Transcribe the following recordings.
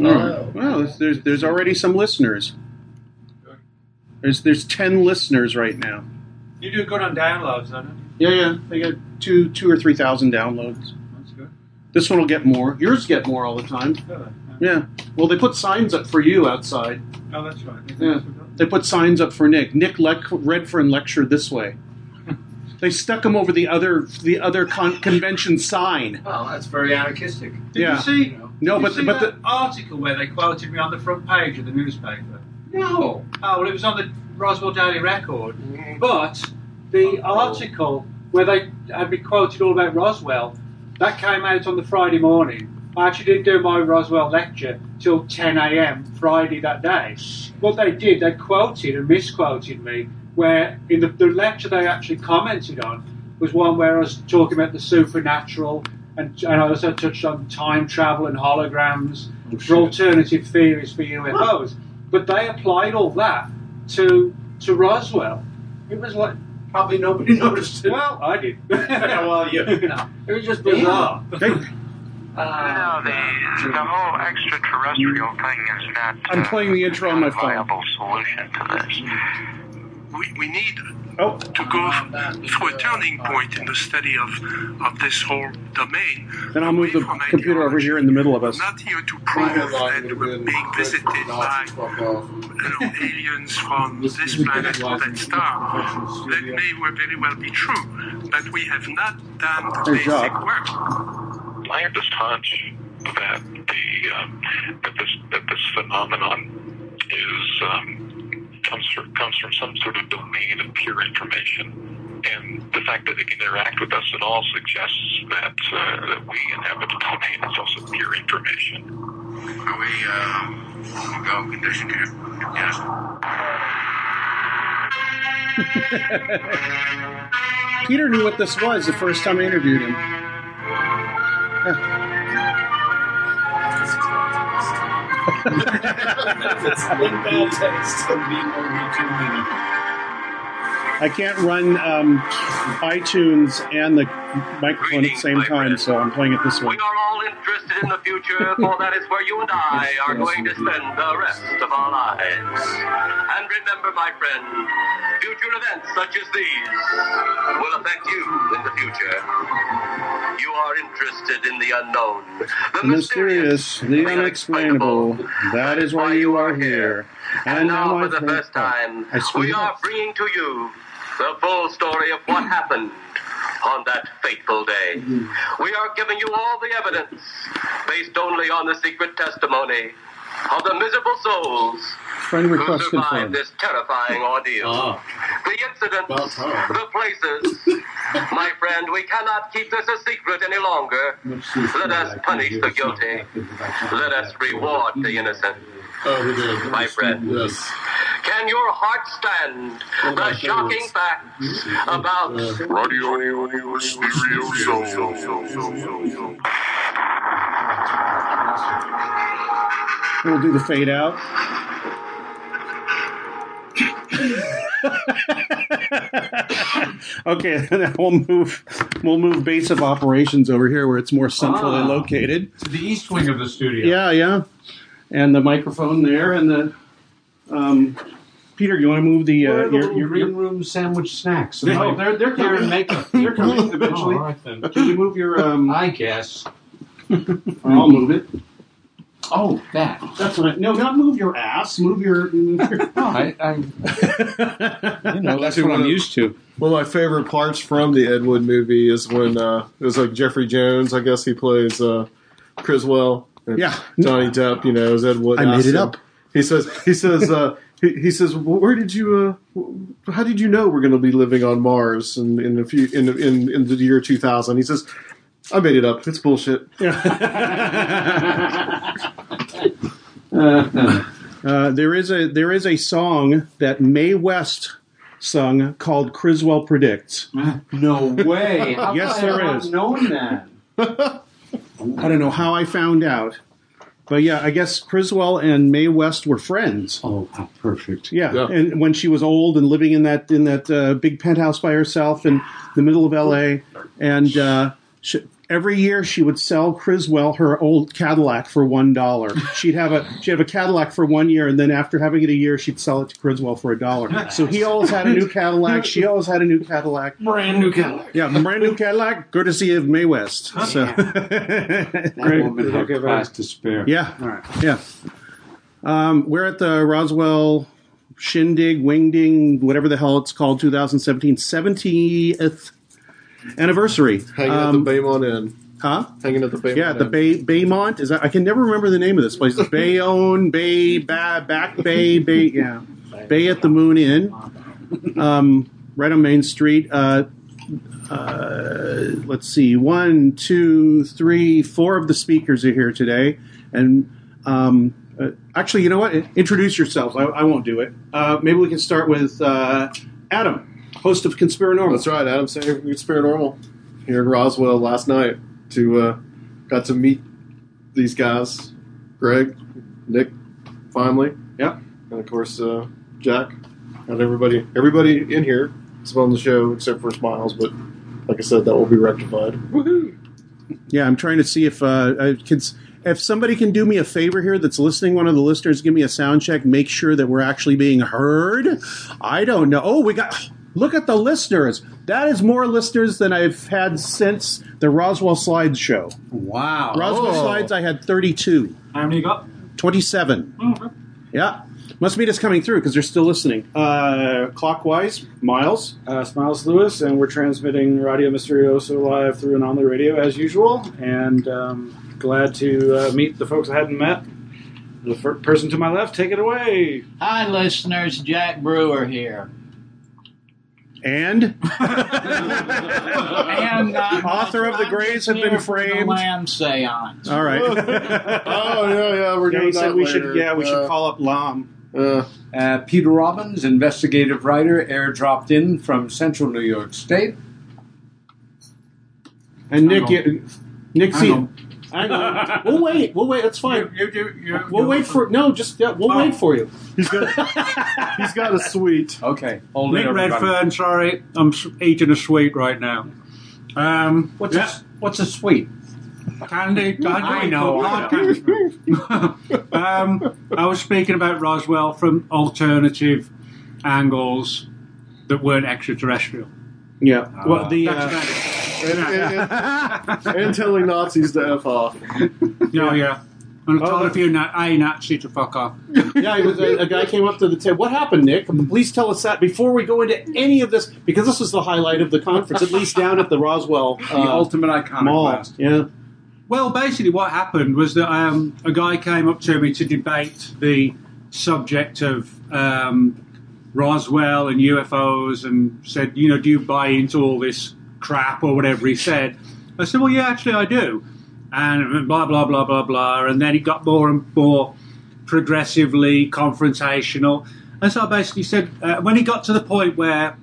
Oh. Well, there's, there's there's already some listeners. There's there's ten listeners right now. You do good on downloads, don't you? Yeah, yeah. They got two two or three thousand downloads. That's good. This one will get more. Yours get more all the time. Really? Yeah. Well, they put signs up for you outside. Oh, that's right. Yeah. They put signs up for Nick. Nick Le- Redfern lectured this way. They stuck him over the other the other con- convention sign. Well, that's very anarchistic. Did Yeah. you see? No, did but you see but that the, article where they quoted me on the front page of the newspaper. No. Oh well, it was on the Roswell Daily Record. Mm-hmm. But the oh, article where they had me quoted all about Roswell, that came out on the Friday morning. I actually didn't do my Roswell lecture till 10 a.m. Friday that day. What they did, they quoted and misquoted me, where in the, the lecture they actually commented on was one where I was talking about the supernatural and, and I also touched on time travel and holograms for alternative theories for UFOs. But they applied all that to to Roswell. It was like, Probably nobody noticed it. well, I did. well, you know. It was just bizarre. hey, No, the, the whole extraterrestrial thing is not. I'm uh, playing the intro on my phone. viable solution to this. we, we need Oh, to go through a turning point in the study of, of this whole domain. then I'll move the computer over here in the middle of us. I'm not here to prove that we're being visited by you know, aliens from this planet or that star. That may well very well be true, but we have not done the There's basic Jacques. work. I have this hunch that the um, that this that this phenomenon is um, comes from comes from some sort of domain of pure information, and the fact that it can interact with us at all suggests that uh, that we inhabit a domain that's also pure information. Are we, uh, go conditioned here? Yes. Peter knew what this was the first time I interviewed him. it's in bad taste to be more retuning. I can't run um, iTunes and the microphone at the same time, so I'm playing it this way. We are all interested in the future, for that is where you and I are going to spend the rest of our lives. And remember, my friend, future events such as these will affect you in the future. You are interested in the unknown, the The mysterious, the unexplainable, that is why you are here. And now, my for the first time, I we are bringing to you the full story of what happened on that fateful day. We are giving you all the evidence based only on the secret testimony of the miserable souls Friend who survived confirmed. this terrifying ordeal. Ah. The incidents, Well the places. My friend, we cannot keep this a secret any longer. Let us punish the guilty. Let us reward the innocent. Oh. My friend. Yes. Can your heart stand the about shocking favorites? facts about Radio Mysterioso. We'll do the fade out. okay, then we'll move. We'll move base of operations over here where it's more centrally Ah. located. To the east wing of the studio. Yeah, yeah, and the microphone there, and the. Um, Peter, you want to move the? Uh, Where the your, little your, green your, room sandwich snacks? oh, they're they're Here coming. Makeup. They're coming eventually. Oh, all right then. Can you move your? Um, I guess. I'll move it. Oh, that. That's what I. No, not move your ass. Move your. Move your No, I, I you know, that's what I'm used to. One of my favorite parts from the Ed Wood movie is when uh, it was like Jeffrey Jones. I guess he plays uh, Criswell. And Yeah. Johnny Depp. You know, as Ed Wood. I made it him- up. He says. He says. Uh, he, he says, well, "Where did you? Uh, how did you know we're going to be living on Mars in, in a few in, in in the year 2000?" He says, "I made it up. It's bullshit." Uh, there is a there is a song that Mae West sung called Criswell Predicts. No way. Yes, there is. I've known that. I don't know how I found out, but yeah, I guess Criswell and Mae West were friends. Oh, how perfect. Yeah, Yeah. and when she was old and living in that in that uh, big penthouse by herself in the middle of L.A. and uh, she, every year she would sell Criswell her old Cadillac for one dollar. She'd have a she'd have a Cadillac for one year, and then after having it a year, she'd sell it to Criswell for a dollar. So he always had a new Cadillac. She always had a new Cadillac. Brand new Cadillac. Yeah, brand new Cadillac, courtesy of Mae West. So, That woman had class to spare. yeah, All right. yeah. Um, we're at the Roswell Shindig, Wingding, whatever the hell it's called, 2017, 70th anniversary. Hanging Um, at the Baymont Inn. huh? Hanging at the Baymont Yeah, the Inn. Bay Baymont is that? I can never remember the name of this place. Bayonne, Bay, ba, Back Bay, Bay. Yeah, Bay at the Moon Inn, um, right on Main Street. Uh, uh, let's see, one, two, three, four of the speakers are here today, and um, uh, actually, you know what? Introduce yourselves. I, I won't do it. Uh, maybe we can start with uh, Adam, host of Conspiranormal. That's right, Adam Sayne it's paranormal here in Roswell last night. To uh, got to meet these guys, Greg, Nick, finally, Yeah, and of course uh, Jack, and everybody. Everybody in here is on the show except for Smiles, but like I said, that will be rectified. Yeah, I'm trying to see if uh, I can, if somebody can do me a favor here that's listening. One of the listeners, give me a sound check. Make sure that we're actually being heard. I don't know. Oh, we got. Look at the listeners. That is more listeners than I've had since the Roswell Slides show. Wow. Roswell Oh. Slides, I had 32. How many you got? 27. Oh, okay. Yeah. Must be just coming through because they're still listening. Uh, clockwise, Miles. Uh, Smiles Lewis, and we're transmitting Radio Mysterioso live through an on the radio as usual. And um, glad to uh, meet the folks I hadn't met. The fir- person to my left, take it away. Hi, listeners. Jack Brewer here. And And uh, Author of The I'm Grays Have Been for the Framed. Lamb seance. all right. oh yeah, yeah, we're yeah, doing he said that we later. should. Yeah, we should Uh, call up Lam. Uh, Uh, Peter Robbins, investigative writer, airdropped in from Central New York State. And Nick, Hang you, Nick, see, on. hang on. We'll wait. We'll wait. That's fine. You, you, you, you, We'll wait for no. Just yeah, we'll Oh. wait for you. he's got he's got a suite. Okay, hold Nick it. Redfern. Sorry, I'm eating a sweet right now. Um, What's yeah, a, what's a sweet? candy? candy I know, I hard um, I was speaking about Roswell from alternative angles that weren't extraterrestrial. Yeah. well, the That's uh, about it. And, and, and, telling Nazis to f off. Yeah, yeah. I Oh, told a few na- a Nazi to fuck off. yeah, it was a, a guy came up to the table. What happened, Nick? Please tell us that before we go into any of this, because this was the highlight of the conference, at least down at the Roswell The uh, ultimate Mall. iconoclast. Yeah. Well, basically, what happened was that um, a guy came up to me to debate the subject of um, Roswell and UFOs and said, you know, do you buy into all this crap or whatever he said? I said, well, yeah, actually, I do. And blah, blah, blah, blah, blah. And then he got more and more progressively confrontational. And so I basically said, uh, when he got to the point where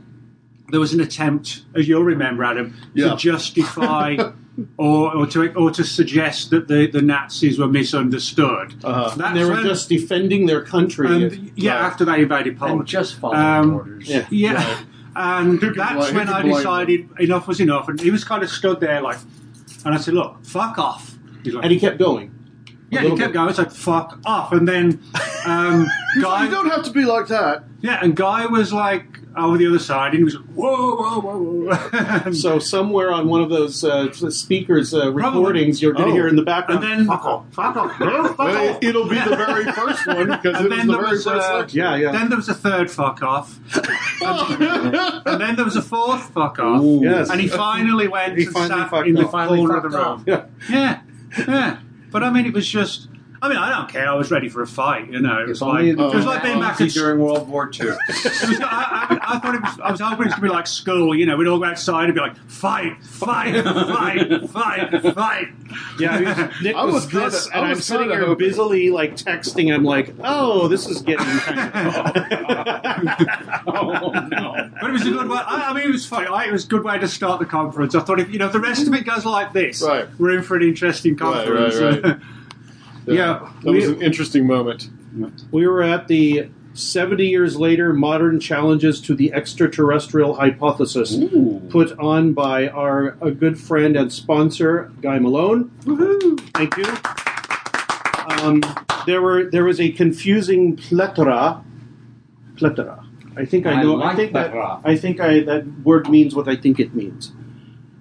there was an attempt, as you'll remember, Adam, Yeah. to justify or, or to or to suggest that the, the Nazis were misunderstood. Uh-huh. That's they were when- just defending their country. and, yeah, after they invaded Poland. And just following Um, orders. yeah. Yeah. And Who can that's blame- who when can I blame decided enough was enough. And he was kind of stood there like, and I said, look, fuck off. He's like, and he kept going. yeah, he little kept bit. going. It's like, fuck off. And then um, You Guy, don't have to be like that. yeah, and Guy was like over the other side, and he was like, whoa, whoa, whoa, whoa. So somewhere on one of those uh, speakers uh, recordings, you're going to Oh. hear in the background. and then, fuck off, fuck off, fuck Well. It'll be the very first one because And it was the very was, first uh, lecture. Yeah, yeah. then there was a third fuck off. and then there was a fourth fuck off. Ooh. Yes. And he finally went He and finally sat in the off. corner of the room. Yeah. Yeah, yeah. But I mean, it was just. I mean, I don't care. I was ready for a fight. You know, it was It's like only it was like being back at during World War II. was, I, I, I thought it was. I was hoping it was going to be like school. You know, we'd all go outside and be like, fight, fight, fight, fight, fight. Yeah, Nick I was, was kinda- this, I and I'm was sitting here hoping- busily like texting I'm like, "Oh, this is getting." Kind oh no! But it was a good way. I, I mean, it was fun. I, it was a good way to start the conference. I thought if you know if the rest of it goes like this, Right. we're in for an interesting Right, conference. right, right. Yeah, that was an interesting moment. we were at the 70 years later, modern challenges to the extraterrestrial hypothesis, put on by our a good friend and sponsor, Guy Malone. Thank you. Um, there were there was a confusing plethora, plethora. I think I I know. like I think that, plethora. I think I that word means what I think it means.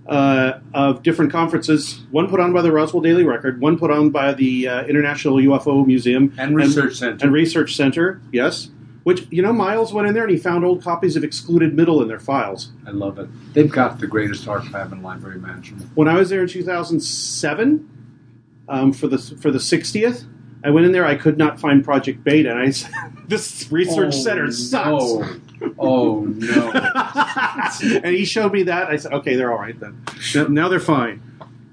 Uh, of different conferences, one put on by the Roswell Daily Record, one put on by the uh, International UFO Museum And Research Center. and Research Center. Yes, which you know, Miles went in there and he found old copies of Excluded Middle in their files. I love it. They've got the greatest archive and library management. When I was there in 2007 um, for the for the 60th, I went in there. I could not find Project Beta, and I said, "This research Oh, center sucks." no. Oh no! and he showed me that. I said, "Okay, they're all right then. Now- they're fine."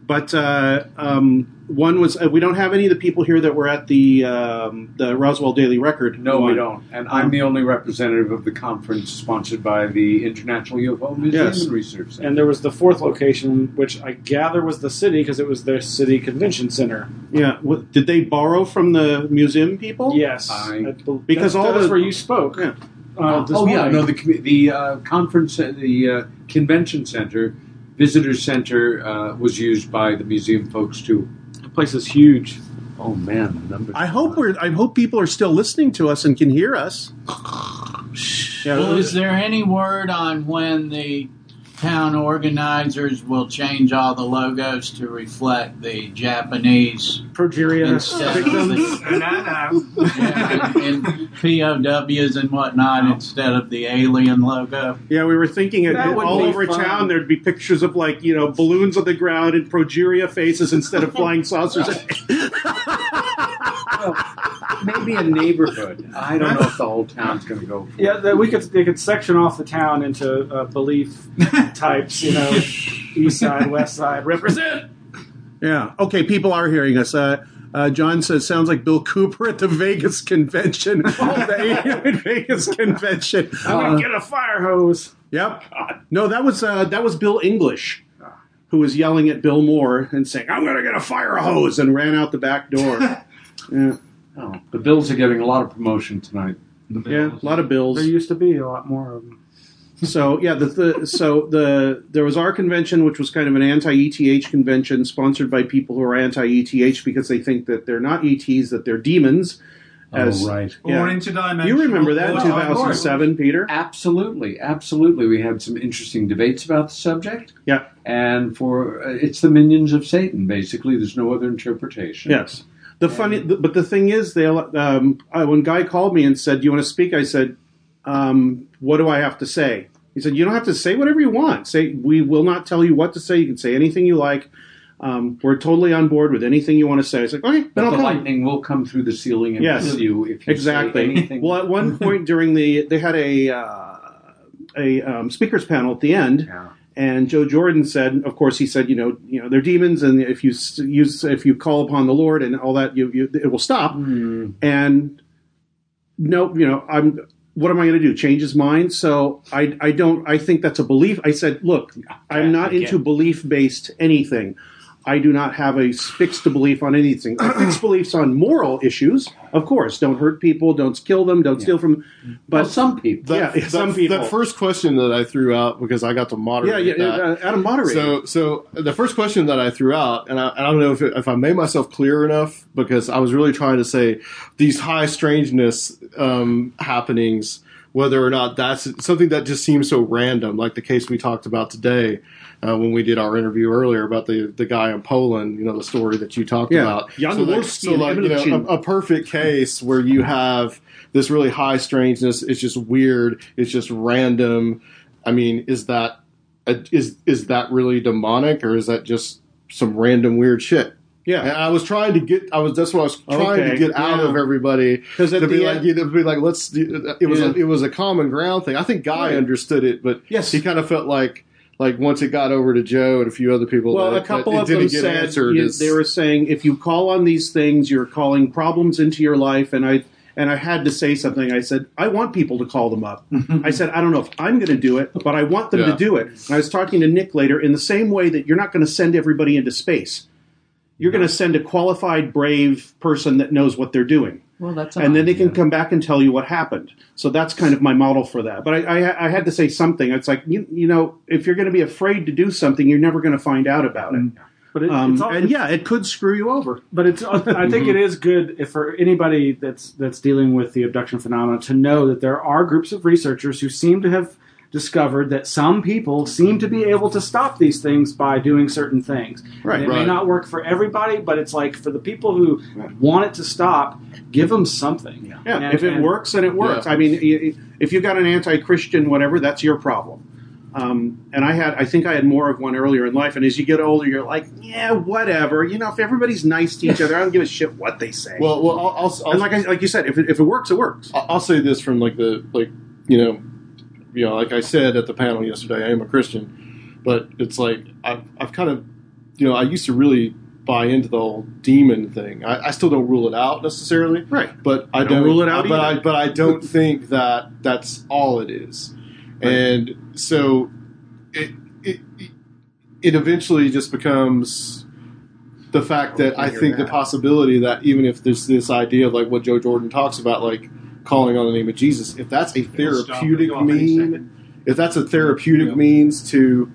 But uh, um, one was uh, we don't have any of the people here that were at the um, the Roswell Daily Record. No, we don't. And I'm the only representative of the conference sponsored by the International UFO Museum Yes. and Research Center. And there was the fourth location, which I gather was the city because it was their city convention center. Yeah, what, did they borrow from the museum people? Yes, I- Because that's, all that's the- where you spoke. Yeah. Uh, this oh yeah, no the the uh, conference, uh, the uh, convention center, visitor center uh, was used by the museum folks too. the place is huge. Oh man, the numbers. I hope we're. I hope people are still listening to us and can hear us. Yeah, Well, is there any word on when the town organizers will change all the logos to reflect the Japanese Progeria instead of the No, no. yeah, and, and POWs and whatnot instead of the alien logo? Yeah, we were thinking it, That all over fun. town there'd be pictures of like you know balloons on the ground and progeria faces instead of flying saucers. Maybe a neighborhood. I don't know if the whole town's going to go. For Yeah, that we could they could section off the town into uh, belief types. You know, east side, west side, represent. yeah. Okay, people are hearing us. Uh, uh, John says sounds like Bill Cooper at the Vegas convention, the alien Vegas convention. I'm gonna get a fire hose. Yep. No, that was uh, that was Bill English, who was yelling at Bill Moore and saying, "I'm going to get a fire hose," and ran out the back door. yeah, Oh, the Bills are getting a lot of promotion tonight. yeah, a lot of bills. There used to be a lot more of them. So yeah, the, the so the there was our convention, which was kind of an anti-ETH convention, sponsored by people who are anti-ETH because they think that they're not ETs, that they're demons. As, oh, right. yeah. Or interdimensional. You remember that in or- 2007, Peter? Absolutely, absolutely. We had some interesting debates about the subject. Yeah. And for uh, it's the minions of Satan, basically. There's no other interpretation. Yes. The funny, but the thing is, they um, I, when Guy called me and said, "Do you want to speak?" I said, um, "What do I have to say?" He said, "You don't have to say whatever you want. Say we will not tell you what to say. You can say anything you like. Um, we're totally on board with anything you want to say." I was like, "Okay, then But I'll the come." lightning will come through the ceiling and Yes. kill you if you exactly. say anything. Well, at one point during the, they had a uh, a um, speakers panel at the end, Yeah. And Joe Jordan said, of course, he said, you know, you know, they're demons, and if you use if you call upon the Lord and all that, you, you it will stop. Hmm. And no, you know, I'm. What am I going to do? Change his mind? So I, I don't. I think that's a belief. I said, look, I'm not into belief based anything. I do not have a fixed belief on anything. I fixed beliefs on moral issues, of course. Don't hurt people. Don't kill them. Don't steal from. But Well, some people. yeah, That, some people. That first question that I threw out because I got to moderate. yeah, that. uh, Adam moderate. So, so the first question that I threw out, and I, I don't know if, it, if I made myself clear enough because I was really trying to say these high strangeness um, happenings, whether or not that's something that just seems so random, like the case we talked about today uh, when we did our interview earlier about the the guy in Poland. You know, the story that you talked Yeah. about. Jan so, like, so like you know, a, a perfect case where you have this really high strangeness. It's just weird. It's just random. I mean, is that a, is is that really demonic or is that just some random weird shit? yeah, And I was trying to get. I was. That's what I was trying Okay, to get out yeah. of everybody because at to be the like, end, you know, be like, let's. It was Yeah. a, it was a common ground thing. I think Guy Right. understood it, but Yes. he kind of felt like like once it got over to Joe and a few other people. well, that, a couple that of them didn't get said you- they were saying if you call on these things, you're calling problems into your life, and I. And I had to say something. I said, I want people to call them up. I said, I don't know if I'm going to do it, but I want them Yeah. to do it. And I was talking to Nick later in the same way that you're not going to send everybody into space. you're going to send a qualified, brave person that knows what they're doing. Well, that's and then they can come back and tell you what happened. So that's kind of my model for that. But I, I, I had to say something. It's like you, you know, if you're going to be afraid to do something, you're never going to find out about it. But it, Um, it's all, and yeah, it could screw you over. But it's. I think it is good if for anybody that's that's dealing with the abduction phenomena to know that there are groups of researchers who seem to have discovered that some people seem to be able to stop these things by doing certain things. Right, And it may not work for everybody, but it's like for the people who want it to stop, give them something. Yeah, And- if it and- works, then it works. Yeah. I mean, if you've got an anti-Christian whatever, that's your problem. Um, and I had, I think I had more of one earlier in life. And as you get older, you're like, yeah, whatever. You know, if everybody's nice to each other, I don't give a shit what they say. Well, well, I'll, I'll, I'll and like I, like you said, if it, if it works, it works. I'll I'll say this from like the like you know, you know, like I said at the panel yesterday, I am a Christian, but it's like I've I've kind of you know I used to really buy into the whole demon thing. I, I still don't rule it out necessarily, Right. but I Don't don't, rule it out But either. I but I don't think that that's all it is, and so it it it eventually just becomes the fact that I think the possibility that even if there's this idea of like what Joe Jordan talks about, like calling on the name of Jesus, if that's a therapeutic Stop it. Go on, mean, if that's a therapeutic means to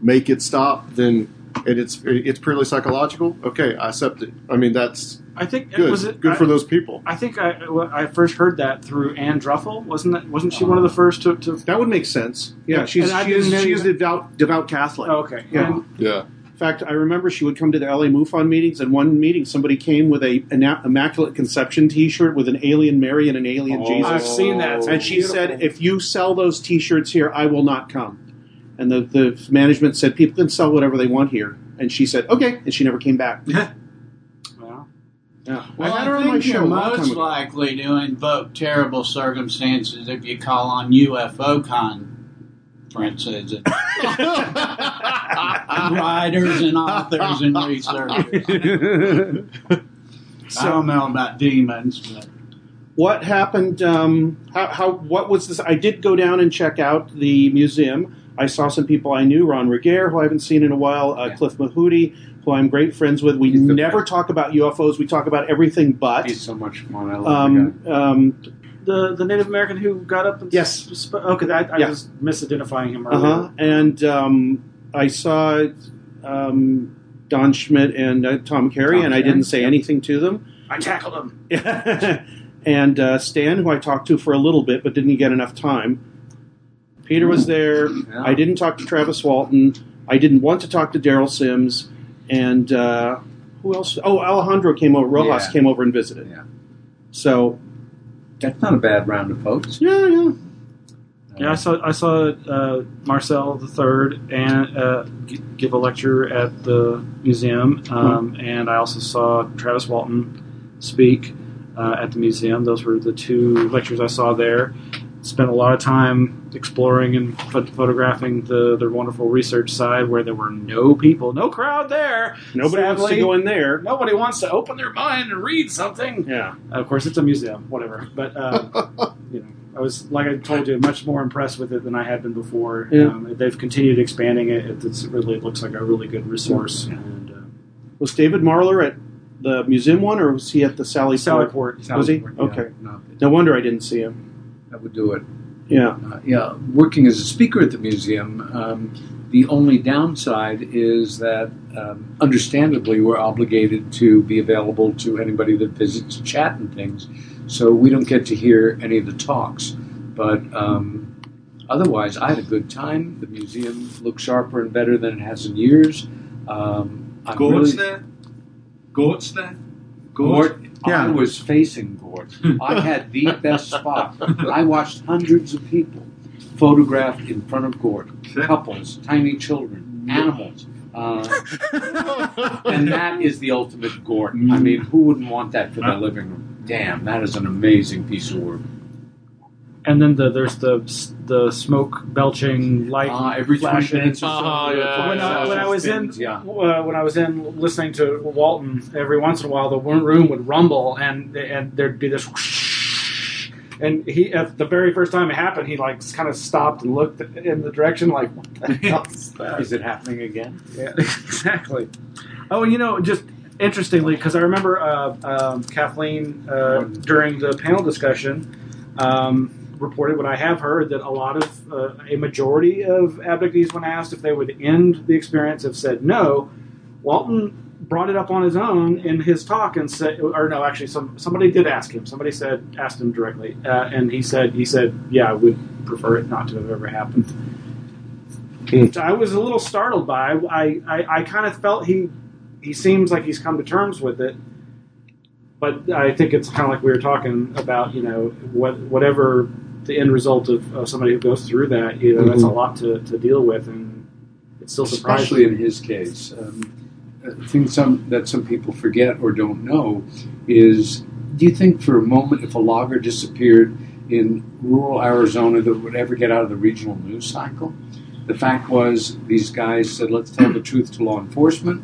make it stop, then and it's it's purely psychological. Okay, I accept it. I mean, that's I think good. was it good I- for those people. I think I, I first heard that through Ann Druffel. Wasn't that? Wasn't she one of the uh, first to? to That would make sense. Yeah, Yeah, she's and I she's, she's you- devout devout Catholic. oh, okay. Yeah. And- Yeah, In fact, I remember she would come to the LA MUFON meetings, and one meeting somebody came with a an Immaculate Conception T-shirt with an alien Mary and an alien Oh. Jesus. I've seen that. It's and she beautiful. said, "If you sell those T-shirts here, I will not come." And the the management said, "People can sell whatever they want here." And she said, "Okay," and she never came back. Well, Yeah, Well, I I, had her on think my show you're a long time most likely to invoke terrible circumstances if you call on UFO conferences and writers and authors and researchers. so, I don't know about demons, but what happened? Um, how, how? What was this? I did go down and check out the museum. I saw some people I knew, Ron Regehr, who I haven't seen in a while, uh, Cliff Mahooty, who I'm great friends with. We He's the never talk about UFOs. We talk about everything but. He's so much fun. I love Um, um, the the Native American who got up and Yes. sp- okay, I, I Yeah. was misidentifying him Uh huh. And um, I saw um, Don Schmitt and uh, Tom Carey, Tom and I Carey, didn't say yeah. anything to them. I tackled them. and uh, Stan, who I talked to for a little bit but didn't get enough time. Peter was there. Yeah. I didn't talk to Travis Walton. I didn't want to talk to Derrel Sims. And uh, who else? Oh, Alejandro came over. Rojas Yeah. came over and visited. Yeah. So, That's not a bad round of folks. yeah, yeah. Yeah, I saw I saw uh, Marcel the Third and uh, g- give a lecture at the museum, um, and I also saw Travis Walton speak uh, at the museum. Those were the two lectures I saw there. Spent a lot of time exploring and pho- photographing the the wonderful research side where there were no people, no crowd there. Nobody wants to go in there. Nobody wants to open their mind and read something. Yeah. Of course, it's a museum, whatever. But um, you know, I was like I told you, much more impressed with it than I had been before. Yeah. Um, they've continued expanding it. It it's really it looks like a really good resource. And uh, Was David Marler at the museum one, or was he at the Sally Sally Port? Port, Was he? Yeah, Okay. no, No wonder I didn't see him. That would do it. Yeah. Uh, yeah, working as a speaker at the museum, um, the only downside is that, um, understandably, we're obligated to be available to anybody that visits, chat and things. So we don't get to hear any of the talks. But um, otherwise, I had a good time. The museum looks sharper and better than it has in years. Um, I'm Gort's really- there? Gort's there? Gort, Yeah. I was facing Gort. I had the best spot. I watched hundreds of people photographed in front of Gort. Couples, tiny children, animals. Uh, and that is the ultimate Gort. I mean, who wouldn't want that for their living room? Damn, that is an amazing piece of work. And then the, there's the the smoke belching light. Uh, every three flashing. minutes Uh-huh, the yeah, when, I, when I was in yeah. uh, when I was in listening to Walton, every once in a while the room would rumble and and there'd be this. whoosh. And he, at the very first time it happened, he like kind of stopped and looked in the direction like, "What the hell is that?" It happening again? Yeah, exactly. Oh, and you know, just interestingly, because I remember uh, um, Kathleen uh, during the panel discussion um, reported what I have heard that a lot of uh, a majority of abductees, when asked if they would end the experience, have said no. Walton brought it up on his own in his talk and said, or no, actually, some somebody did ask him. Somebody said asked him directly, uh, and he said he said, yeah, I would prefer it not to have ever happened. Which I was a little startled by. I I, I kind of felt he he seems like he's come to terms with it, but I think it's kind of like we were talking about. You know, what whatever the end result of, of somebody who goes through that, you know, that's a Mhm. lot to, to deal with, and it's still surprising. especially in his case. Um, I think some that some people forget or don't know is: Do you think for a moment if a logger disappeared in rural Arizona that would ever get out of the regional news cycle? The fact was, these guys said, "Let's tell the truth to law enforcement."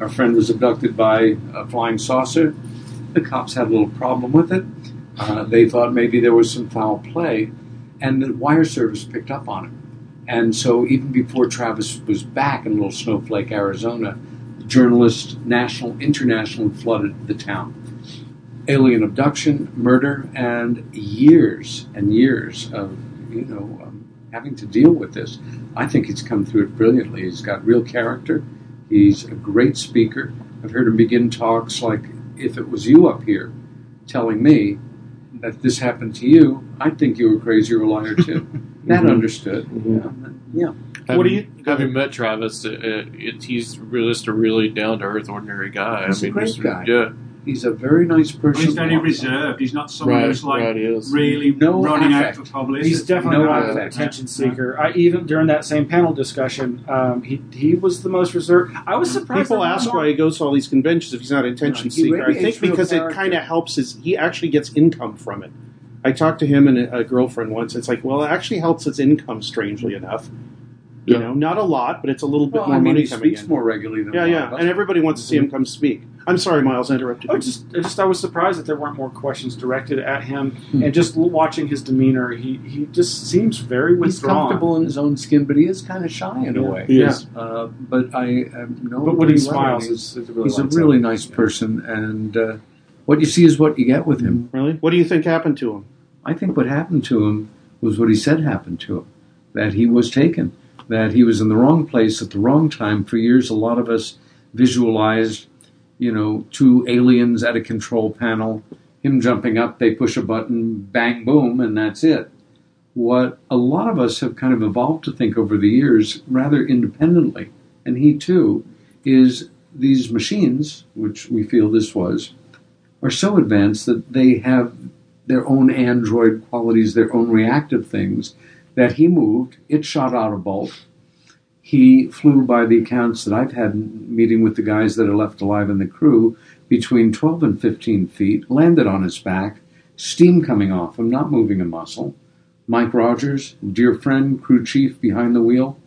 Our friend was abducted by a flying saucer. The cops had a little problem with it. Uh, they thought maybe there was some foul play, and the wire service picked up on it. And so, even before Travis was back in Little Snowflake, Arizona, journalists, national, international, flooded the town. Alien abduction, murder, and years and years of you know um, having to deal with this. I think he's come through it brilliantly. He's got real character. He's a great speaker. I've heard him begin talks like, "If it was you up here, telling me that this happened to you, I'd think you were crazy or a liar too." That Mhm. understood. Yeah. What do you? Having met Travis, uh, it, he's just a really down to earth, ordinary guy. He's I a mean, great just- guy. Yeah, He's a very nice person. He's very reserved. He's not someone Right, who's like right, really No running affect. out for publicity. He's definitely No not an attention seeker. I, even during that same panel discussion, um, he he was the most reserved. I was surprised. People ask why he goes to all these conventions if he's not an attention No, seeker. I think because it kind of helps his. He actually gets income from it. I talked to him and a, a girlfriend once. It's like, well, it actually helps his income. Strangely enough, you know, not a lot, but it's a little bit Well, more I mean, money he coming speaks in. more regularly than yeah, a yeah, of us. and everybody wants to see him come speak. I'm sorry, Miles, I interrupted. I you. just, I just, I was surprised that there weren't more questions directed at him, Hmm. and just watching his demeanor, he he just seems very withdrawn. He's comfortable in his own skin, but he is kind of shy in a way. He is. Uh, but I um, know. But when he smiles, he's, it's, it's really he's a really up. nice person, and uh, what you see is what you get with him. Really? What do you think happened to him? I think what happened to him was what he said happened to him that he was taken, that he was in the wrong place at the wrong time. For years, a lot of us visualized, you know, two aliens at a control panel, him jumping up, they push a button, bang, boom, and that's it. What a lot of us have kind of evolved to think over the years, rather independently, and he too, is these machines, which we feel this was, are so advanced that they have their own android qualities, their own reactive things, that he moved, it shot out a bolt. He flew, by the accounts that I've had meeting with the guys that are left alive in the crew, between 12 and 15 feet, landed on his back, steam coming off him, not moving a muscle. Mike Rogers, dear friend, crew chief behind the wheel,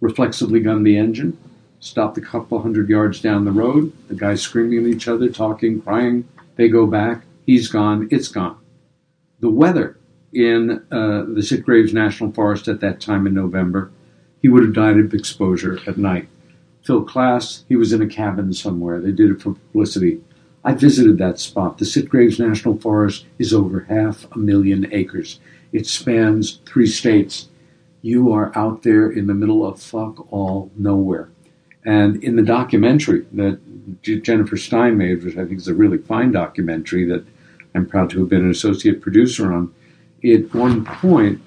reflexively gunned the engine, stopped a couple hundred yards down the road. The guys screaming at each other, talking, crying. They go back. He's gone. It's gone. The weather in uh, the Sitgreaves National Forest at that time in November, he would have died of exposure at night. Phil Klass, he was in a cabin somewhere. They did it for publicity. I visited that spot. The Sitgreaves National Forest is over half a million acres. It spans three states. You are out there in the middle of fuck all nowhere. And in the documentary that Jennifer Stein made, which I think is a really fine documentary that I'm proud to have been an associate producer on, at one point,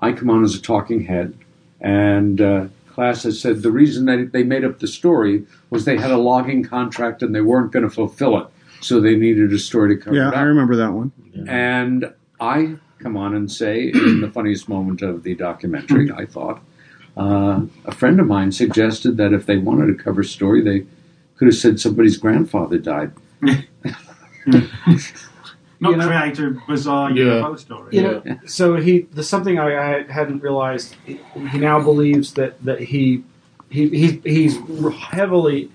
I come on as a talking head, and uh, Klass has said the reason that they made up the story was they had a logging contract and they weren't going to fulfill it, so they needed a story to cover Yeah, it I remember that one. And I come on and say, in the funniest moment of the documentary, I thought, uh, a friend of mine suggested that if they wanted a cover story, they could have said somebody's grandfather died. Not You know- create a bizarre Yeah. UFO story. You know, so he the something I, I hadn't realized. He, he now believes that that he he, he he's heavily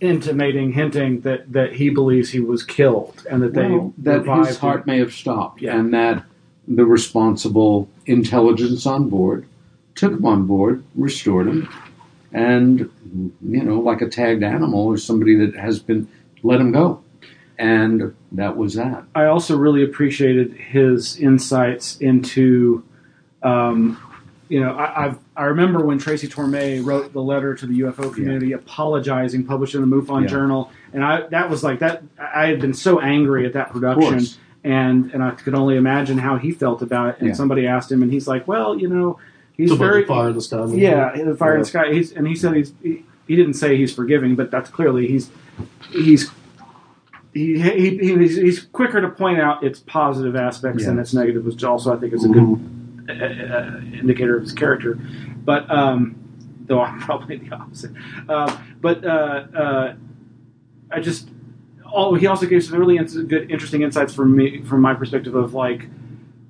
intimating, hinting that that he believes he was killed and that they Well, that revived his him. heart may have stopped, Yeah. and that the responsible intelligence on board took him on board, restored him, and you know, like a tagged animal or somebody that has been let him go, and that was that. I also really appreciated his insights into, um, you know, I, I've I remember when Tracy Torme wrote the letter to the UFO community apologizing, published in the MUFON Yeah. Journal, and I that was like that. I had been so angry at that production, and and I could only imagine how he felt about it. And Yeah. somebody asked him, and he's like, "Well, you know, he's It's very the fire in the sky. yeah, the fire in the sky." He's and he said he's he, he didn't say he's forgiving, but that's clearly he's he's. He, he, he's, he's quicker to point out its positive aspects than its negative, which also I think is a good uh, uh, indicator of his character. But um, though I'm probably the opposite. Uh, but uh, uh, I just all he also gave some really ins- good, interesting insights from me from my perspective of like.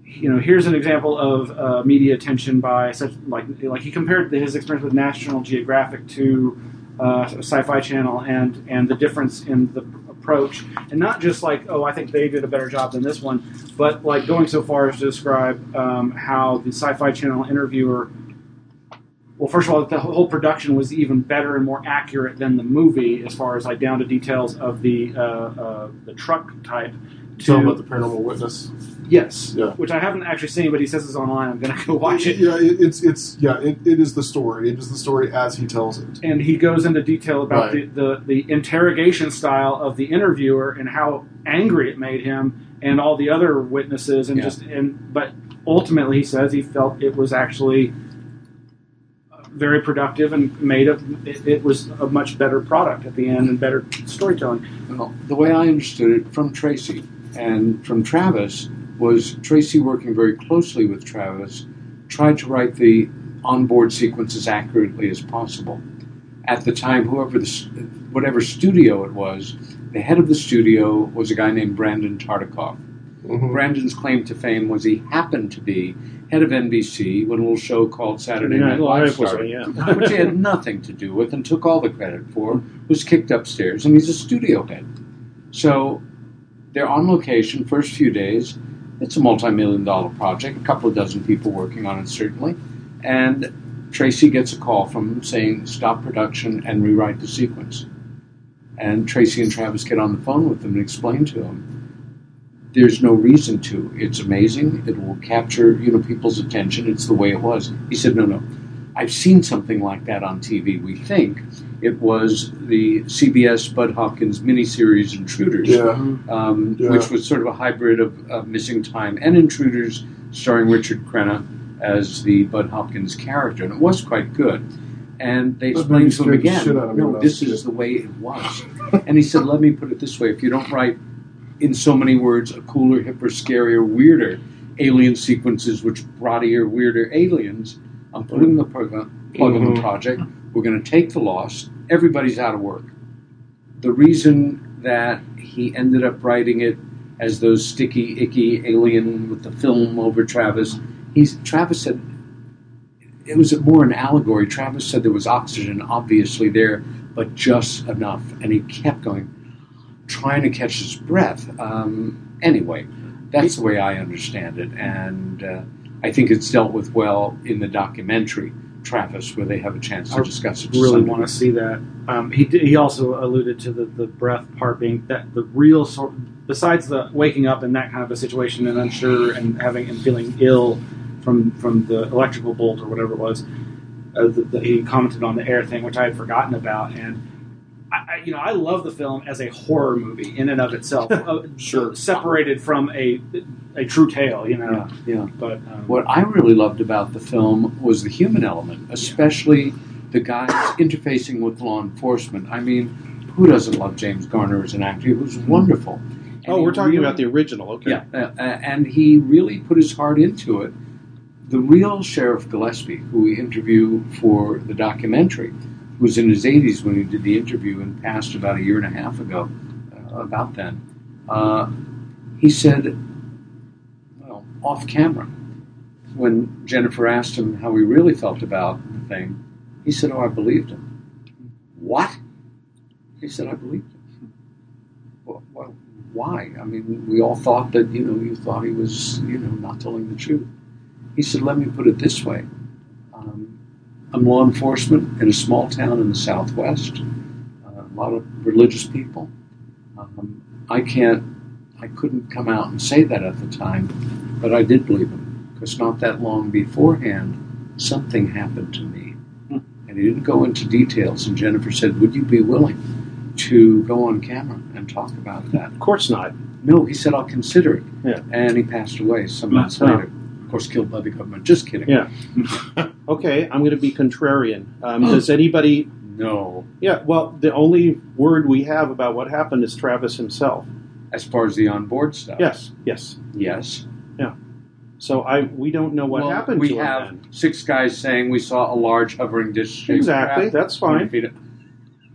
You know, here's an example of uh, media attention by such like like he compared his experience with National Geographic to uh, Sci-Fi Channel and and the difference in the approach, and not just like oh I think they did a better job than this one, but like going so far as to describe um, how the Sci-Fi Channel interviewer. Well, first of all, the whole production was even better and more accurate than the movie, as far as like down to details of the uh, uh, the truck type. Talking about the paranormal witness. Yes, Yeah. which I haven't actually seen, but he says it's online. I'm gonna go watch it. Yeah, it, it's it's yeah, it, it is the story. It is the story as he tells it. and he goes into detail about Right. the, the, the interrogation style of the interviewer and how angry it made him and all the other witnesses and Yeah. just and but ultimately he says he felt it was actually uh, very productive and made a it, it was a much better product at the end and better storytelling Well, the way I understood it from Tracy and from Travis was Tracy working very closely with Travis tried to write the onboard sequence as accurately as possible. At the time, whoever the whatever studio it was, the head of the studio was a guy named Brandon Tartikoff. Mm-hmm. Brandon's claim to fame was he happened to be head of NBC when a little show called Saturday Yeah, Night Live started, on, yeah. which he had nothing to do with and took all the credit for, was kicked upstairs, and he's a studio head. So they're on location first few days. It's a multi-million dollar project, a couple of dozen people working on it certainly, and Tracy gets a call from saying stop production and rewrite the sequence. And Tracy and Travis get on the phone with him and explain to him there's no reason to. It's amazing. It will capture you know people's attention. It's the way it was. He said, no, no. I've seen something like that on TV. We think it was the CBS Bud Hopkins miniseries Intruders, Yeah. um, Yeah. which was sort of a hybrid of, of Missing Time and Intruders, starring Richard Crenna as the Bud Hopkins character, and it was quite good. And they explained to him again, shit out of me when no, this is the way it was. and he said, let me put it this way: if you don't write in so many words, a cooler, hipper, scarier, weirder alien sequences which broadier, weirder aliens. I'm putting the plug on, plug on the Mhm. project. We're going to take the loss. Everybody's out of work. The reason that he ended up writing it as those sticky, icky alien with the film over Travis, he's Travis said it was more an allegory. Travis said there was oxygen obviously there, but just enough, and he kept going trying to catch his breath. Um, anyway, that's the way I understand it, and uh, I think it's dealt with well in the documentary Travis, where they have a chance to I discuss it. to really want to see that um, he did, he also alluded to the, the breath part being that the real sort besides the waking up in that kind of a situation and unsure and having and feeling ill from from the electrical bolt or whatever it was uh, that he commented on the air thing which I had forgotten about and I, I, you know I love the film as a horror movie in and of itself uh, Sure. separated from a a true tale you know Yeah, yeah. but um, What I really loved about the film was the human element, especially the guys interfacing with law enforcement. I mean, who doesn't love James Garner as an actor? He was wonderful. And Oh, we're talking really- about the original. Okay. Yeah, uh, uh, and he really put his heart into it. The real Sheriff Gillespie, who we interview for the documentary, who was in his 80s when he did the interview and passed about a year and a half ago, uh, about then, uh, he said, well, off camera, when Jennifer asked him how he really felt about the thing, he said, Oh, I believed him. What? He said, I believed him. Well, well, why? I mean, we all thought that, you know, you thought he was, you know, not telling the truth. He said, let me put it this way. Um, I'm law enforcement in a small town in the southwest, uh, a lot of religious people. I can't, I couldn't come out and say that at the time, but I did believe him because not that long beforehand, something happened to me, and he didn't go into details. And Jennifer said, "Would you be willing to go on camera and talk about that?" Of course not. No, he said, "I'll consider it," Yeah. and he passed away some months later. Of course, killed by the government. Just kidding. Yeah. okay, I'm going to be contrarian. Um, does anybody? No. Yeah. Well, the only word we have about what happened is Travis himself. As far as the onboard stuff. Yes. Yes. Yes. Yeah. So I we don't know what Well, happened we have then. six guys saying we saw a large hovering dish. Exactly, that's fine.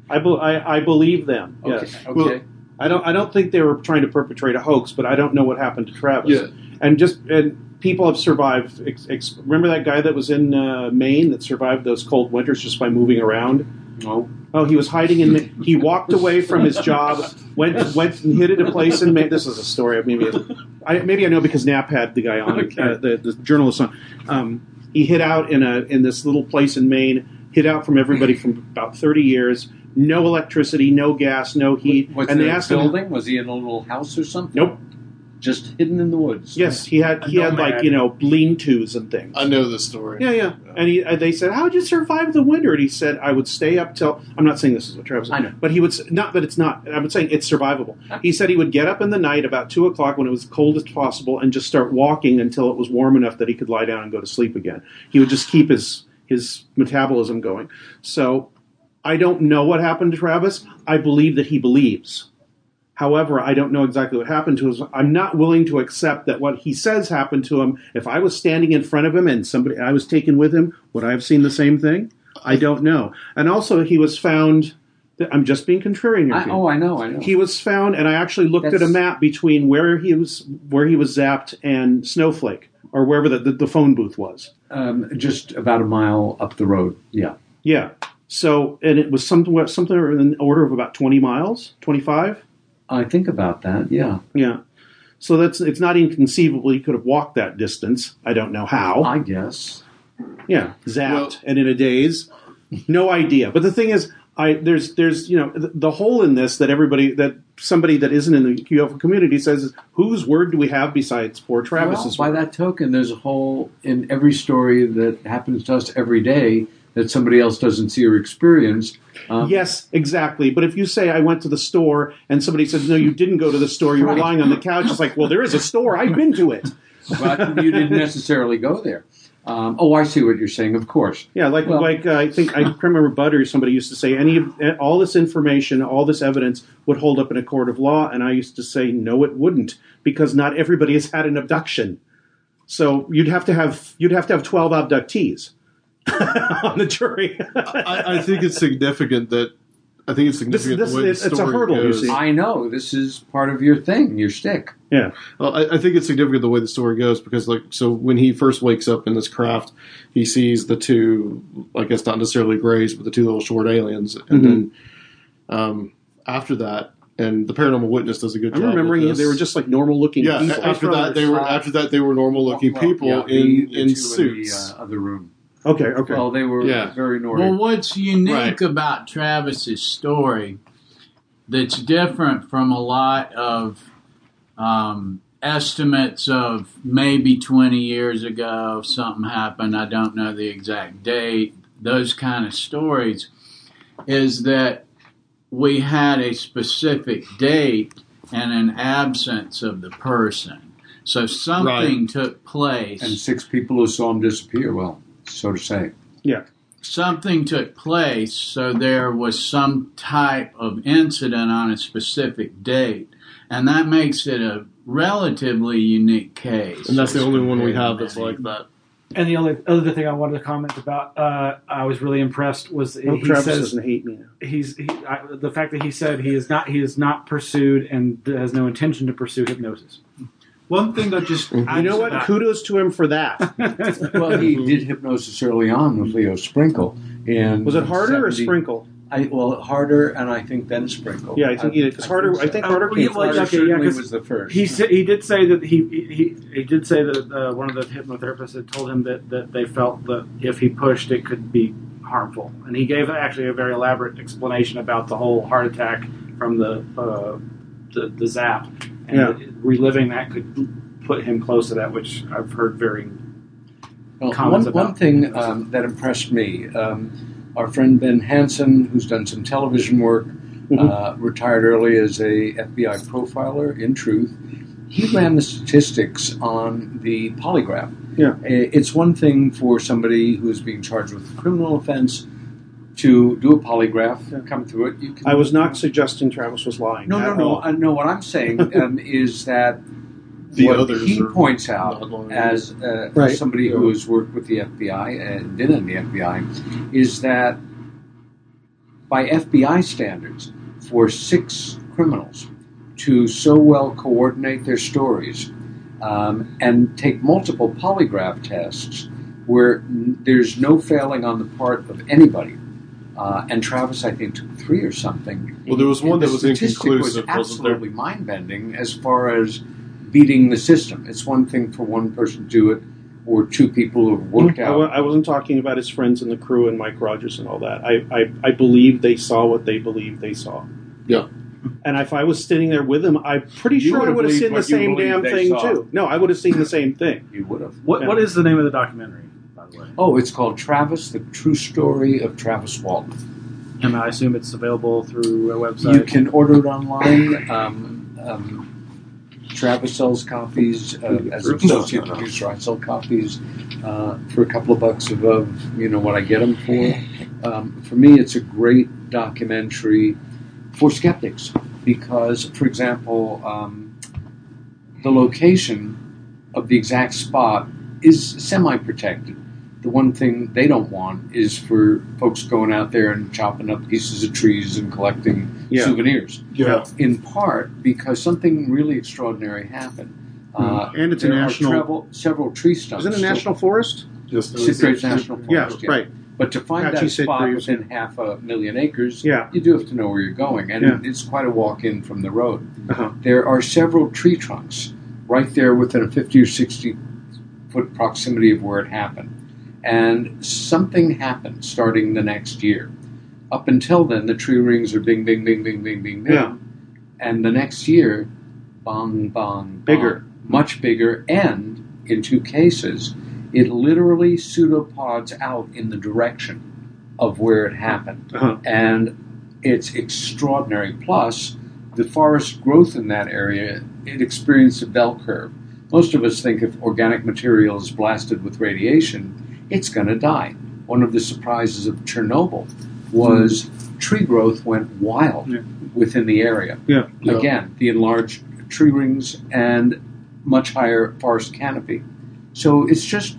I, be, I I believe them. Okay, Yes. okay. I don't I don't think they were trying to perpetrate a hoax, but I don't know what happened to Travis. Yeah. And just and people have survived. Ex, ex, remember that guy that was in uh, Maine that survived those cold winters just by moving around? No. Oh, he was hiding in. Ma- He walked away from his job, went went and hid at a place in Maine. This is a story. Maybe I maybe I know because Knapp had the guy on uh, the, the journalist on. Um, he hid out in a in this little place in Maine. Hid out from everybody from about thirty years. No electricity, no gas, no heat. Was and they asked him, building? Was he in a little house or something? Nope. Just hidden in the woods. Yes, he had he had like you know lean-tos and things. I know the story. Yeah, yeah. And he, uh, they said, "How would you survive the winter?" And he said, "I would stay up till." I'm not saying this is what Travis. I know. but he would s- not. But it's not. I'm saying it's survivable. He said he would get up in the night about two o'clock when it was cold as possible and just start walking until it was warm enough that he could lie down and go to sleep again. He would just keep his his metabolism going. So I don't know what happened to Travis. I believe that he believes. However, I don't know exactly what happened to him. I'm not willing to accept that what he says happened to him. If I was standing in front of him and somebody I was taken with him, would I have seen the same thing? I don't know. And also, he was found. I'm just being contrarian here. I, oh, I know, I know. He was found, and I actually looked at a map between where he was where he was zapped and Snowflake, or wherever the, the, the phone booth was. um, just about a mile up the road. Yeah. Yeah. So, and it was something something in the order of about 20 miles, 25. I think about that. Yeah. Yeah. So that's it's not inconceivable he could have walked that distance. I don't know how. I guess. Yeah, zapped Well- and in a daze. No idea. But the thing is, I there's there's you know the, the hole in this that everybody that somebody that isn't in the UFO community says is whose word do we have besides poor Well, Travis's by word? that token, there's a hole in every story that happens to us every day that somebody else doesn't see or experience. Um, Yes, exactly. But if you say I went to the store and somebody says no, you didn't go to the store, you were Right. lying on the couch. It's like, well, there is a store. I've been to it. but you didn't necessarily go there. Um, oh, I see what you're saying. Of course. Yeah, like Well- like uh, I think I remember Butter. Somebody used to say any all this information, all this evidence would hold up in a court of law, and I used to say no, it wouldn't, because not everybody has had an abduction. So you'd have to have you'd have to have twelve abductees on the jury. I, I think it's significant that I think it's This- significant this- the way the it's- it's a story hurdle, you see. I know this is part of your thing, your stick. yeah, Well, I, I think it's significant the way the story goes because, like, so when he first wakes up in this craft, he sees the two, I guess not necessarily grays, but the two little short aliens, and Mhm. then um, after that, and the paranormal witness does a good I'm job. remembering with it, this. they were just like normal looking yeah. people. After that, they were after that they were normal looking Well, people yeah, in the in two suits. the uh, other room. Okay, okay. Well, they were Yeah. very normal. Well, what's unique Right. about Travis's story that's different from a lot of um, estimates of maybe 20 years ago something happened, I don't know the exact date, those kind of stories, is that we had a specific date and an absence of the person. So something took place. and six people who saw him disappear. Well, so to say. Yeah. Something took place, so there was some type of incident on a specific date, and that makes it a relatively unique case. and that's the only one we have that's like that. And the only other thing I wanted to comment about, uh, I was really impressed was Oh, he Travis says doesn't hate me. he's he, I, the fact that he said he is not he is not pursued and has no intention to pursue hypnosis. One thing I just You know what? Kudos to him for that. Well, he did hypnosis early on with Leo Sprinkle. And Was it Harder or Sprinkle? I, well, Harder, and I think then Sprinkle. Yeah, I think yeah, 'cause Harder- I think Harder Oh, came yeah, well, first. Harder okay, yeah, certainly 'cause was the first. He said he did say that he he, he did say that uh, one of the hypnotherapists had told him that, that they felt that if he pushed, it could be harmful, and he gave actually a very elaborate explanation about the whole heart attack from the uh, the, the zap, and Yeah. reliving that could put him close to that, which I've heard very. Well, comments one, about. one thing um, that impressed me, um, our friend Ben Hansen, who's done some television work, Mm-hmm. uh, retired early as a FBI profiler. In truth, he ran the statistics on the polygraph. Yeah. It's one thing for somebody who is being charged with a criminal offense to do a polygraph, and come through it. You can, I was not suggesting Travis was lying. no, no, at no. all. I know what I'm saying um, is that The what others he points out as uh, Right. somebody who has worked with the FBI and been in the FBI is that by FBI standards, for six criminals to so well coordinate their stories um, and take multiple polygraph tests where n- there's no failing on the part of anybody. Uh, and Travis, I think, took three or something. Well, there was one The that was inconclusive, was absolutely mind-bending as far as beating the system. It's one thing for one person to do it, or two people who have worked I, out. wa- I wasn't talking about his friends and the crew and Mike Rogers and all that. I, I, I believe they saw what they believed they saw. Yeah. And if I was sitting there with him, I'm pretty You sure I would've would have believed seen the same damn thing saw. too. No, I would have seen the same thing. You would have. What, Yeah. what is the name of the documentary, by the way? Oh, it's called Travis: The True Story of Travis Walton. And I assume it's available through a website. You can order it online. Um, um, Travis sells copies uh, as an associate producer. I sell copies uh, for a couple of bucks above, you know, what I get them for. Um, for me, it's a great documentary for skeptics because, for example, um, the location of the exact spot is semi-protected. The one thing they don't want is for folks going out there and chopping up pieces of trees and collecting Yeah. souvenirs. Yeah. In part because something really extraordinary happened. Uh, And it's a there are national- Several, several tree stumps. Is it a national forest? Just Sitgreaves National Yeah, Forest. right. But to find Apache that Sid spot Crews. within half a million acres, Yeah. you do have to know where you're going, and Yeah. it's quite a walk in from the road. Uh-huh. There are several tree trunks right there within a 50 or 60 foot proximity of where it happened. And something happened starting the next year. Up until then, the tree rings are bing, bing, bing, bing, bing, bing, bing. Yeah. And the next year, bong, bong, bong. Bigger. Much bigger. And in two cases, it literally pseudopods out in the direction of where it happened. Uh-huh. And it's extraordinary. Plus, the forest growth in that area, it experienced a bell curve. Most of us think if organic material is blasted with radiation, it's going to die. One of the surprises of Chernobyl was tree growth went wild Yeah. within the area. Yeah. Yeah. Again, the enlarged tree rings and much higher forest canopy. So it's just,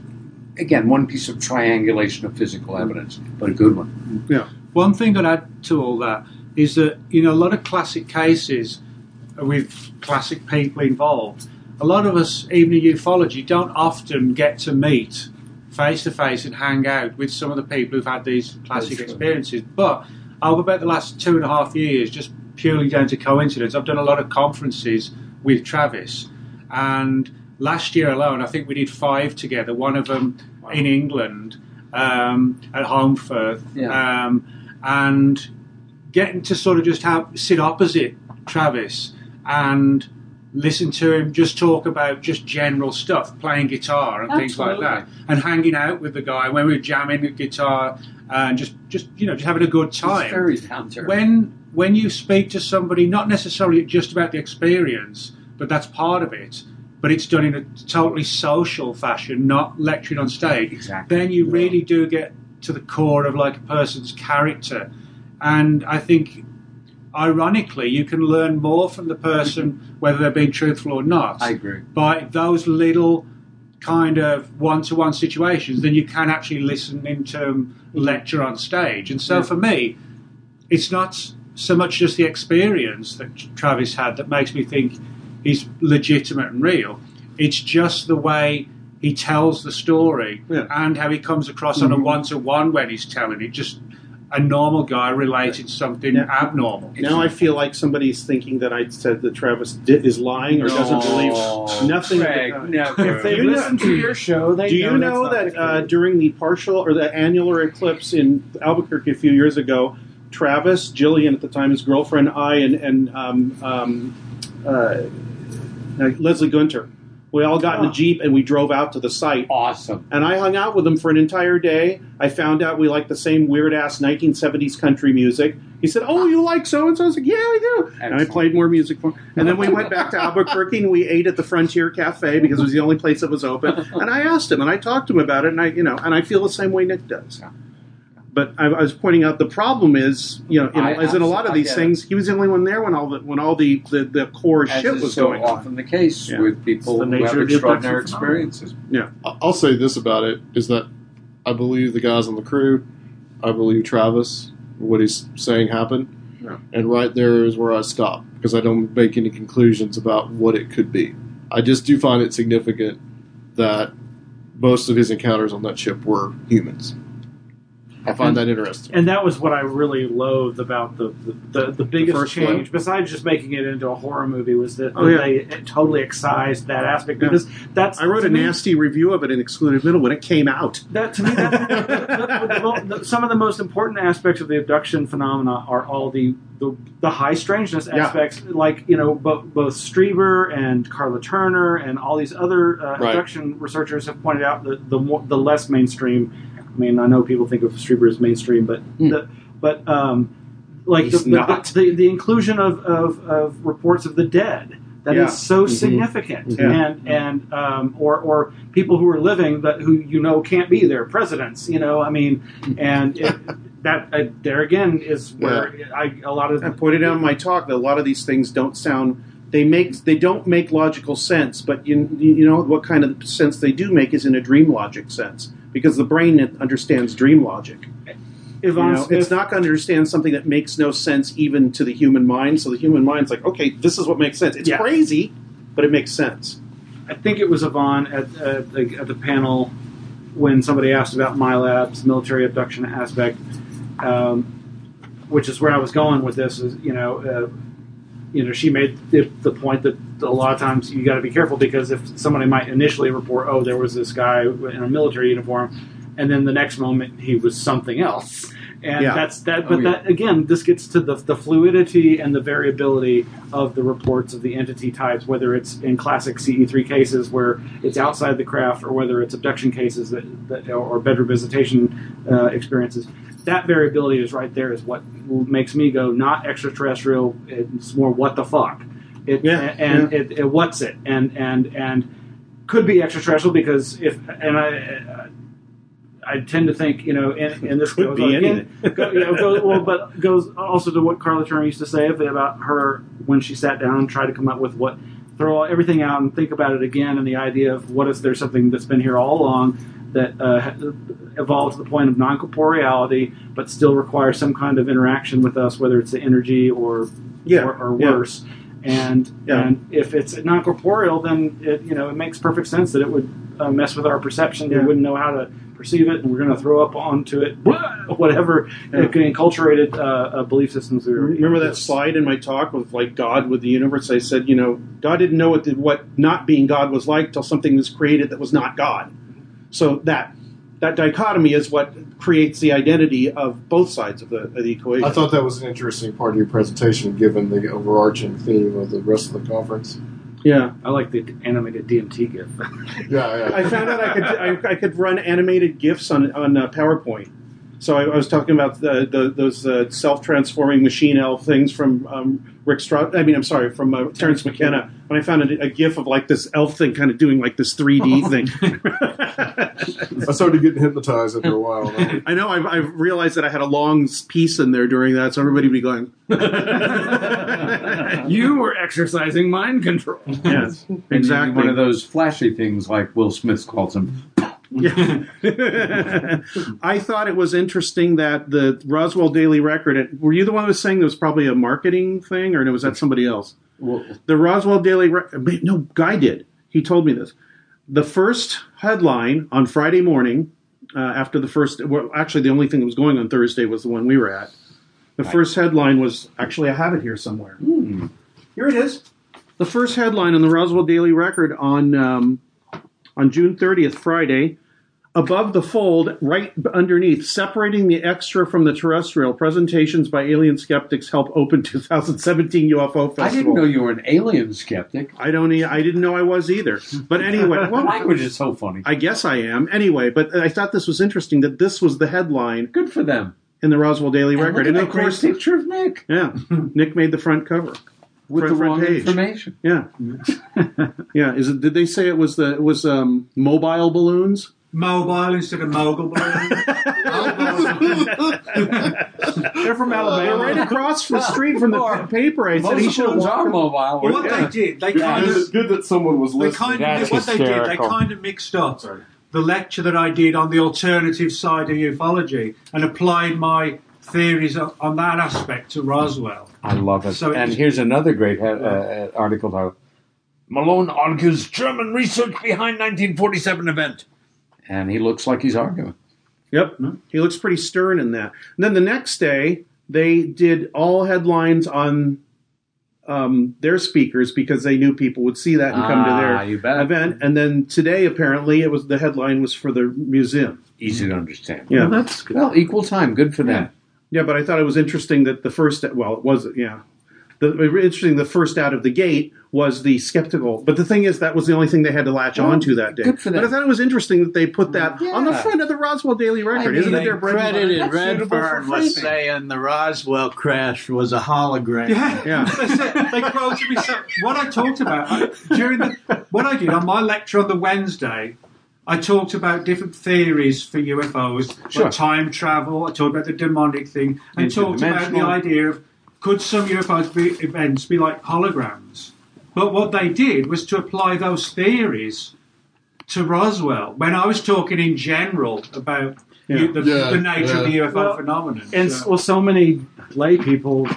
again, one piece of triangulation of physical mm. evidence, but a good one. Mm. Yeah. One thing I'd add to all that is that you know a lot of classic cases with classic people involved. A lot of us, even in ufology, don't often get to meet face to face and hang out with some of the people who've had these classic experiences. But over about the last two and a half years, just purely down to coincidence, I've done a lot of conferences with Travis, and last year alone, I think we did five together. One of them in England um, at Holmfirth, Yeah. um, and getting to sort of just have sit opposite Travis and listen to him just talk about just general stuff, playing guitar and things like that, and hanging out with the guy when we were jamming the guitar and just just you know just having a good time It's very earth. when when you speak to somebody, not necessarily just about the experience, but that's part of it. But it's done in a totally social fashion, not lecturing on stage. Exactly. Then you really do get to the core of like a person's character, and I think, ironically, you can learn more from the person whether they're being truthful or not I agree. by those little kind of one-to-one situations than you can actually listen into lecture on stage. And so Yeah. for me, it's not so much just the experience that Travis had that makes me think he's legitimate and real. It's just the way he tells the story Yeah. and how he comes across on a mm-hmm. one-to-one when he's telling it. Just a normal guy relating something Yeah. abnormal. Now I feel like somebody's thinking that I said that Travis di- is lying or doesn't believe nothing. of the Craig, kind. never. if they listen to your show, they Do you know, know that uh, during the partial or the annular eclipse in Albuquerque a few years ago, Travis, Jillian at the time, his girlfriend, I, and, and um, um, uh, uh, Leslie Gunter. We all got in a jeep and we drove out to the site. Awesome. And I hung out with him for an entire day. I found out we liked the same weird ass 1970s country music. He said, "Oh, you like so and so?" I was like, "Yeah, I do." And I played more music for him. And then we went back to Albuquerque and we ate at the Frontier Cafe because it was the only place that was open. And I asked him and I talked to him about it. And I, you know, and I feel the same way Nick does. But I, I was pointing out the problem is, you know, in, I as in a lot of these get it. things, he was the only one there when all the when all the the, the core As shit is was so going on. often the case Yeah. with people the who nature have of the extraordinary experiences. Yeah. I- I'll say this about it is that I believe the guys on the crew. I believe Travis. What he's saying happened, Yeah. and right there is where I stop because I don't make any conclusions about what it could be. I just do find it significant that most of his encounters on that ship were humans. I find that interesting. And that was what I really loathed about the the, the, the biggest first change, one? besides just making it into a horror movie, was that Oh, yeah. they totally excised that aspect because that's. I wrote a me- nasty review of it in Excluded Middle when it came out. That to me, that, the- the- the- some of the most important aspects of the abduction phenomena are all the the, the high strangeness Yeah. aspects, like you know, both both Strieber and Carla Turner and all these other uh, Right. abduction researchers have pointed out the the, more, the less mainstream. I mean, I know people think of Strieber as mainstream, but the, but um, like the, He's the, the, the inclusion of, of, of reports of the dead that is Yeah. so Mhm. significant Yeah. and and um, or or people who are living but who you know can't be there presidents you know I mean and it, that uh, there again is where I a lot of I pointed out in my talk that a lot of these things don't sound. They make they don't make logical sense, but you you know what kind of sense they do make is in a dream logic sense because the brain understands dream logic. You know, it's not going to understand something that makes no sense even to the human mind. So the human mind's like, okay, this is what makes sense. It's Yeah. crazy, but it makes sense. I think it was Yvonne at, at, the, at the panel when somebody asked about MILABs military abduction aspect, um, which is where I was going with this. Is you know, uh, you know, she made the, point that a lot of times you got to be careful because if somebody might initially report, oh, there was this guy in a military uniform, and then the next moment he was something else. And Yeah. that's that. Oh, But yeah. that again, this gets to the, the fluidity and the variability of the reports of the entity types, whether it's in classic CE3 cases where it's outside the craft, or whether it's abduction cases that, that or bedroom visitation uh, experiences. That variability is right there. Is what makes me go not extraterrestrial. It's more what the fuck. It, Yeah, and It, it what's it and and and could be extraterrestrial because if and I. I tend to think, you know, and, and this Could goes be again, go, you know, go, well, but goes also to what Carla Turner used to say about her when she sat down and tried to come up with what throw everything out and think about it again, and the idea of what is there something that's been here all along that uh, evolved to the point of non corporeality, but still requires some kind of interaction with us, whether it's the energy or Yeah, or, or yeah. worse. And Yeah. and if it's non corporeal, then it you know it makes perfect sense that it would uh, mess with our perception. Yeah. We wouldn't know how to perceive it, and we're going to throw up onto it whatever Yeah. enculturated uh, uh, belief systems. We Remember that slide in my talk with like God with the universe? I said, you know, God didn't know what the, what not being God was like till something was created that was not God. So that that dichotomy is what creates the identity of both sides of the, of the equation. I thought that was an interesting part of your presentation, given the overarching theme of the rest of the conference. Yeah. I like the animated DMT gif. Yeah, yeah. I found out I could I, I could run animated gifs on on uh, PowerPoint. So I, I was talking about the, the, those uh, self transforming machine elf things from um, Rick Strauss. I mean, I'm sorry, from uh, Terence McKenna. When I found a, a gif of like this elf thing, kind of doing like this 3D thing. I started getting hypnotized after a while. I know. I've, I've realized that I had a long piece in there during that, so everybody would be going. you were exercising mind control. Yes, exactly. One of those flashy things like Will Smith calls them. Yeah. I thought it was interesting that the Roswell Daily Record. It, were you the one who was saying there was probably a marketing thing, or was that somebody else? The Roswell Daily Record. No, Guy did. He told me this. The first headline on Friday morning, uh, after the first, well, actually, the only thing that was going on Thursday was the one we were at. The first headline was actually, I have it here somewhere. Here it is. The first headline on the Roswell Daily Record on um, on June 30th, Friday. above the fold, right underneath, separating the extra from the terrestrial. Presentations by alien skeptics help open 2017 UFO festival. I didn't know you were an alien skeptic. I don't. e- I didn't know I was either. But anyway, well, language is so funny. I guess I am. Anyway, but I thought this was interesting that this was the headline. Good for them. In the Roswell Daily And Record, look at and that of course, great picture of Nick. yeah, Nick made the front cover With Front- the front wrong page. information. Yeah, yeah. Is it? Did they say it was the it was um, mobile balloons? Mobile instead of mogul balloon. They're from They're Alabama. right across the street from the paper. I said he should have Most are walked. mobile. Well, what Yeah. they did, they Yeah, kind good, of, good that someone was they listening. kind of, That's what they did, they hysterical. kind of mixed up the lecture that I did on the alternative side of ufology and applied my theories on on that aspect to Roswell. I love it. So and it's- here's another great uh, uh, article titled Malone argues German research behind 1947 event. And he looks like he's arguing. Yep, he looks pretty stern in that. And then the next day, they did all headlines on um, their speakers because they knew people would see that and come to Ah, their event. And then today, apparently, it was the headline was for the museum. Easy to understand. Yeah. Well, that's good. Well, equal time. Good for them. Yeah, but I thought it was interesting that the first, well, it was, yeah. The, interesting, the first out of the gate was the skeptical. But the thing is, that was the only thing they had to latch Well, on to that day. good for them. But I thought it was interesting that they put that on the front of the Roswell Daily Record. I Isn't it their they bread credited That's suitable for Redfern with framing. saying the Roswell crash was a hologram. Yeah, Yeah. they, said, they quoted me. So, what I talked about I- during the what I did on my lecture on the Wednesday, I talked about different theories for UFOs, Sure. like time travel. I talked about the demonic thing, and talked about the idea of could some UFO be, events be like holograms? But what they did was to apply those theories to Roswell. When I was talking in general about Yeah. the, Yeah, the nature of the. UFO Well, phenomenon, And So- well, so many lay people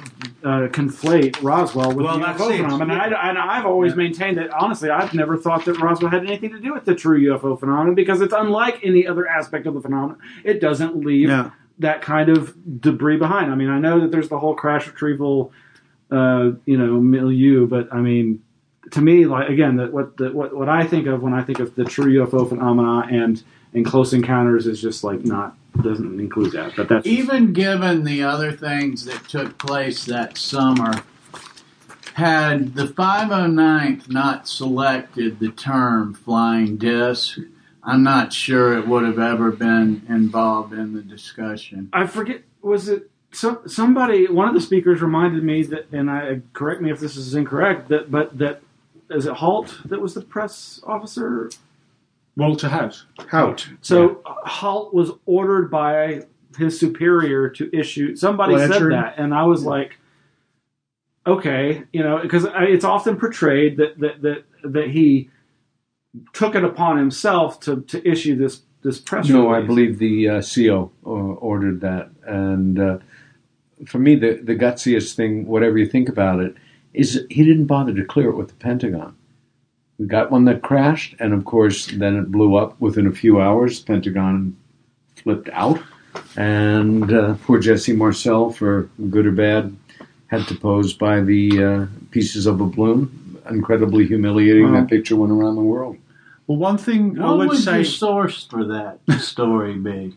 uh, conflate Roswell with Well, the UFO phenomenon. And, I, and I've always maintained that, honestly, I've never thought that Roswell had anything to do with the true UFO phenomenon because it's unlike any other aspect of the phenomenon. It doesn't leave Yeah. That kind of debris behind. I mean, I know that there's the whole crash retrieval, uh, you know, milieu, but I mean, to me, like again, that what the, what what I think of when I think of the true UFO phenomena and and close encounters is just like not doesn't include that. But that's Even given the other things that took place that summer, had the 509th not selected the term flying disc, I'm not sure it would have ever been involved in the discussion. I forget was it some somebody one of the speakers reminded me that and I correct me if this is incorrect that but that is it Halt that was the press officer Walter Haut. Haut. so Halt was ordered by his superior to issue somebody said that and I was like okay you know because it's often portrayed that that that that he took it upon himself to to issue this this press No, I believe the uh, CO uh, ordered that. And uh, for me, the, the gutsiest thing, whatever you think about it, is he didn't bother to clear it with the Pentagon. We got one that crashed, and of course, then it blew up within a few hours. Pentagon flipped out, and uh, poor Jesse Marcel, for good or bad, had to pose by the uh, pieces of a balloon. Incredibly humiliating. Wow. That picture went around the world. Well, one thing I What would would say. your source for that story be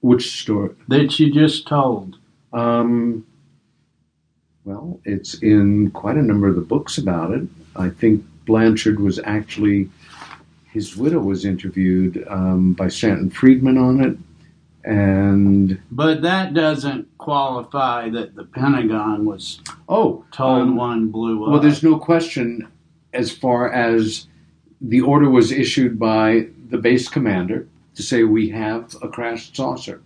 Which story? that you just told? Um, well, it's in quite a number of the books about it. I think Blanchard was actually, his widow was interviewed um, by Stanton Friedman on it. And, But that doesn't qualify that the Pentagon was oh, told um, one blew up. well, there's no question as far as the order was issued by the base commander to say we have a crashed saucer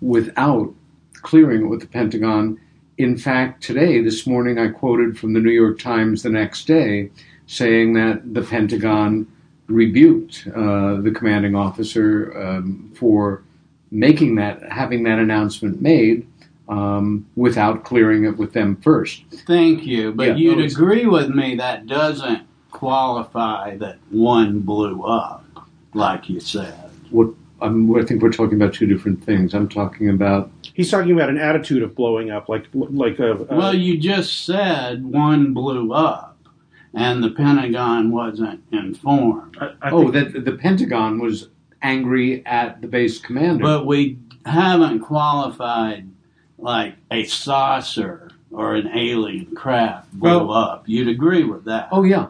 without clearing it with the Pentagon. In fact, today, this morning, I quoted from the New York Times the next day saying that the Pentagon rebuked uh, the commanding officer um, for making that, having that announcement made um, without clearing it with them first. Thank you, but Yeah, you'd no, agree with me that doesn't qualify that one blew up, like you said. What I'm, I think we're talking about two different things. I'm talking about He's talking about an attitude of blowing up, like like a. a Well, you just said one blew up, and the Pentagon wasn't informed. I, I oh that the Pentagon was angry at the base commander. But we haven't qualified like a saucer or an alien craft blew Well- up. You'd agree with that? oh yeah,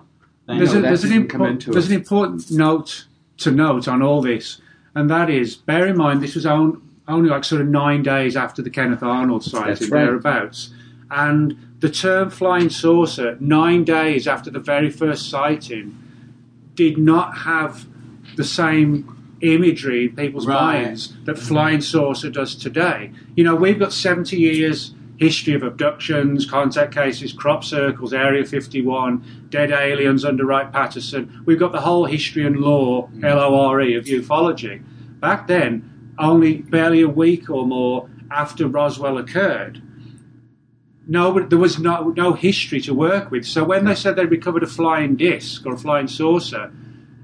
There's, you. a, there's, an didn't come impor- into there's an important note to note on all this, and that is bear in mind this was on, only like sort of nine days after the Kenneth Arnold sighting, That's right. thereabouts. And the term flying saucer, nine days after the very first sighting, did not have the same imagery in people's Right. minds that flying saucer does today. You know, we've got 70 years history of abductions, contact cases, crop circles, Area 51, dead aliens under Wright Patterson. We've got the whole history and lore, mm. L-O-R-E, of ufology. Back then, only barely a week or more after Roswell occurred, no, there was no, no history to work with. So when they said they recovered a flying disc or a flying saucer,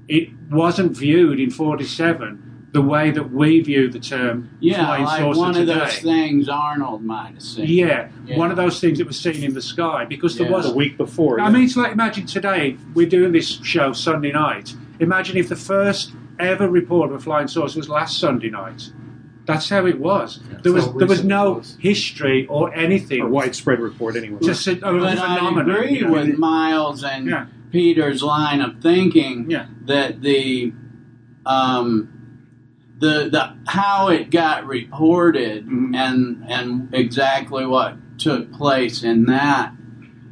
it wasn't viewed in 47 the way that we view the term yeah, flying like saucer one today. of those things Arnold might have seen. Yeah, Yeah. one of those things that was seen in the sky because there was The week before. I mean, it's like imagine today we're doing this show Sunday night. Imagine if the first ever report of a flying saucer was last Sunday night. That's how it was. There was there was no was. history or anything. a widespread report anyway. Just a, a But I phenomenon. agree you know. with Miles and Yeah. Peter's line of thinking Yeah. that the um, the the how it got reported Mm-hmm. and and exactly what took place in that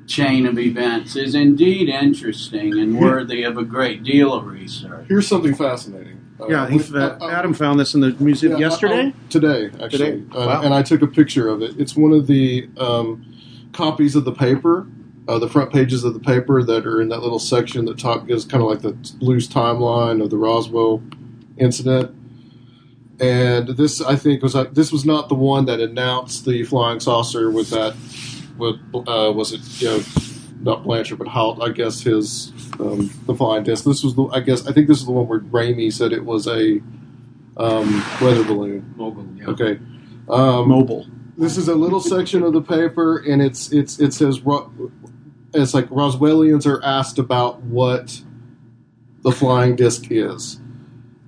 chain of events is indeed interesting and worthy of a great deal of research. Here's something fascinating. Uh, yeah, he, uh, uh, Adam found this in the museum Yeah, yesterday. uh, today, actually. Today? Uh, Wow. And I took a picture of it. It's one of the um, copies of the paper, uh, the front pages of the paper that are in that little section that top is kind of like the loose timeline of the Roswell incident. And this, I think, was uh, this was not the one that announced the flying saucer with that. With uh, was it you know not Blanchard but Haut? I guess his um, the flying disc. This was the I guess I think this is the one where Ramey said it was a um, weather balloon. Mogul, yeah. Okay. Um, Mobile. This is a little section of the paper, and it's it's it says It's like Roswellians are asked about what the flying disc is,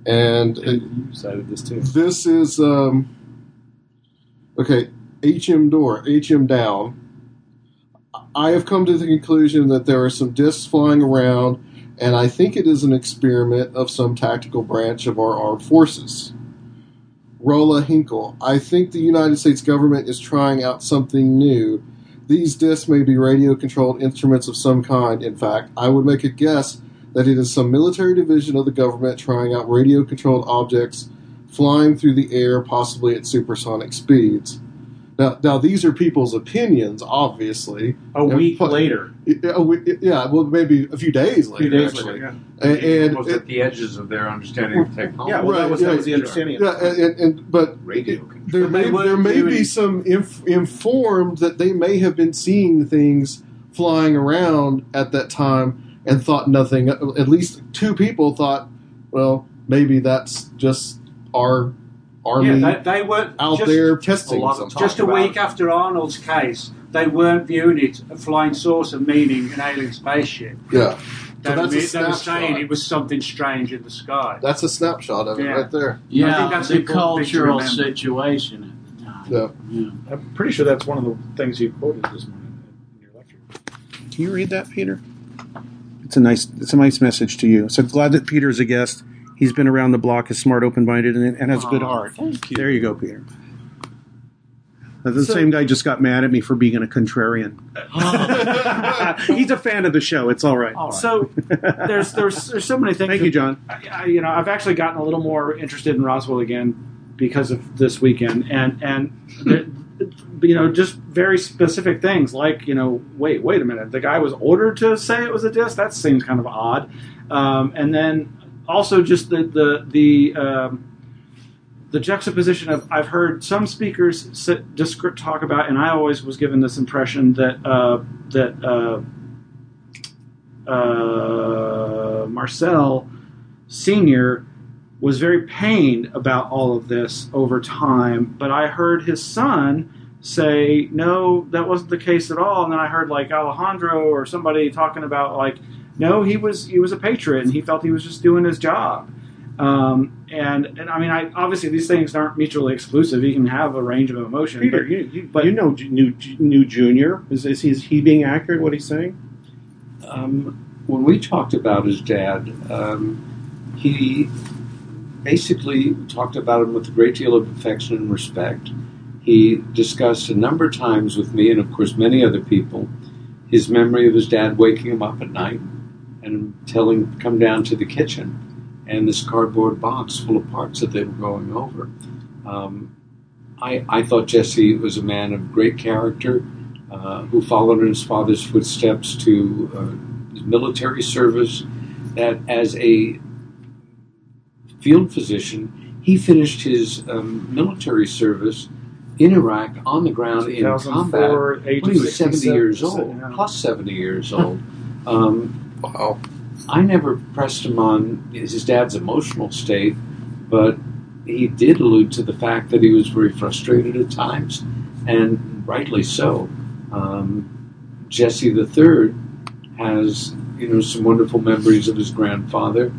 and You cited this too. this is um, okay. HM door, HM down. I have come to the conclusion that there are some discs flying around, and I think it is an experiment of some tactical branch of our armed forces. Rolla Hinkle, I think the United States government is trying out something new. These discs may be radio controlled instruments of some kind. In fact, I would make a guess that it is some military division of the government trying out radio controlled objects flying through the air, possibly at supersonic speeds. Now, now these are people's opinions, obviously. A week later. Yeah, a week- yeah, well, maybe a few days later. A few days actually. later, And, and almost at the edges of their understanding of technology. Yeah, well, that was, that was the yeah, understanding. of Yeah, and, and, and but Radio there may weren't there may be viewing- some inf- informed that they may have been seeing things flying around at that time and thought nothing. At least two people thought, well, maybe that's just our army Yeah, they, they were out just, there testing a something. Just a about- week after Arnold's case, they weren't viewing it a flying saucer, of meaning an alien spaceship. Yeah, They, So were, that's a they were saying it was something strange in the sky. that's a snapshot of it right there. Yeah, I think that's the an important thing to cultural situation at the time. Yeah. Yeah. I'm pretty sure that's one of the things you quoted this morning in your lecture. Can you read that, Peter? It's a nice. It's a nice message to you. So glad that Peter's a guest. He's been around the block, is smart, open-minded, and, and has a good heart. thank you. There you go, Peter. The So- same guy just got mad at me for being a contrarian. He's a fan of the show. It's all right. So there's there's there's so many things. Thank you, John. I, I- you know, I've actually gotten a little more interested in Roswell again because of this weekend, and and the, you know, just very specific things like you know, wait, wait a minute, the guy was ordered to say it was a disc. That seems kind of odd. Um, and then also just the the the. Um, the juxtaposition of I've heard some speakers sit, just talk about, and I always was given this impression that uh, that uh, uh, Marcel Senior was very pained about all of this over time, but I heard his son say, "No, that wasn't the case at all." And then I heard like Alejandro or somebody talking about like, "No, he was he was a patriot and he felt he was just doing his job." Um, and and I mean, I obviously these things aren't mutually exclusive. You can have a range of emotion. Peter, but, you, you, but you know new new junior is is he, is he being accurate? What he's saying? Um, when we talked about his dad, um, he basically talked about him with a great deal of affection and respect. He discussed a number of times with me, and of course many other people, his memory of his dad waking him up at night and telling him to come down to the kitchen and this cardboard box full of parts that they were going over. Um, I, I thought Jesse was a man of great character uh, who followed in his father's footsteps to uh, his military service. That as a field physician, he finished his um, military service in Iraq on the ground in 2004, combat when he was 70 years old, yeah. plus 70 years old. Um, wow. I never pressed him on his dad's emotional state, but he did allude to the fact that he was very frustrated at times, and rightly so. Um, Jesse the Third has, you know, some wonderful memories of his grandfather,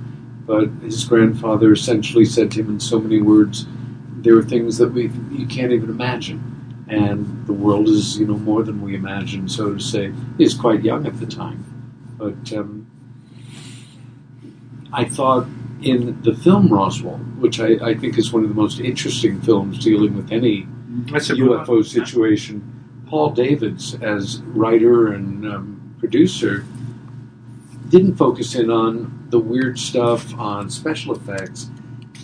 but his grandfather essentially said to him in so many words, "There are things that we you can't even imagine, and the world is, you know, more than we imagine." So to say, he was quite young at the time, but. Um, I thought in the film Roswell, which I, I think is one of the most interesting films dealing with any That's a good one. UFO situation, Paul Davids, as writer and um, producer, didn't focus in on the weird stuff, on special effects.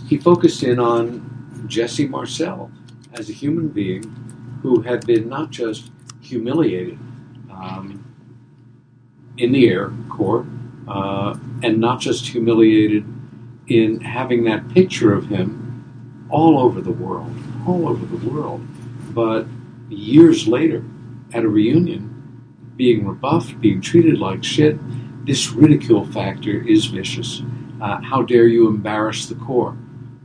He focused in on Jesse Marcel as a human being who had been not just humiliated um, in the Air Corps, uh, and not just humiliated in having that picture of him all over the world, all over the world, but years later at a reunion, being rebuffed, being treated like shit, this ridicule factor is vicious. Uh, how dare you embarrass the Corps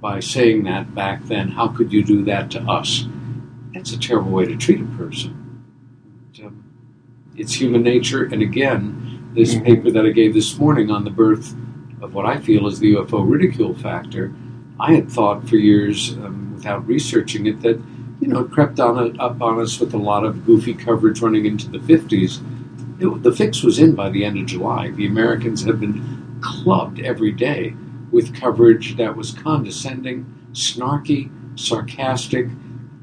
by saying that back then? How could you do that to us? That's a terrible way to treat a person. Um, it's human nature, and again, this paper that I gave this morning on the birth of what I feel is the UFO ridicule factor, I had thought for years, um, without researching it, that you know it crept on up on us with a lot of goofy coverage running into the 50s. It, the fix was in by the end of July. The Americans had been clubbed every day with coverage that was condescending, snarky, sarcastic.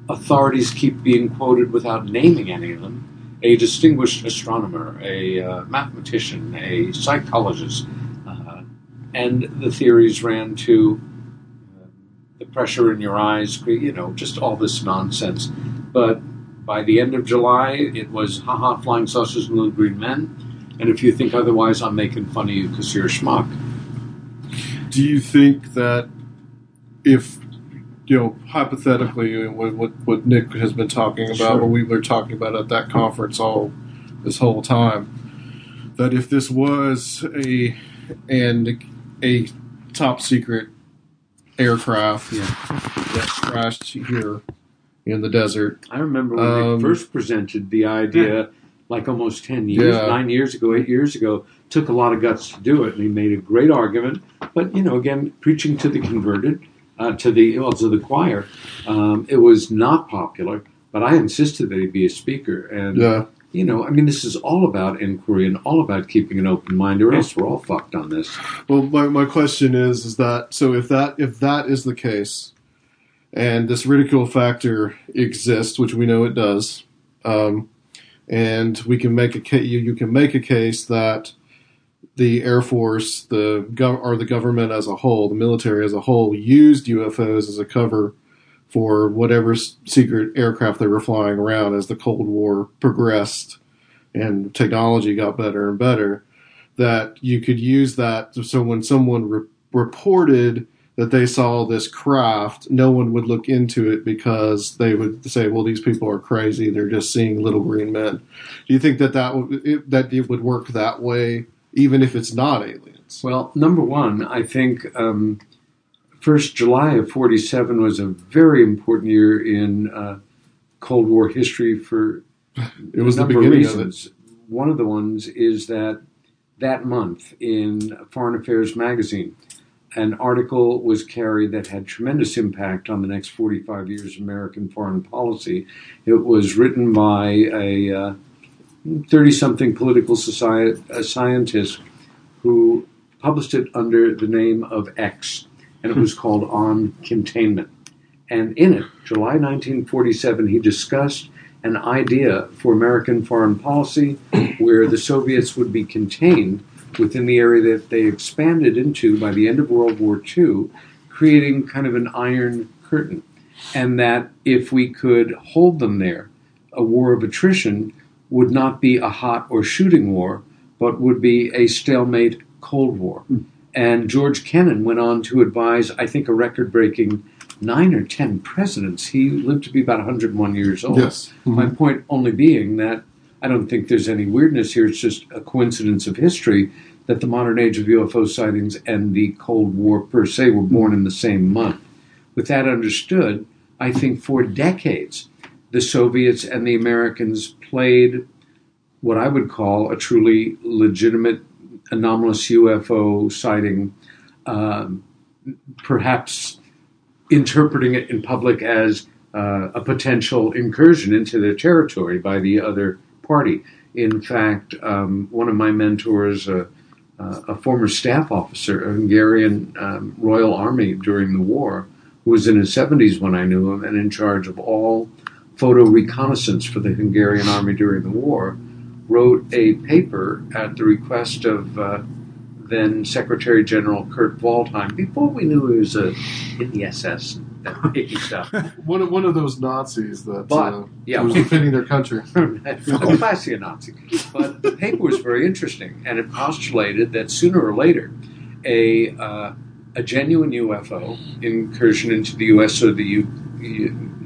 Authorities keep being quoted without naming any of them a distinguished astronomer, a uh, mathematician, a psychologist, uh, and the theories ran to uh, the pressure in your eyes, you know, just all this nonsense. But by the end of July, it was haha, flying saucers and little green men. And if you think otherwise, I'm making fun of you because you're a schmuck. Do you think that if you know hypothetically what what, what Nick has been talking about, Sure. what we were talking about at that conference all this whole time, that if this was a and a top secret aircraft that crashed here in the desert, I remember when Um, they first presented the idea, like almost 10 years, Yeah. nine years ago, eight years ago. Took a lot of guts to do it, and he made a great argument. But, you know, again, preaching to the converted, uh, to the well, to the choir, um, it was not popular. But I insisted that he be a speaker, and Yeah. you know, I mean, this is all about inquiry and all about keeping an open mind, or else we're all fucked on this. Well, my, my question is, is that so? If that if that is the case, and this ridicule factor exists, which we know it does, um, and we can make a ca- you, you can make a case that the Air Force, the gov- or the government as a whole, the military as a whole, used UFOs as a cover for whatever secret aircraft they were flying around as the Cold War progressed and technology got better and better that you could use that so when someone re- reported that they saw this craft, no one would look into it because they would say, "Well, these people are crazy. They're just seeing little green men." Do you think that that it, that it would work that way, even if it's not aliens? Well, number one, I think um, first July of '47 was a very important year in uh, Cold War history for It was a the beginning of of it. One of the ones is that that month in Foreign Affairs magazine, an article was carried that had tremendous impact on the next 45 years of American foreign policy. It was written by a 30 something political society, a uh, scientist who published it under the name of X, and it hmm. was called On Containment. And in it, July 1947, he discussed an idea for American foreign policy where the Soviets would be contained within the area that they expanded into by the end of World War II, creating kind of an iron curtain. And that if we could hold them there, a war of attrition would not be a hot or shooting war, but would be a stalemate Cold War. Hmm. And George Kennan went on to advise, I think, a record breaking nine or ten presidents. He lived to be about 101 years old. Yes. My mm-hmm. point only being that I don't think there's any weirdness here. It's just a coincidence of history that the modern age of UFO sightings and the Cold War per se were hmm. born in the same month. With that understood, I think for decades, the Soviets and the Americans played what I would call a truly legitimate anomalous UFO sighting, um, perhaps interpreting it in public as uh, a potential incursion into their territory by the other party. In fact, um, one of my mentors, uh, uh, a former staff officer, a Hungarian um, Royal Army during the war, who was in his 70s when I knew him and in charge of all photo reconnaissance for the Hungarian army during the war, wrote a paper at the request of uh, then Secretary General Kurt Waldheim before we knew he was uh, in the SS that icky stuff. one of one of those Nazis that But, uh, yeah. was defending their country. a classy a Nazi. But the paper was very interesting, and it postulated that sooner or later, a uh, a genuine UFO incursion into the U.S. or the U, or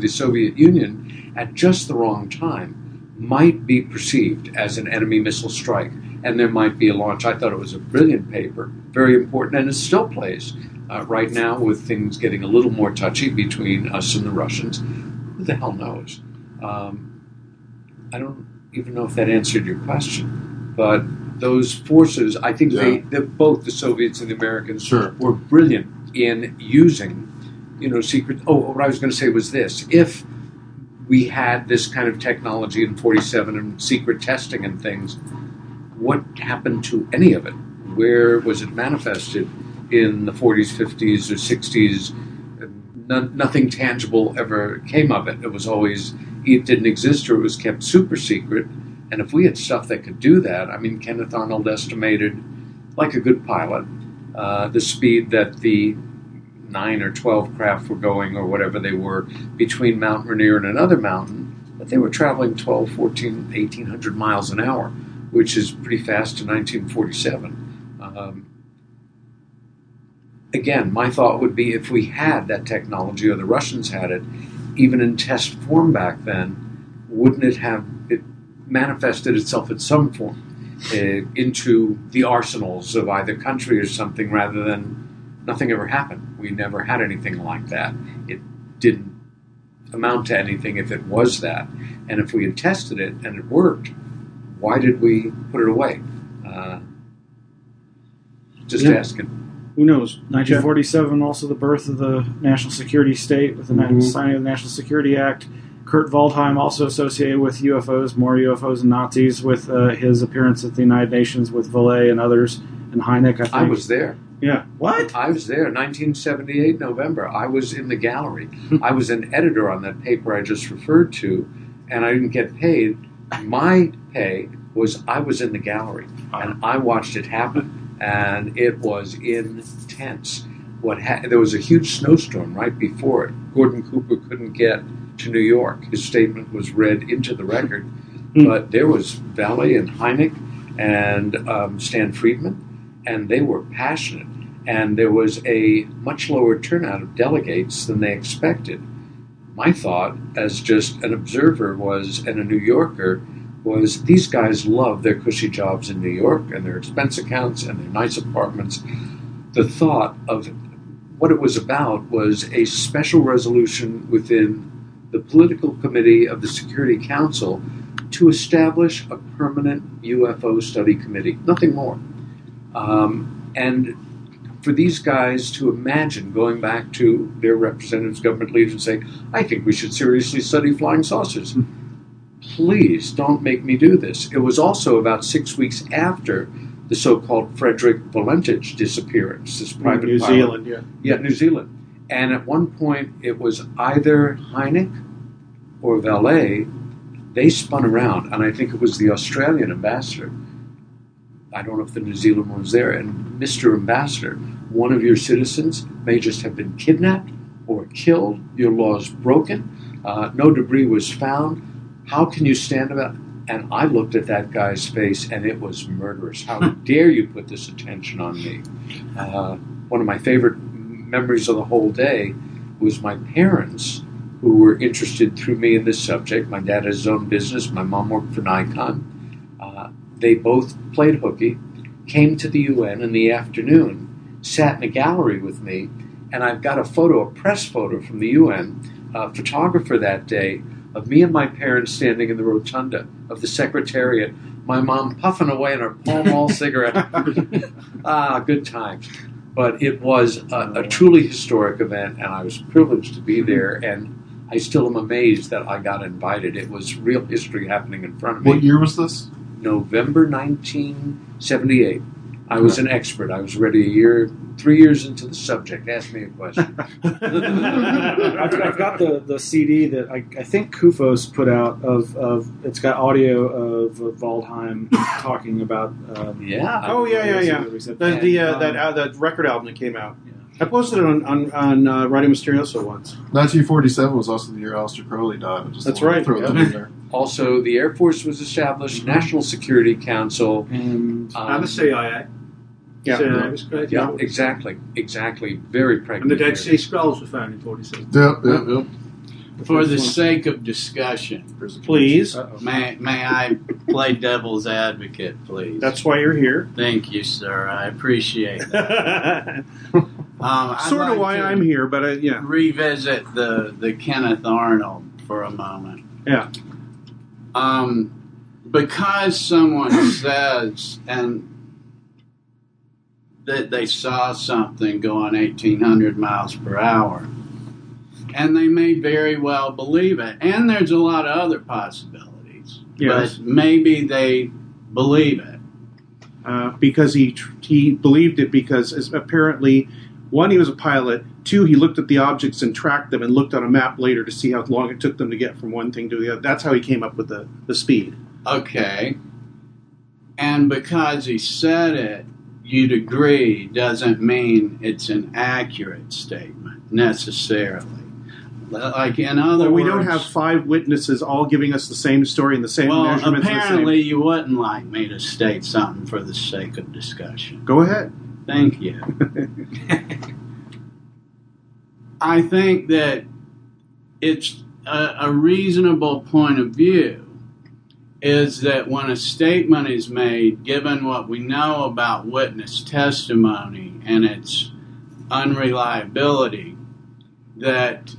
the Soviet Union at just the wrong time might be perceived as an enemy missile strike, and there might be a launch. I thought it was a brilliant paper, very important, and it still plays uh, right now with things getting a little more touchy between us and the Russians. Who the hell knows? Um, I don't even know if that answered your question, but those forces, I think they, they both the Soviets and the Americans were brilliant in using, you know, secret. Oh, what I was going to say was this: if we had this kind of technology in '47 and secret testing and things, what happened to any of it? Where was it manifested in the 40s, 50s, or 60s? No, nothing tangible ever came of it. It was always it didn't exist or it was kept super secret. And if we had stuff that could do that, I mean, Kenneth Arnold estimated, like a good pilot, uh, the speed that the nine or 12 craft were going, or whatever they were, between Mount Rainier and another mountain, but they were traveling 12, 14, 1800 miles an hour, which is pretty fast in 1947. Um, again, my thought would be if we had that technology, or the Russians had it, even in test form back then, wouldn't it have it manifested itself in some form uh, into the arsenals of either country or something rather than nothing ever happened? We never had anything like that. It didn't amount to anything if it was that. And if we had tested it and it worked, why did we put it away? Uh, just Yeah. asking. Who knows? 1947, also the birth of the national security state with the Mhm. signing of the National Security Act. Kurt Waldheim also associated with UFOs, more UFOs and Nazis, with uh, his appearance at the United Nations with Vallée and others, and Hynek. I think I was there. Yeah. What? I was there, 1978 November. I was in the gallery. I was an editor on that paper I just referred to, and I didn't get paid. My pay was I was in the gallery, and I watched it happen, and it was intense. What ha- there was a huge snowstorm right before it. Gordon Cooper couldn't get to New York. His statement was read into the record, but there was Vallée and Hynek and um, Stan Friedman, and they were passionate. And there was a much lower turnout of delegates than they expected. My thought, as just an observer, was and a New Yorker, was these guys love their cushy jobs in New York and their expense accounts and their nice apartments. The thought of what it was about was a special resolution within the political committee of the Security Council to establish a permanent UFO study committee, nothing more. Um, and for these guys to imagine going back to their representatives, government leaders, and saying, I think we should seriously study flying saucers. Please don't make me do this. It was also about six weeks after the so called Frederick Valentich disappearance, this private New pilot. Zealand, yeah. Yeah, New Zealand. And at one point, it was either Hynek or Vallée. They spun around, and I think it was the Australian ambassador. I don't know if the New Zealand one was there. And Mr. Ambassador, one of your citizens may just have been kidnapped or killed. Your laws broken. Uh, no debris was found. How can you stand about? And I looked at that guy's face, and it was murderous. How dare you put this attention on me? Uh, one of my favorite memories of the whole day was my parents, who were interested through me in this subject. My dad has his own business. My mom worked for Nikon. They both played hooky, came to the UN in the afternoon, sat in a gallery with me, and I've got a photo, a press photo from the UN uh, photographer that day of me and my parents standing in the rotunda of the Secretariat. My mom puffing away in her Pall Mall cigarette. ah, good times. But it was a, a truly historic event, and I was privileged to be there. And I still am amazed that I got invited. It was real history happening in front of me. What year was this? November 1978. I was an expert. I was ready a year, three years into the subject. Ask me a question. I've, I've got the, the CD that I, I think CUFOS put out of, of it's got audio of, of Waldheim talking about um, yeah Oh yeah, yeah, yeah. The, the uh, that uh, that record album that came out. I posted it on on, on uh, Radio Mysterioso once. 1947 was also the year Aleister Crowley died. I just That's wanted to right, Throw that in there. Also, the Air Force was established, National Security Council, and, um, and the CIA. Yeah. CIA was created. yeah, exactly, exactly. Very pregnant. And the Dead Sea Scrolls were found in 47. Yep, yep, yep. For the sake of discussion, Please. may, may I play devil's advocate, please? That's why you're here. Thank you, sir. I appreciate that. sort Um, I'd of like why I'm here, but uh, yeah, revisit the, the Kenneth Arnold for a moment. yeah. Um, because someone says and that they saw something going 1800 miles per hour, and they may very well believe it, and there's a lot of other possibilities. Yes. But maybe they believe it. Uh, because he he believed it because apparently one he was a pilot two he looked at the objects and tracked them and looked on a map later to see how long it took them to get from one thing to the other that's how he came up with the, the speed Okay. And because he said it, you'd agree doesn't mean it's an accurate statement necessarily. Like in other But we words, don't have five witnesses all giving us the same story and the same well, measurements apparently you wouldn't like me to state something for the sake of discussion. go ahead Thank you. I think that it's a, a reasonable point of view is that when a statement is made, given what we know about witness testimony and its unreliability, that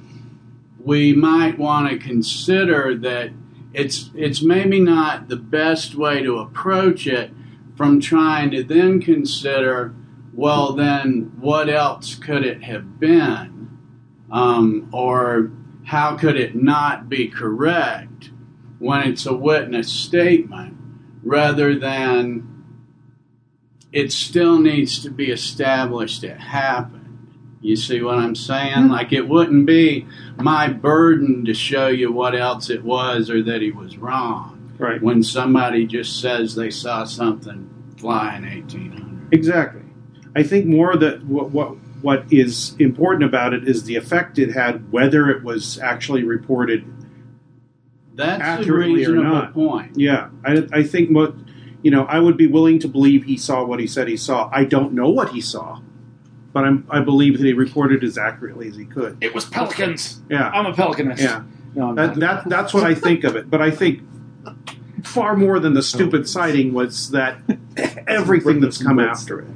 we might want to consider that it's it's maybe not the best way to approach it from trying to then consider well then what else could it have been um, or how could it not be correct when it's a witness statement rather than it still needs to be established it happened? You see what i'm saying? Like it wouldn't be my burden to show you what else it was or that he was wrong. Right. When somebody just says they saw something fly in 1800 exactly. I think more that what, what what is important about it is the effect it had whether it was actually reported that's a accurately or reasonable not point Yeah, I, I think what you know, I would be willing to believe he saw what he said he saw. I don't know what he saw, but I'm, I believe that he reported as accurately as he could. It was pelicans. Yeah, I'm a pelicanist. yeah. No, That, that that's what I think of it. But I think far more than the stupid sighting was that everything that's come after it.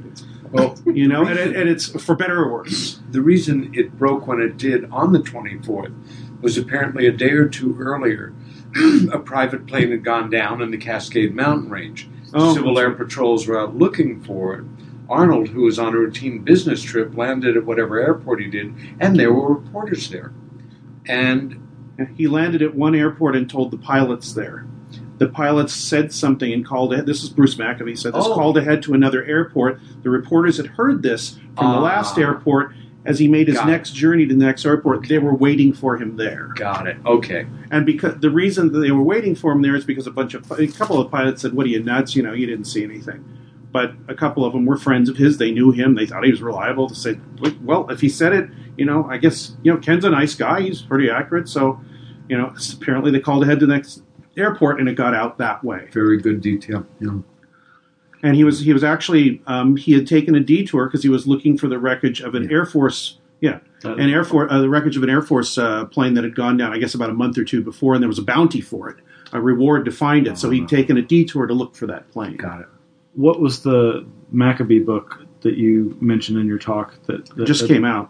Well, You know, and, it, and it's for better or worse. the reason it broke when it did on the 24th was apparently a day or two earlier, a private plane had gone down in the Cascade Mountain Range. Oh, Civil Air. Patrols were out looking for it. Arnold, who was on a routine business trip, landed at whatever airport he did, and there were reporters there. And He landed at one airport and told the pilots there. The pilots said something and called ahead. This is Bruce Maccabee said this Oh. called ahead to another airport. The reporters had heard this from the Ah. last airport as he made his Got it. next journey to the next airport. They were waiting for him there. got it. Okay. And because the reason that they were waiting for him there is because a bunch of a couple of pilots said, "What are you nuts? You know, you didn't see anything." But a couple of them were friends of his. They knew him. They thought he was reliable. To say, "Well, if he said it, you know, I guess you know Ken's a nice guy. He's pretty accurate." So, you know, apparently they called ahead to the next airport, and it got out that way. Very good detail. Yeah. And he was he was actually um, he had taken a detour because he was looking for the wreckage of an Air Force. Yeah, an Air Force, uh, the wreckage of an Air Force uh, plane that had gone down, I guess, about a month or two before, and there was a bounty for it, a reward to find it. So he'd taken a detour to look for that plane. Got it. What was the Maccabee book that you mentioned in your talk that, that Just that- came out.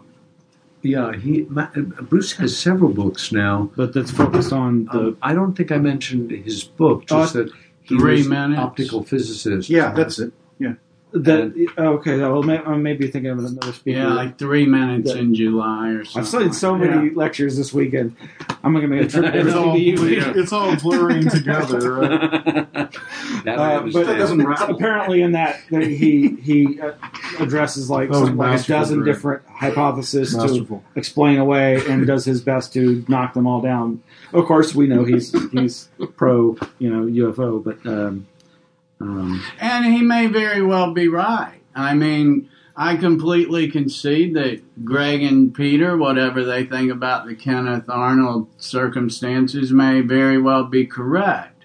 Yeah, he Ma- Bruce has several books now. But that's focused on the. Um, I don't think I mentioned his book, just Uh, that he Three was an optical physicist. Yeah, that's it. Yeah. That okay, well, may, I may be thinking of another speaker. Yeah, like three minutes that- in July or something. I've studied so many lectures this weekend. I'm going to make a trip It's all, it's all blurring together. Right? That Uh, but understand. apparently, in that, that he he uh, addresses like, That was something like a dozen Greg. different hypotheses Masterful. to explain away, and does his best to knock them all down. Of course, we know he's he's pro you know UFO, but um, um, And he may very well be right. I mean, I completely concede that Greg and Peter, whatever they think about the Kenneth Arnold circumstances, may very well be correct.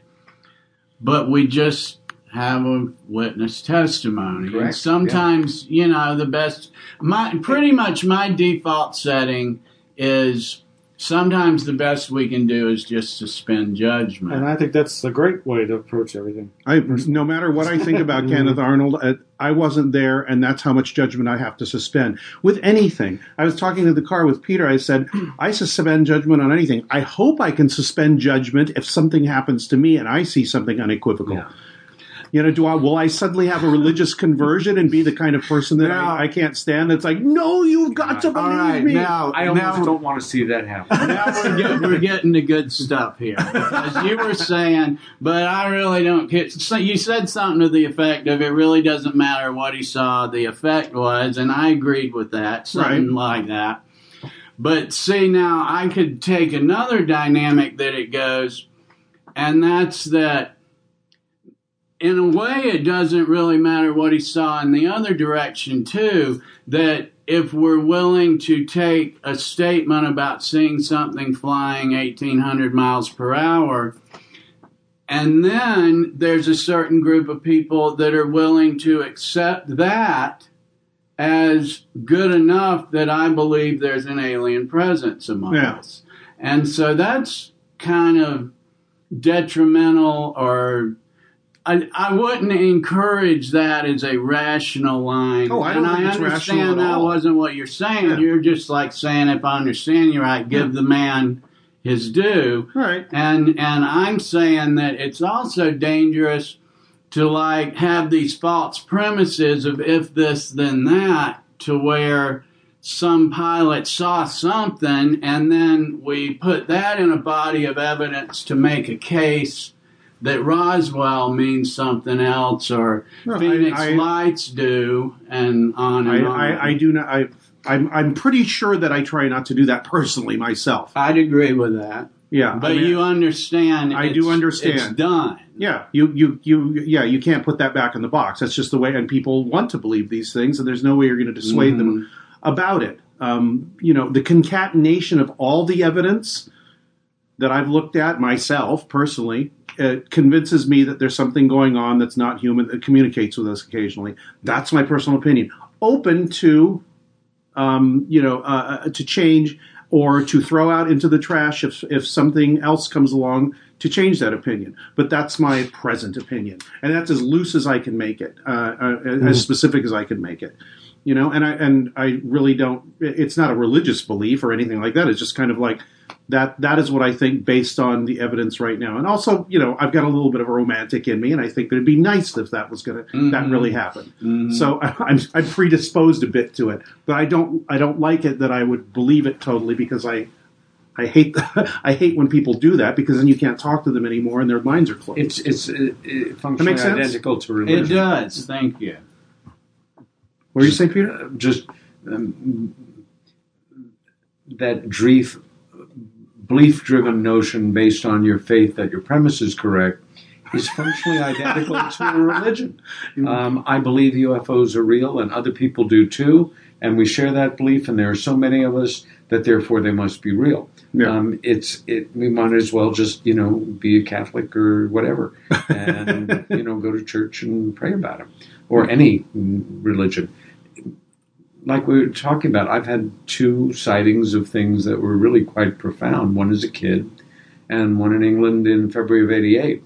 But we just have a witness testimony. And Correct, sometimes, you know, the best, my, pretty much my default setting is sometimes the best we can do is just suspend judgment. and I think that's a great way to approach everything. I, no matter what I think about Kenneth Arnold, uh, I wasn't there, and that's how much judgment I have to suspend with anything. I was talking to the car with Peter. I said, I suspend judgment on anything. I hope I can suspend judgment if something happens to me and I see something unequivocal. Yeah. You know, do I will I suddenly have a religious conversion and be the kind of person that Now- I, I can't stand? That's like, no, you've got to believe All right, me. now, I almost now, don't want to see that happen. now we're, get, we're getting the good stuff here. As you were saying, but I really don't get. So you said something to the effect of it really doesn't matter what he saw, the effect was, and I agreed with that, something like that. But see, now I could take another dynamic that it goes, and that's that in a way, it doesn't really matter what he saw in the other direction, too. That if we're willing to take a statement about seeing something flying 1800 miles per hour, and then there's a certain group of people that are willing to accept that as good enough that I believe there's an alien presence among Yeah. us. And so that's kind of detrimental or I, I wouldn't encourage that as a rational line. Oh, I don't and think I it's rational understand at that all. wasn't what you're saying. Yeah. You're just like saying, if I understand you right, give the man his due. Right. And and I'm saying that it's also dangerous to like have these false premises of if this then that to where some pilot saw something and then we put that in a body of evidence to make a case that Roswell means something else or No, Phoenix I- Lights do and on I, and on. I, I do not. I, I'm, I'm pretty sure that I try not to do that personally myself. I'd agree with that. Yeah, But I mean, you understand I do understand. it's done. Yeah, you, you, you, yeah, you can't put that back in the box. That's just the way, and people want to believe these things, and there's no way you're going to dissuade them Mm-hmm. about it. Um, you know, the concatenation of all the evidence that I've looked at myself personally uh, convinces me that there's something going on that's not human that communicates with us occasionally. That's my personal opinion. Open to, um, you know, uh, uh, to change or to throw out into the trash if if something else comes along to change that opinion. But that's my present opinion, and that's as loose as I can make it, uh, uh, as specific as I can make it. You know. And I and I really don't. It's not a religious belief or anything like that. It's just kind of like that. That is what I think based on the evidence right now. And also, you know, I've got a little bit of a romantic in me, and I think that it'd be nice if that was gonna that really happened. So I, I'm I'm predisposed a bit to it, but I don't I don't like it that I would believe it totally because I. I hate I hate when people do that because then you can't talk to them anymore and their minds are closed. It's it's uh, uh, functionally identical to It does. Thank you. What are you saying, Peter? Uh, just um, that belief belief driven notion based on your faith that your premise is correct is functionally identical to a religion. Um, I believe UFOs are real, and other people do too, and we share that belief. And there are so many of us that therefore they must be real. Yeah. Um, it's it, we might as well just you know be a Catholic or whatever, and you know go to church and pray about it, or any religion like we were talking about, I've had two sightings of things that were really quite profound. One as a kid, and one in England in February of '88,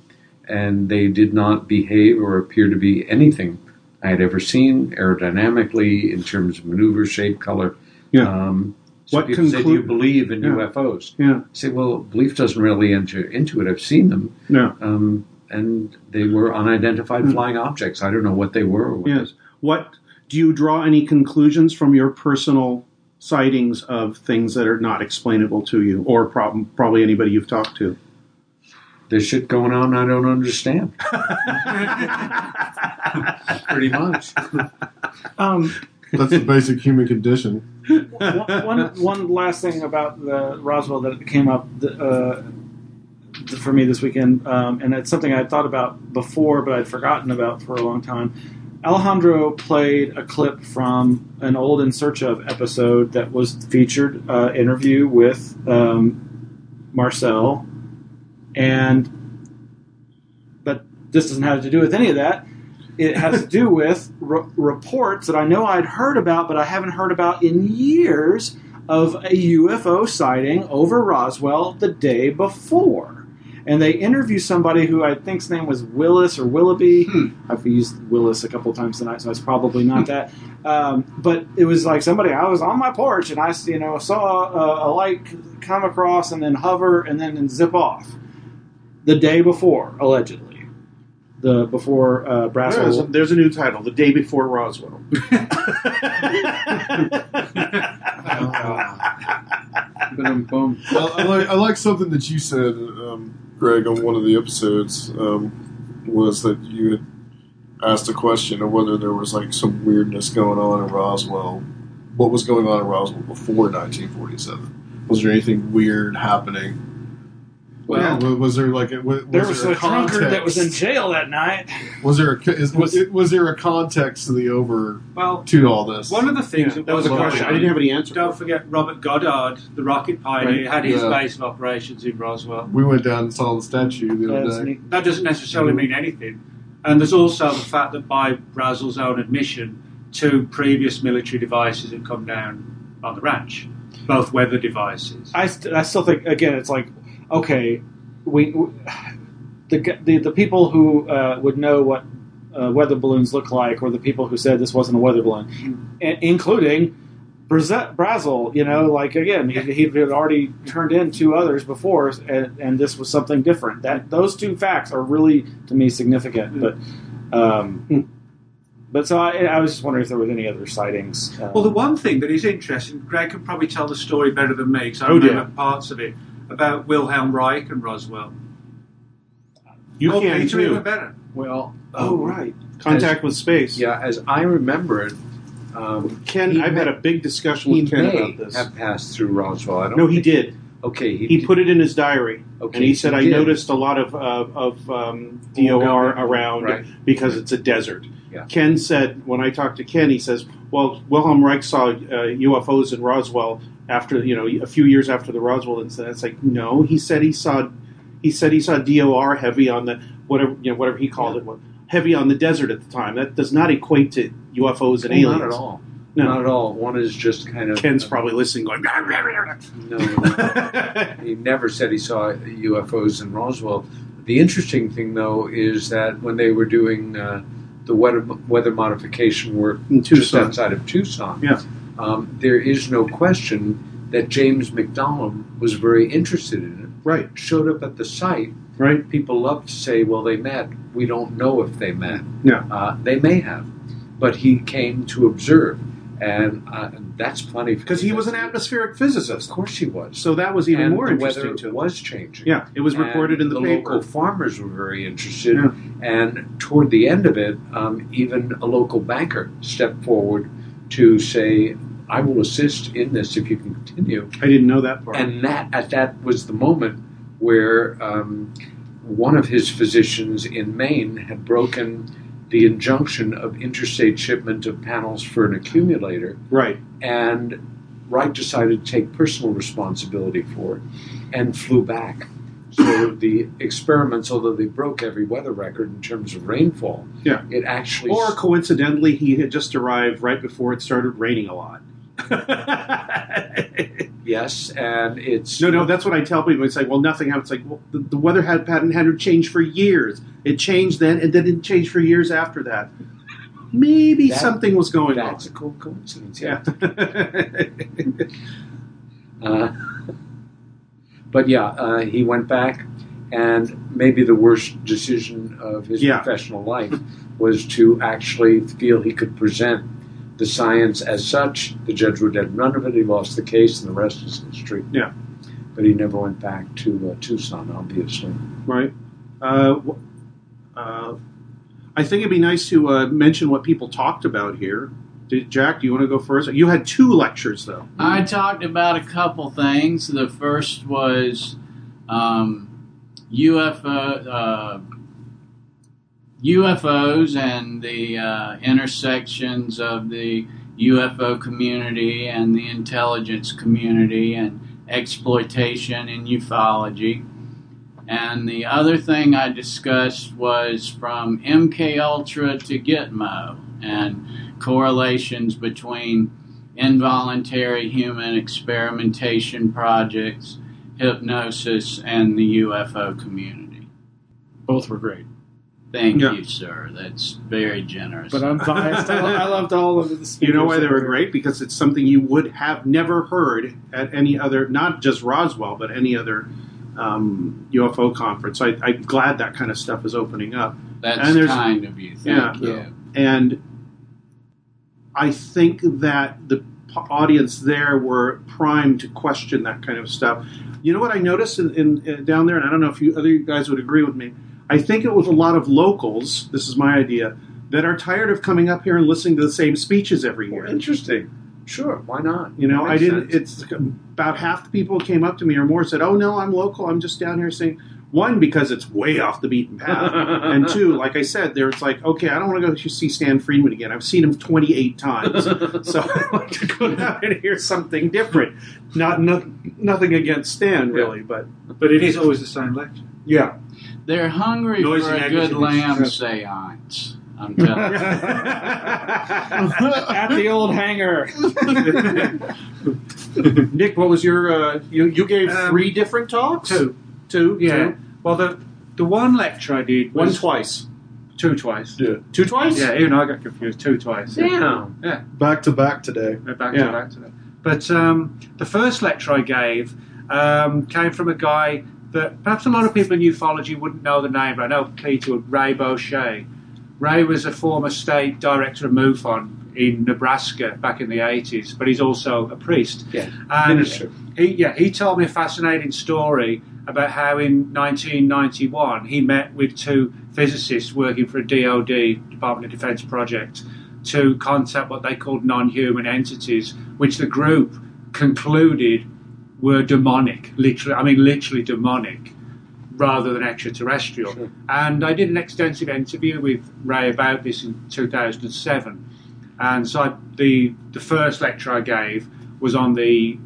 and they did not behave or appear to be anything I had ever seen aerodynamically in terms of maneuver, shape, color. Yeah. Um, so What people say, "Do you believe in Yeah. UFOs?" Yeah. I say, "Well, belief doesn't really enter into it. I've seen them." No. Um, and they were unidentified Hmm. flying objects. I don't know what they were. Yes. What do you draw any conclusions from your personal sightings of things that are not explainable to you, or prob- probably anybody you've talked to? There's shit going on I don't understand. Pretty much. Um, That's the basic human condition. one, one, one last thing about the Roswell that came up uh, for me this weekend, um, and it's something I had thought about before, but I'd forgotten about for a long time. Alejandro played a clip from an old In Search of episode that was featured uh, interview with um, Marcel, and but this doesn't have to do with any of that. It has to do with re- reports that I know I'd heard about, but I haven't heard about in years of a UFO sighting over Roswell the day before. And they interview somebody who I think's name was Willis or Willoughby. I've used Willis a couple times tonight, so it's probably not that. Um, but it was like somebody. I was on my porch and I, you know, saw a, a light come across and then hover and then zip off. The day before, allegedly, the before uh, There's a, there's a new title: "The Day Before Roswell." Boom. well, I like, I like something that you said, um, Greg, on one of the episodes. Um, was that you had asked a question of whether there was like some weirdness going on in Roswell. What was going on in Roswell before 1947? Was there anything weird happening? Well, was, was there like a, was, There was there a drunkard that was in jail that night. Was there a, is, was, was there a context to the over Well, to all this? One of the things Yeah, that was a question. I didn't have any answer. Don't forget Robert Goddard, the rocket pioneer, Right. had his Yeah. base of operations in Roswell. we went down and saw the statue the other day. That doesn't necessarily mean anything. And there's also the fact that by Brazel's own admission, two previous military devices had come down on the ranch, both weather devices. I, st- I still think again it's like okay we, we the, the the people who uh, would know what uh, weather balloons look like were the people who said this wasn't a weather balloon, I- including Braze- Brazel. You know, like again he, he had already turned in two others before, and, and this was something different. That those two facts are really to me significant, but. Um, but so I, I was just wondering if there was any other sightings. Uh, Well, the one thing that is interesting, Greg can probably tell the story better than me because I Oh, remember parts of it about Wilhelm Reich and Roswell. You oh, can Peter, too. even better. Well, Oh, right. Contact with space. Yeah, as I remember it, um, Ken, I've may- had a big discussion with Ken may about this. have passed through Roswell. I don't No, he did. Okay, he, He put it in his diary, Okay, and he said, he "I did. noticed a lot of uh, of um, DOR around Right. because it's a desert." Yeah. Ken said, when I talked to Ken, he says, "Well, Wilhelm Reich saw uh, UFOs in Roswell after you know a few years after the Roswell incident." It's like, no, he said he saw he said he saw DOR heavy on the whatever you know whatever he called it, heavy on the desert at the time. That does not equate to UFOs and Well, aliens. not at all. No. Not at all. One is just kind of Ken's probably listening, going. No, no. he never said he saw UFOs in Roswell. The interesting thing, though, is that when they were doing uh, the weather weather modification work In just outside of Tucson. Yeah. Um, there is no question that James McDonald was very interested in it. Right. Showed up at the site. Right. People love to say, "Well, they met." We don't know if they met. Yeah. Uh, they may have, but he came to observe, and uh, that's plenty. Because he was an atmospheric physicist. Of course, he was. So that was even and more the interesting weather was changing. Yeah, it was And reported in the, paper. local farmers were very interested, Yeah. and toward the end of it, um, even a local banker stepped forward to say, "I will assist in this if you can continue." I didn't know that part. And that at that was the moment where um, one of his physicians in Maine had broken the injunction of interstate shipment of panels for an accumulator, right. and Reich decided to take personal responsibility for it and flew back. So the experiments, although they broke every weather record in terms of rainfall, Yeah. it actually Or coincidentally, he had just arrived right before it started raining a lot. yes, and it's No, no, that's what I tell people. It's like, well, nothing happened. It's like, well, the, the weather had pattern hadn't changed for years. It changed then, and then it changed for years after that. Maybe That- something was going that's on. a cool coincidence. Yeah. Uh, but yeah, uh, he went back, and maybe the worst decision of his Yeah. professional life was to actually feel he could present the science as such. The judge would have none of it. He lost the case, and the rest is history. Yeah. But he never went back to uh, Tucson, obviously. right. Uh, uh, I think it'd be nice to uh, mention what people talked about here. Did, Jack, do you want to go first? You had two lectures, though. I talked about a couple things. The first was um, UFO, uh, UFOs and the uh, intersections of the UFO community and the intelligence community and exploitation in ufology. And the other thing I discussed was from MK Ultra to Gitmo and correlations between involuntary human experimentation projects, hypnosis, and the UFO community. Both were great. Thank Yeah. you, sir. That's very generous. But I'm biased. I, I loved all of the speakers. You know why they were great? Because it's something you would have never heard at any other, not just Roswell, but any other um, UFO conference. I, I'm glad that kind of stuff is opening up. That's and there's- kind of you. Yeah. Thank you. And I think that the audience there were primed to question that kind of stuff. You know what I noticed in, in, in down there, and I don't know if you other guys would agree with me. I think it was a lot of locals. This is my idea that are tired of coming up here and listening to the same speeches every year. Interesting. Sure, why not? You know, I didn't. sense. It's about half the people who came up to me or more said, "Oh no, I'm local. I'm just down here saying." One because it's way off the beaten path, and two, like I said, there's like, okay, I don't want to go see Stan Friedman again. I've seen him 28 times, so I like to go down and hear something different. Not no, nothing against Stan really, but But it is always the same lecture. yeah. They're hungry Noisy for a good lamb seance. I'm telling you. At the old hangar. Nick, what was your? Uh, you you gave Um, three different talks. Two. two, Yeah. two? Well, the the one lecture I did one was twice, two twice. Yeah. two twice. Yeah, even I got confused. Two twice. Damn. Yeah. Back to back today. We're back Yeah. to back to that. But um, the first lecture I gave um, came from a guy that perhaps a lot of people in ufology wouldn't know the name, but I know would, Ray Boeche. Ray was a former state director of MUFON in Nebraska back in the 80s, but he's also a priest. Yeah. And Minister. he, yeah, he told me a fascinating story about how in 1991 he met with two physicists working for a DoD, Department of Defense project, to contact what they called non-human entities, which the group concluded were demonic, literally. I mean, literally demonic, rather than extraterrestrial. Sure. And I did an extensive interview with Ray about this in 2007. And so I, the the first lecture I gave was on the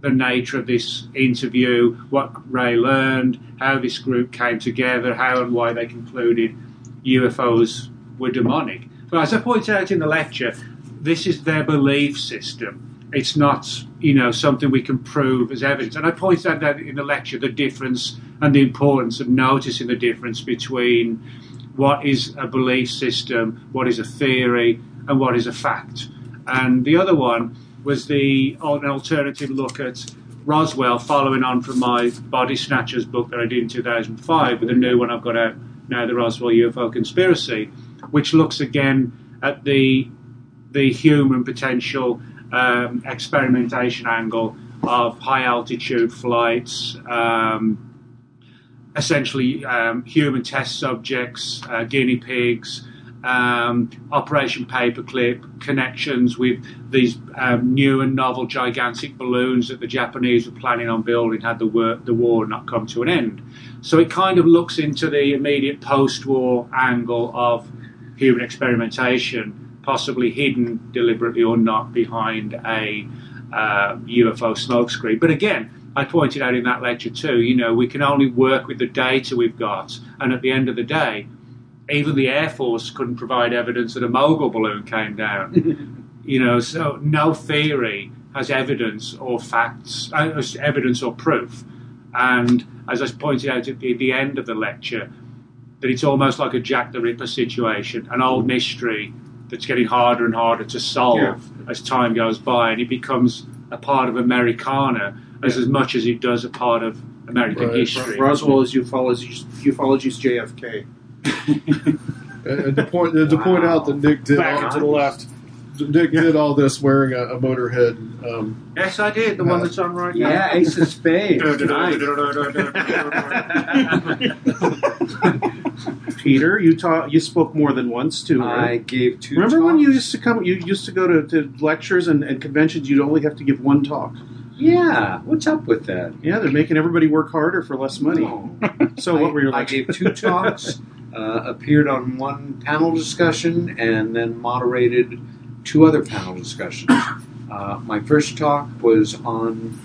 the nature of this interview, what Ray learned, how this group came together, how and why they concluded UFOs were demonic. But as I pointed out in the lecture, this is their belief system. It's not, you know, something we can prove as evidence. And I pointed out that in the lecture, the difference and the importance of noticing the difference between what is a belief system, what is a theory, and what is a fact. And the other one was the an alternative look at Roswell, following on from my Body Snatchers book that I did in 2005, with a new one I've got out now, the Roswell UFO Conspiracy, which looks again at the the human potential um, experimentation angle of high altitude flights, um, essentially um, human test subjects, uh, guinea pigs, um, Operation Paperclip, connections with these um, new and novel gigantic balloons that the Japanese were planning on building had the war, the war not come to an end. So it kind of looks into the immediate post war angle of human experimentation, possibly hidden deliberately or not behind a uh, UFO smokescreen. But again, I pointed out in that lecture too, you know, we can only work with the data we've got, and at the end of the day, even the Air Force couldn't provide evidence that a mogul balloon came down. you know, so no theory has evidence or facts, uh, evidence or proof. And as I pointed out at the, the end of the lecture, that it's almost like a Jack the Ripper situation, an old mystery that's getting harder and harder to solve Yeah. as time goes by, and it becomes a part of Americana as, as much as it does a part of American history. Roswell is ufology's, ufology's JFK. And to point to point out that Nick did Back all, to the left. Nick did all this wearing a, a motorhead. Um, Yes, I did. The one that's on right now. Yeah, Ace of Spades. Peter, you taught. You spoke more than once too. I gave two. Remember when you used to come? You used to go to, to lectures and, and conventions. You'd only have to give one talk. Yeah, what's up with that? Yeah, they're making everybody work harder for less money. So what were your I gave two talks, uh, appeared on one panel discussion, and then moderated two other panel discussions. Uh, my first talk was on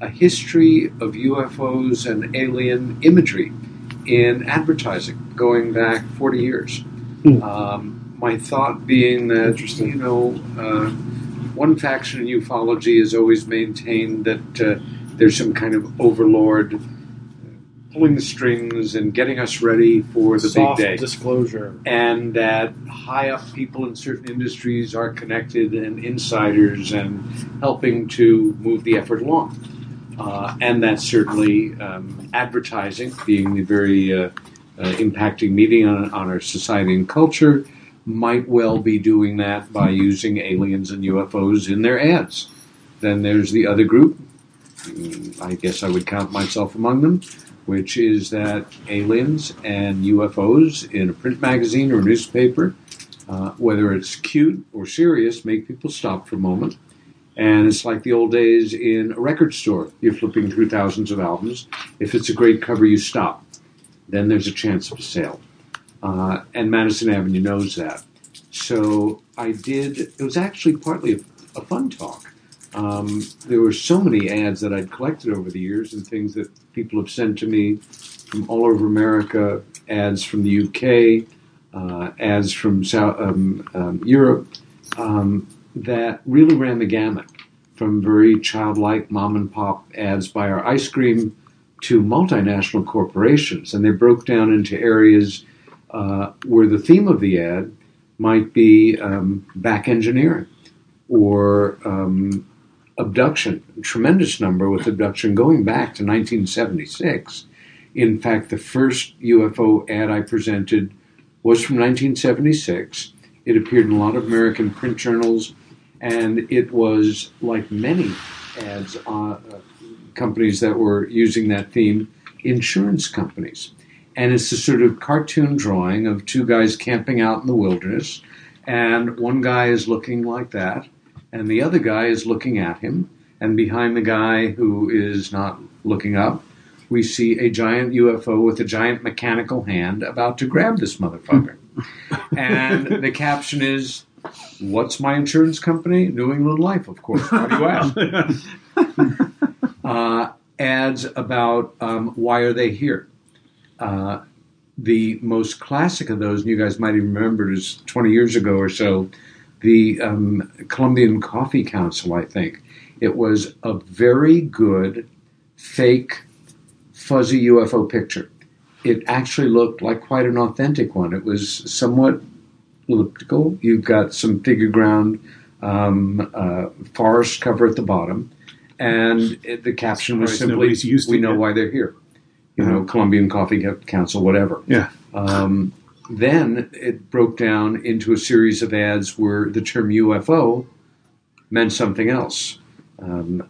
a history of UFOs and alien imagery in advertising, going back 40 years. Um, my thought being that, you know, uh, one faction in ufology has always maintained that uh, there's some kind of overlord pulling the strings and getting us ready for the Soft big day. disclosure. And that high up people in certain industries are connected and insiders and helping to move the effort along. Uh, and that certainly um, advertising, being the very uh, uh, impacting medium on, on our society and culture, might well be doing that by using aliens and UFOs in their ads. Then there's the other group, mm, I guess I would count myself among them, which is that aliens and UFOs in a print magazine or a newspaper, uh, whether it's cute or serious, make people stop for a moment. And it's like the old days in a record store. You're flipping through thousands of albums. If it's a great cover, you stop. Then there's a chance of a sale. Uh, and Madison Avenue knows that. So I did, it was actually partly a, a fun talk. Um, there were so many ads that I'd collected over the years and things that people have sent to me from all over America, ads from the UK, uh, ads from South, um, um, Europe, um, that really ran the gamut from very childlike mom and pop ads by our ice cream to multinational corporations. And they broke down into areas uh, where the theme of the ad might be um, back engineering or um, abduction. A tremendous number with abduction going back to 1976. In fact, the first UFO ad I presented was from 1976. It appeared in a lot of American print journals, and it was like many ads uh, companies that were using that theme, insurance companies. And it's a sort of cartoon drawing of two guys camping out in the wilderness, and one guy is looking like that, and the other guy is looking at him, and behind the guy who is not looking up, we see a giant UFO with a giant mechanical hand about to grab this motherfucker. and the caption is, What's my insurance company? New England Life, of course. Why do you ask? uh, ads about um, why are they here. Uh, the most classic of those, and you guys might even remember, is 20 years ago or so, the um, Colombian Coffee Council, I think. It was a very good, fake, fuzzy UFO picture. it actually looked like quite an authentic one. It was somewhat elliptical. You've got some figure ground um, uh, forest cover at the bottom, and it, the caption was simply "We know yet." why they're here." You know, Colombian Coffee Council, whatever. Yeah. Um, then it broke down into a series of ads where the term UFO meant something else. Um,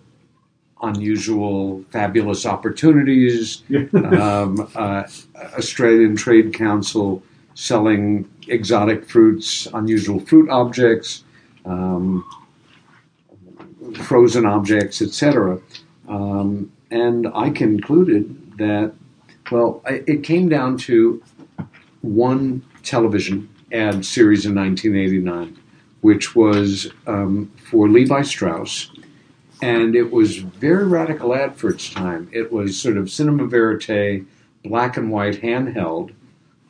unusual, fabulous opportunities, um, uh, Australian Trade Council selling exotic fruits, unusual fruit objects, um, frozen objects, etc. Um, and I concluded that, well, I- it came down to one television ad series in 1989, which was um, for Levi Strauss, and it was very radical ad for its time. It was sort of cinema verite, black and white, handheld,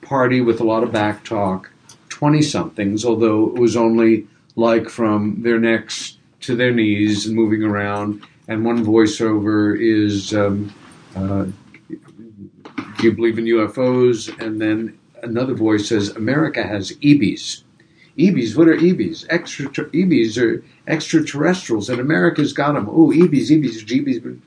party with a lot of back talk, 20 somethings, although it was only like from their necks to their knees and moving around. And one voiceover is, um, uh, Do you believe in UFOs? And then another voice says, America has EBs. EBs, what are EBs? Extra EBs are extraterrestrials, and America's got them. Oh, EBs, EBs, GBs.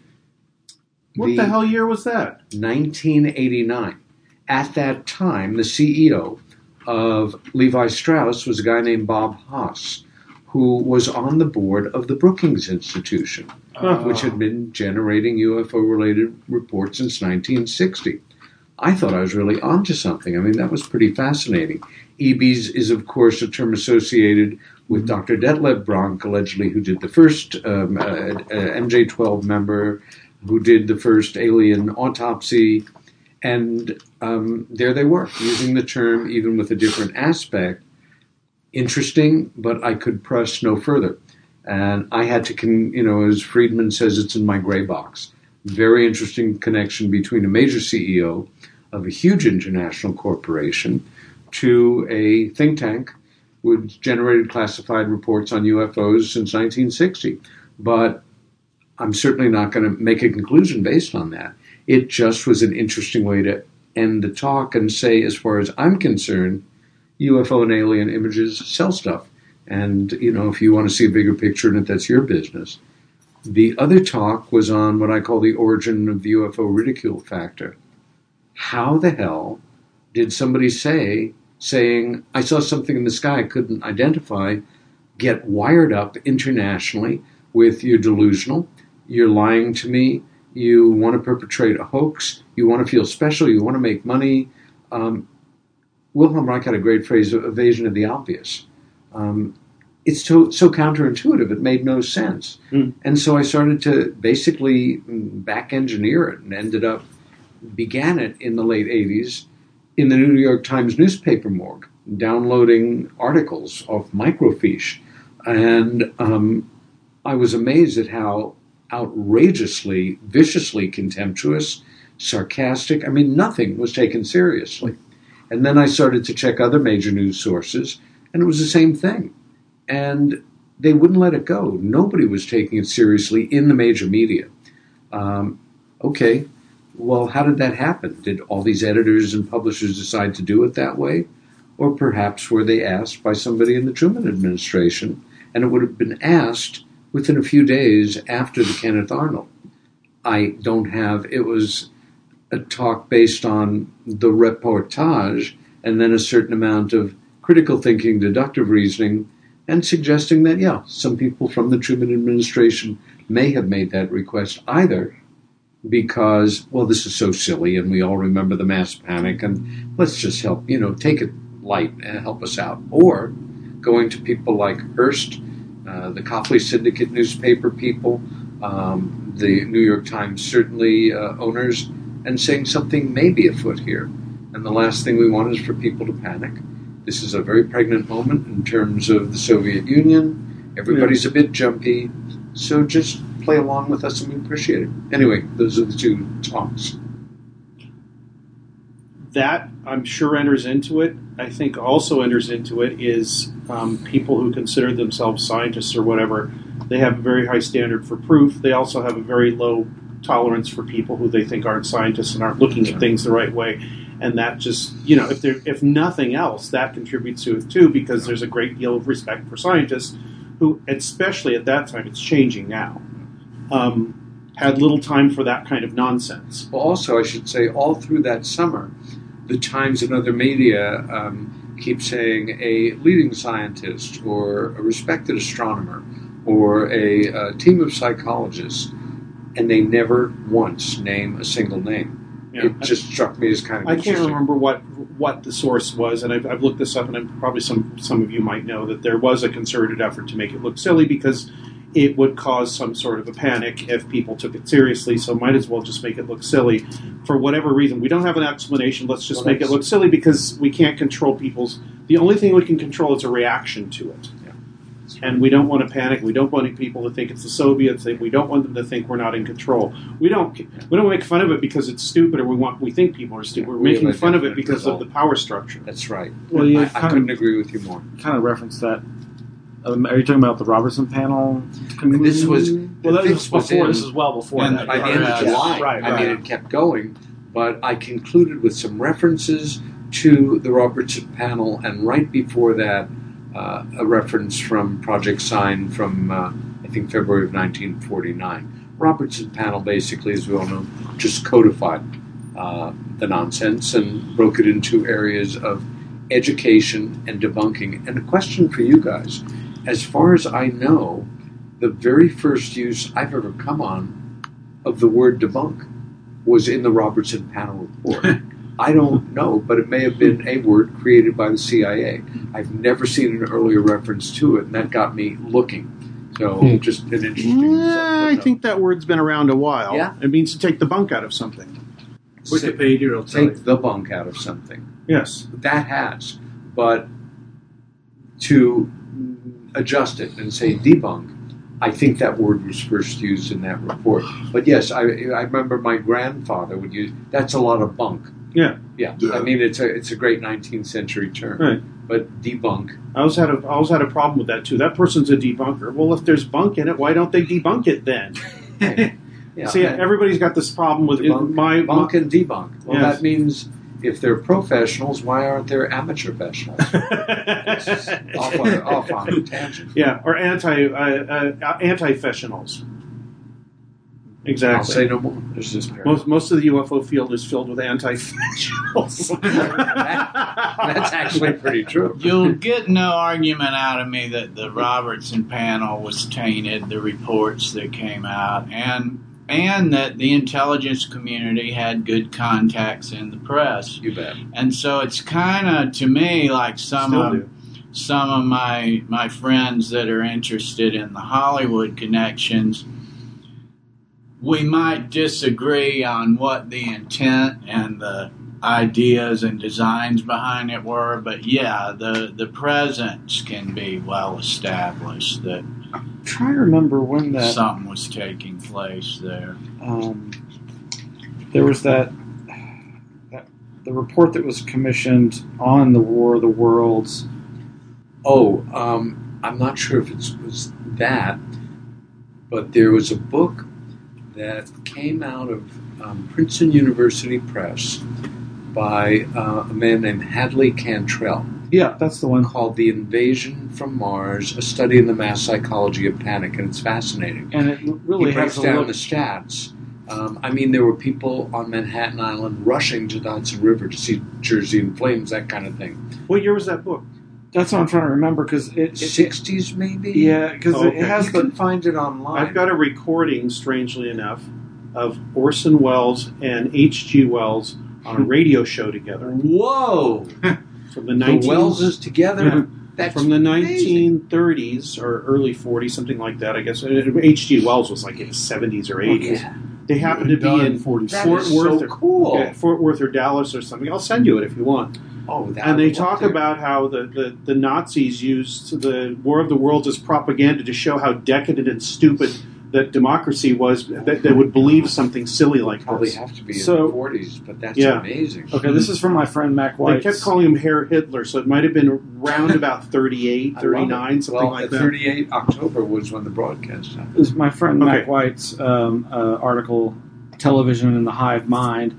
What the, hell year was that? 1989. At that time, the CEO of Levi Strauss was a guy named Bob Haas, who was on the board of the Brookings Institution, ah. which had been generating UFO related reports since 1960. I thought I was really onto something. I mean, that was pretty fascinating. EBs is, of course, a term associated with Dr. Detlev Bronk, allegedly, who did the first um, uh, uh, MJ12 member, who did the first alien autopsy. And um, there they were, using the term even with a different aspect. Interesting, but I could press no further. And I had to, con- you know, as Friedman says, it's in my gray box. Very interesting connection between a major CEO of a huge international corporation to a think tank which generated classified reports on UFOs since 1960. But I'm certainly not going to make a conclusion based on that. It just was an interesting way to end the talk and say, as far as I'm concerned, UFO and alien images sell stuff. And, you know, if you want to see a bigger picture in it, that's your business. The other talk was on what I call the origin of the UFO ridicule factor. How the hell did somebody say, saying, I saw something in the sky I couldn't identify, get wired up internationally with you're delusional, you're lying to me, you want to perpetrate a hoax, you want to feel special, you want to make money. Um, Wilhelm Reich had a great phrase, evasion of the obvious. Um, it's so, so counterintuitive, it made no sense. And so I started to basically back engineer it and ended up, began it in the late 80s in the New York Times newspaper morgue, downloading articles off microfiche. And um, I was amazed at how outrageously, viciously contemptuous, sarcastic, I mean, nothing was taken seriously. And then I started to check other major news sources, and it was the same thing. And they wouldn't let it go. Nobody was taking it seriously in the major media. Um, okay, well, how did that happen? Did all these editors and publishers decide to do it that way? Or perhaps were they asked by somebody in the Truman administration, and it would have been asked within a few days after the Kenneth Arnold. I don't have, it was a talk based on the reportage and then a certain amount of critical thinking, deductive reasoning, and suggesting that, yeah, some people from the Truman administration may have made that request either because, well, this is so silly and we all remember the mass panic and let's just help, you know, take it light and help us out. Or going to people like Hearst, uh, the Copley Syndicate newspaper people, um, the New York Times certainly uh, owners, and saying something may be afoot here. And the last thing we want is for people to panic. This is a very pregnant moment in terms of the Soviet Union. Everybody's a bit jumpy, so just play along with us and we appreciate it. Anyway, those are the two talks. that I'm sure enters into it. I think also enters into it is um, people who consider themselves scientists or whatever. They have a very high standard for proof. They also have a very low tolerance for people who they think aren't scientists and aren't looking at things the right way. And that just, you know, if there, if nothing else, that contributes to it too, because there's a great deal of respect for scientists who, especially at that time, it's changing now, um, had little time for that kind of nonsense. Well, also, I should say, all through that summer, the Times and other media um, keep saying a leading scientist or a respected astronomer or a, uh team of psychologists, and they never once name a single name. Yeah. It just struck me as kind of I can't remember what what the source was, and I've, I've looked this up, and I'm, probably some some of you might know that there was a concerted effort to make it look silly because it would cause some sort of a panic if people took it seriously. So might as well just make it look silly for whatever reason. We don't have an explanation. Let's just Well, make it look silly because we can't control people's. The only thing we can control is a reaction to it. And we don't want to panic. We don't want people to think it's the Soviets. We don't want them to think we're not in control. We don't. We don't make fun of it because it's stupid, or we want. We think people are stupid. We're we making fun of it definite because of the power structure. That's right. Well, you I, I couldn't of- agree with you more. kind of reference that. Um, are you talking about the Robertson panel? conclusion? This was well, that this was before. in- this is well before And that. by the end of July. right, I mean, it kept going, but I concluded with some references to the Robertson panel, and right before that, uh, a reference from Project Sign from uh, I think February of 1949. Robertson panel basically, as we all know, just codified uh, the nonsense and broke it into areas of education and debunking. And a question for you guys: as far as I know, the very first use I've ever come on of the word debunk was in the Robertson panel report. I don't know, but it may have been a word created by the CIA. I've never seen an earlier reference to it, and that got me looking. So, Hmm. just an interesting. Yeah, I think that word's been around a while. Yeah. It means to take the bunk out of something. Wikipedia will tell you. take the bunk out of something. Yes. That has, but to adjust it and say debunk, I think that word was first used in that report. But yes, I, I remember my grandfather would use. That's a lot of bunk. Yeah. Yeah, Yeah. I mean it's a it's a great 19th century term. Right. But debunk. I always had a I always had a problem with that too. That person's a debunker. Well, if there's bunk in it, why don't they debunk it then? Yeah, See, and everybody's got this problem with debunk, my, bunk and debunk. Well, Yes. that means if they're professionals, why aren't there amateur professionals? off, on, off on a tangent. yeah, or anti uh, uh, anti-professionals. Exactly. I'll say no more. There's this pair. Most most of the UFO field is filled with anti-professionals. That's actually pretty true. You'll get no argument out of me that the Robertson panel was tainted, the reports that came out, and and that the intelligence community had good contacts in the press. You bet. And so it's kind of to me like some Still of do. some of my my friends that are interested in the Hollywood connections. We might disagree on what the intent and the ideas and designs behind it were, but yeah, the the presence can be well established that trying to remember when that something was taking place there. um, there was that that the report that was commissioned on the War of the Worlds. Oh, um, I'm not sure if it was that, but there was a book that came out of um, Princeton University Press by uh, a man named Hadley Cantril Yeah, that's the one. called The Invasion from Mars, a study in the mass psychology of panic, and it's fascinating. And it really he breaks has a down look. the stats. Um, I mean, there were people on Manhattan Island rushing to the Hudson River to see Jersey in flames, that kind of thing. what year was that book? That's what I'm trying to remember because it, it, Sixties, maybe. yeah, because Oh, okay. it has you the can find it online. I've got a recording, strangely enough, of Orson Welles and H.G. Wells on a radio show together Whoa! from the the 19 Welleses together. That's from the amazing. 1930s or early 40s, something like that. I guess H.G. Wells was like in his 70s or 80s. yeah. They happened to be in in That Fort is Worth, so or, cool. yeah, Fort Worth or Dallas or something. I'll send you it if you want. Oh, and they talk to. about how the, the, the Nazis used the War of the Worlds as propaganda to show how decadent and stupid that democracy was, that they would believe something silly like probably this. have to be So- in the forties, but that's Yeah. amazing. okay. This is from my friend Mac White. They kept calling him Herr Hitler, so it might have been around about 38, I love 39, something well, like that. 38 October was when the broadcast happened. This is my friend Okay. Mac White's um, uh, article television and the hive mind.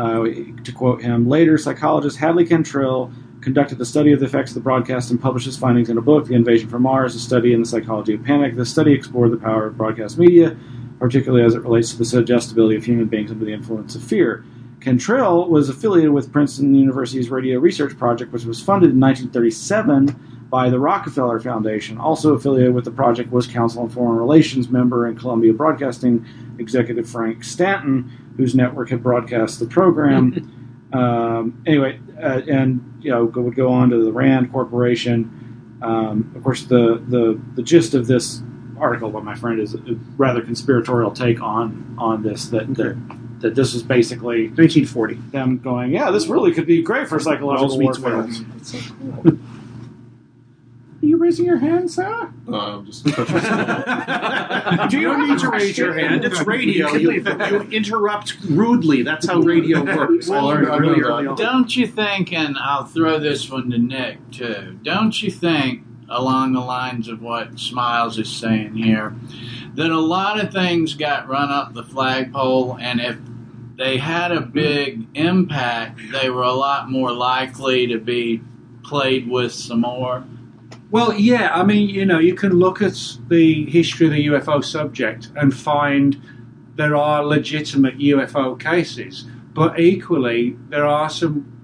Uh, to quote him, later psychologist Hadley Cantril conducted the study of the effects of the broadcast and published his findings in a book, The Invasion from Mars, a study in the psychology of panic. The study explored the power of broadcast media, particularly as it relates to the suggestibility of human beings under the influence of fear. Cantril was affiliated with Princeton University's Radio Research Project, which was funded in 1937 by the Rockefeller Foundation. Also affiliated with the project was Council on Foreign Relations member and Columbia Broadcasting executive Frank Stanton, whose network had broadcast the program. um, anyway, uh, and you know, go, would go on to the Rand Corporation. Um, of course, the, the the gist of this article by my friend is a rather conspiratorial take on on this that that, that this was basically 1940 them going, yeah, this really could be great for psychological warfare. Wells. Are you raising your hand, sir? Uh, I'm just Do you don't need to raise your hand. It's radio. You, you interrupt rudely. That's how radio works. I learned it really early on. Don't you think, and I'll throw this one to Nick too, don't you think, along the lines of what Smiles is saying here, that a lot of things got run up the flagpole, and if they had a big impact, they were a lot more likely to be played with some more? Well, yeah, I mean, you know, you can look at the history of the UFO subject and find there are legitimate UFO cases, but equally, there are some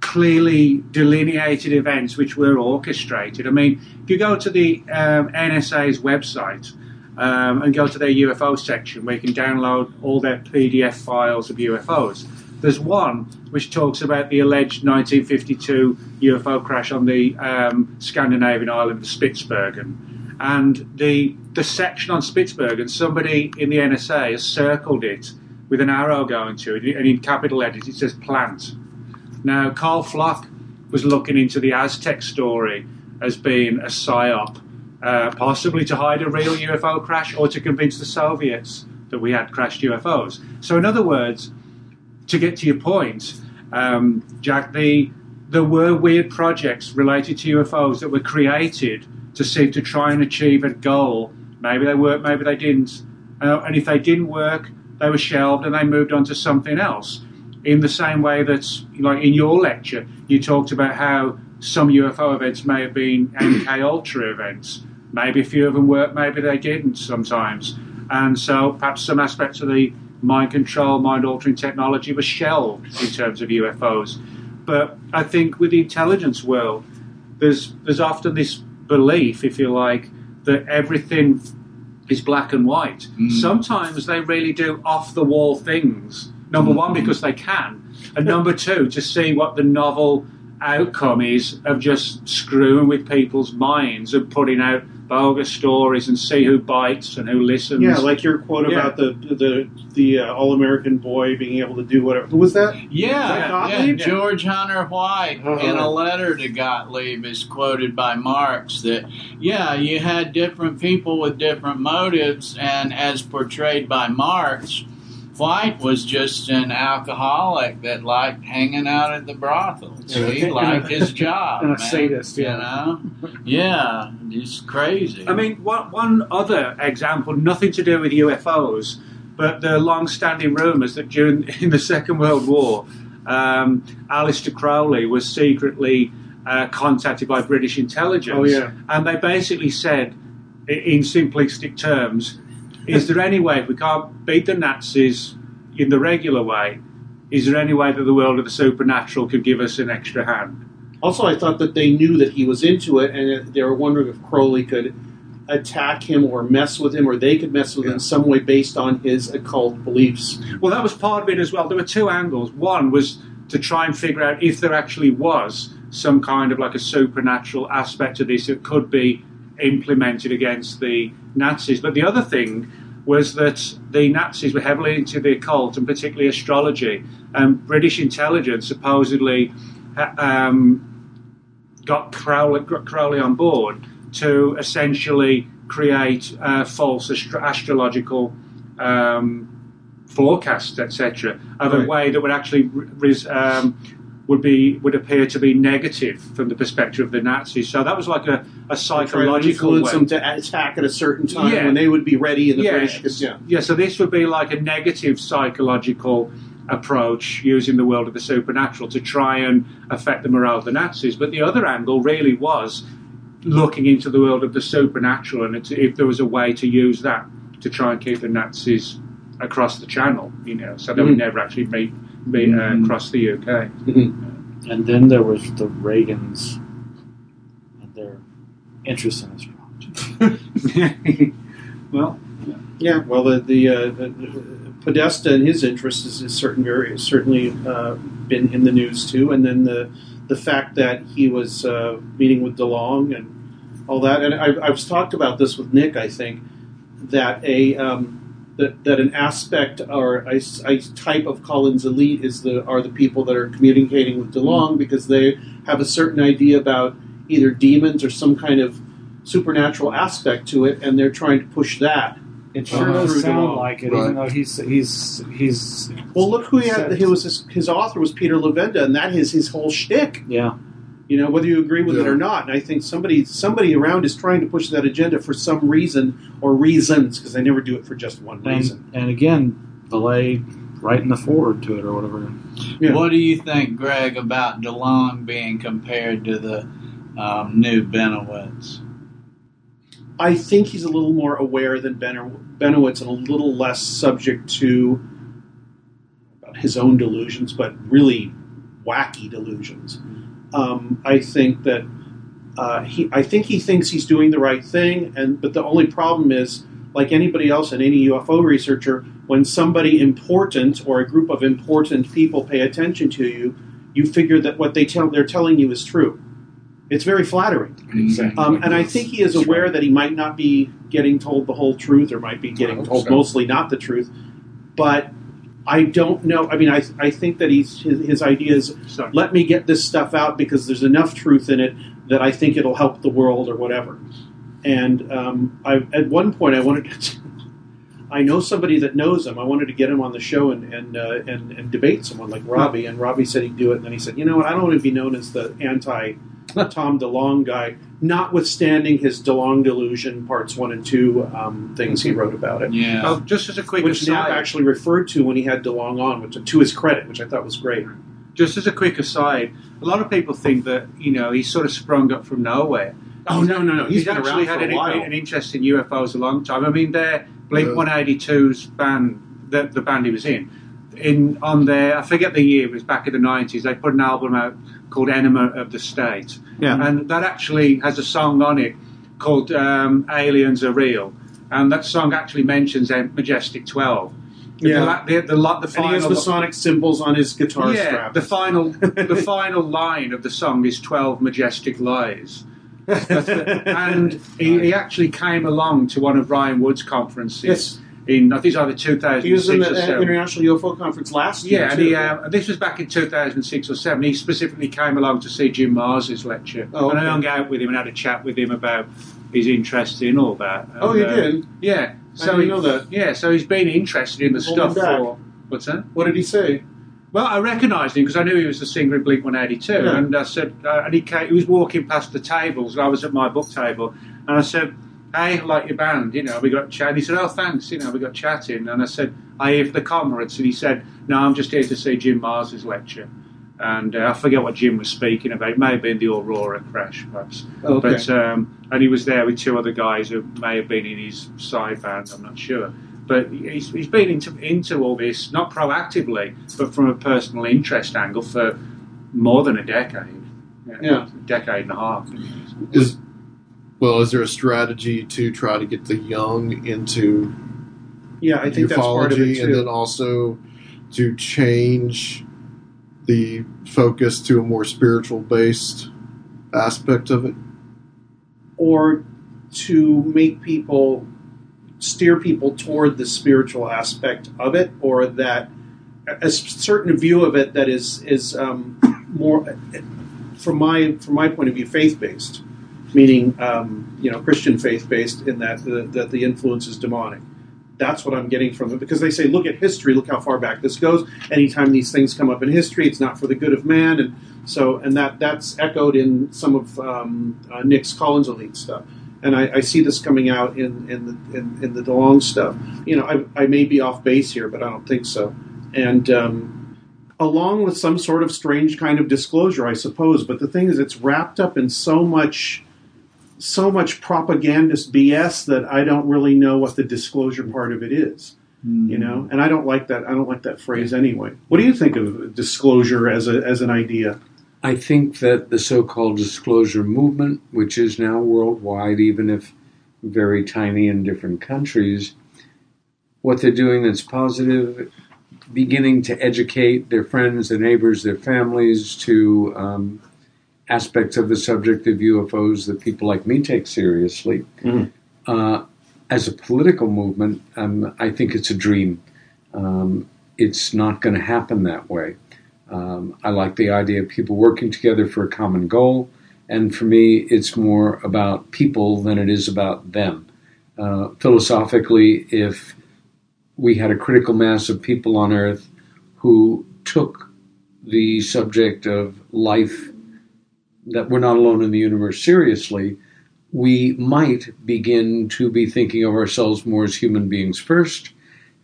clearly delineated events which were orchestrated. I mean, if you go to the um, NSA's website um, and go to their UFO section where you can download all their PDF files of UFOs, there's one which talks about the alleged 1952 UFO crash on the um, Scandinavian island of Spitsbergen. And the, the section on Spitsbergen, somebody in the NSA has circled it with an arrow going to it, and in capital letters it says plant. Now, Karl Pflock was looking into the Aztec story as being a psyop, uh, possibly to hide a real UFO crash or to convince the Soviets that we had crashed UFOs. So, in other words, to get to your point, um, Jack, the there were weird projects related to UFOs that were created to seem to try and achieve a goal. Maybe they worked, maybe they didn't. Uh, and if they didn't work, they were shelved and they moved on to something else. In the same way that, like in your lecture, you talked about how some UFO events may have been MK Ultra events. Maybe a few of them worked, maybe they didn't sometimes. And so perhaps some aspects of the mind control, mind altering technology was shelved in terms of UFOs. But I think with the intelligence world, there's there's often this belief, if you like, that everything is black and white. Mm. Sometimes they really do off the wall things. Number one, mm. because they can, and number two, to see what the novel outcome is of just screwing with people's minds and putting out bogus stories and see who bites and who listens. Yeah, like your quote Yeah. about the the the uh, all American boy being able to do whatever. Who was that? Yeah, that yeah? George Hunter White Uh-huh. in a letter to Gottlieb is quoted by Marks that yeah, you had different people with different motives, and as portrayed by Marks, White was just an alcoholic that liked hanging out at the brothels. Yeah, he and a- liked his job, and a man, sadist, You yeah. know, yeah, just crazy. I mean, one, one other example, nothing to do with UFOs, but the long-standing rumours that during in the Second World War, um, Aleister Crowley was secretly uh, contacted by British intelligence. Oh, yeah. and they basically said, in simplistic terms, "Is there any way if we can't beat the Nazis in the regular way? Is there any way that the world of the supernatural could give us an extra hand?" Also, I thought that they knew that he was into it, and they were wondering if Crowley could attack him or mess with him, or they could mess with him in some way based on his occult beliefs. Well, that was part of it as well. There were two angles. One was to try and figure out if there actually was some kind of like a supernatural aspect to this that could be implemented against the Nazis. But the other thing was that the Nazis were heavily into the occult and particularly astrology. And British intelligence supposedly um, got Crowley, got Crowley on board to essentially create uh, false astro- astrological um, forecasts, etc., of a way that would actually res- um, would be would appear to be negative from the perspective of the Nazis. So that was like a, a psychological influence way. them to attack at a certain time Yeah. when they would be ready in the yeah, British. Yeah. yeah. So this would be like a negative psychological approach using the world of the supernatural to try and affect the morale of the Nazis. But the other angle really was looking into the world of the supernatural, and if there was a way to use that to try and keep the Nazis across the channel, you know, so they would Mm. never actually meet, uh, across the UK. And then there was the Reagans and their interest in this project. well, Yeah, well, the the, uh, the, Podesta and his interest is, is certain very certainly uh, been in the news too, and then the the fact that he was uh, meeting with DeLonge and all that, and I, I've talked about this with Nick. I think that a um, that, that an aspect or a, s- a type of Collins elite is the are the people that are communicating with DeLonge because they have a certain idea about either demons or some kind of supernatural aspect to it, and they're trying to push that. It sure does sound DeLonge. like it, even though he's he's he's Well, look who he had. He was his, his author was Peter Levenda, and that is his whole shtick. Yeah, you know whether you agree with it or not. And I think somebody somebody around is trying to push that agenda for some reason or reasons because they never do it for just one reason. and, and again, Vallée writing the forward to it or whatever. What do you think, Greg, about DeLonge being compared to the um, new Bennewitz? I think he's a little more aware than Benner, Bennewitz and a little less subject to his own delusions, but really wacky delusions. Um, I think that uh, he, I think he thinks he's doing the right thing, and but the only problem is, like anybody else and any UFO researcher, when somebody important or a group of important people pay attention to you, you figure that what they tell they're telling you is true. It's very flattering. Exactly. Um, and I think he is aware that he might not be getting told the whole truth or might be getting told so. mostly not the truth. But I don't know. I mean, I, I think that he's, his, his idea is let me get this stuff out because there's enough truth in it that I think it'll help the world or whatever. And um, I, at one point, I wanted to. I know somebody that knows him. I wanted to get him on the show and and, uh, and and debate someone like Robbie. And Robbie said he'd do it. And then he said, "You know what? I don't want to be known as the anti Tom DeLonge guy, notwithstanding his DeLonge delusion parts one and two um, things he wrote about it. Yeah. Oh, just as a quick which Knapp aside, actually referred to when he had DeLonge on, which to his credit, which I thought was great. just as a quick aside, a lot of people think that you know he sort of sprung up from nowhere. Oh no, no, no! He's, He's been actually around had a an, while. an interest in UFOs a long time. I mean, their Blink Yeah. 182's band, the, the band he was in, in on their I forget the year, it was back in the nineties. They put an album out called Enema of the State, Yeah. and that actually has a song on it called um, Aliens Are Real, and that song actually mentions Majestic Twelve. Yeah. the, the, the, the, and final he has Masonic symbols on his guitar yeah, strap. the final the final line of the song is twelve majestic lies. And he, he actually came along to one of Ryan Wood's conferences Yes. in I think it's either two thousand he was in the or uh, seven. International UFO Conference last year. Yeah, and he, uh, this was back in 2006 or 7. He specifically came along to see Jim Marrs's lecture. Oh, And I okay. hung out with him and had a chat with him about his interest in all that. Oh, you uh, did? Yeah. I So didn't he, know that. Yeah, so he's been interested in the Hold stuff for. What's that? What did he say? Well, I recognised him because I knew he was the singer in Blink 182, Yeah. and I said, uh, and he came, he was walking past the tables. I was at my book table, and I said, "Hey, I like your band, you know, we got chatting." He said, "Oh, thanks, you know, we got chatting." And I said, "I here for the comrades," and he said, "No, I'm just here to see Jim Marrs's lecture." And uh, I forget what Jim was speaking about. It may have been the Aurora crash, perhaps. Oh, Okay. But um, and he was there with two other guys who may have been in his side band. I'm not sure. But he's, he's been into into all this not proactively, but from a personal interest angle for more than a decade. Yeah. a decade and a half. Is well, is there a strategy to try to get the young into Yeah, I think that's part of it too. and then also to change the focus to a more spiritual based aspect of it? or to make people steer people toward the spiritual aspect of it, or that a certain view of it that is is um, more, from my from my point of view, faith based, meaning um, you know Christian faith based in that the, that the influence is demonic. That's what I'm getting from it because they say, look at history, look how far back this goes. Anytime these things come up in history, it's not for the good of man, and so and that that's echoed in some of um, uh, Nick's Collins Elite stuff. And I, I see this coming out in in the in, in the DeLonge stuff. You know, I, I may be off base here, but I don't think so. And um, along with some sort of strange kind of disclosure, I suppose. But the thing is, it's wrapped up in so much so much propagandist BS that I don't really know what the disclosure part of it is. You know, and I don't like that. I don't like that phrase anyway. What do you think of disclosure as a as an idea? I think that the so-called disclosure movement, which is now worldwide, even if very tiny in different countries, what they're doing that's positive, beginning to educate their friends, their neighbors, their families to um, aspects of the subject of UFOs that people like me take seriously. Mhm. Uh, as a political movement, um, I think it's a dream. Um, it's not going to happen that way. Um, I like the idea of people working together for a common goal, and for me, it's more about people than it is about them. Uh, philosophically, if we had a critical mass of people on Earth who took the subject of life that we're not alone in the universe seriously, we might begin to be thinking of ourselves more as human beings first,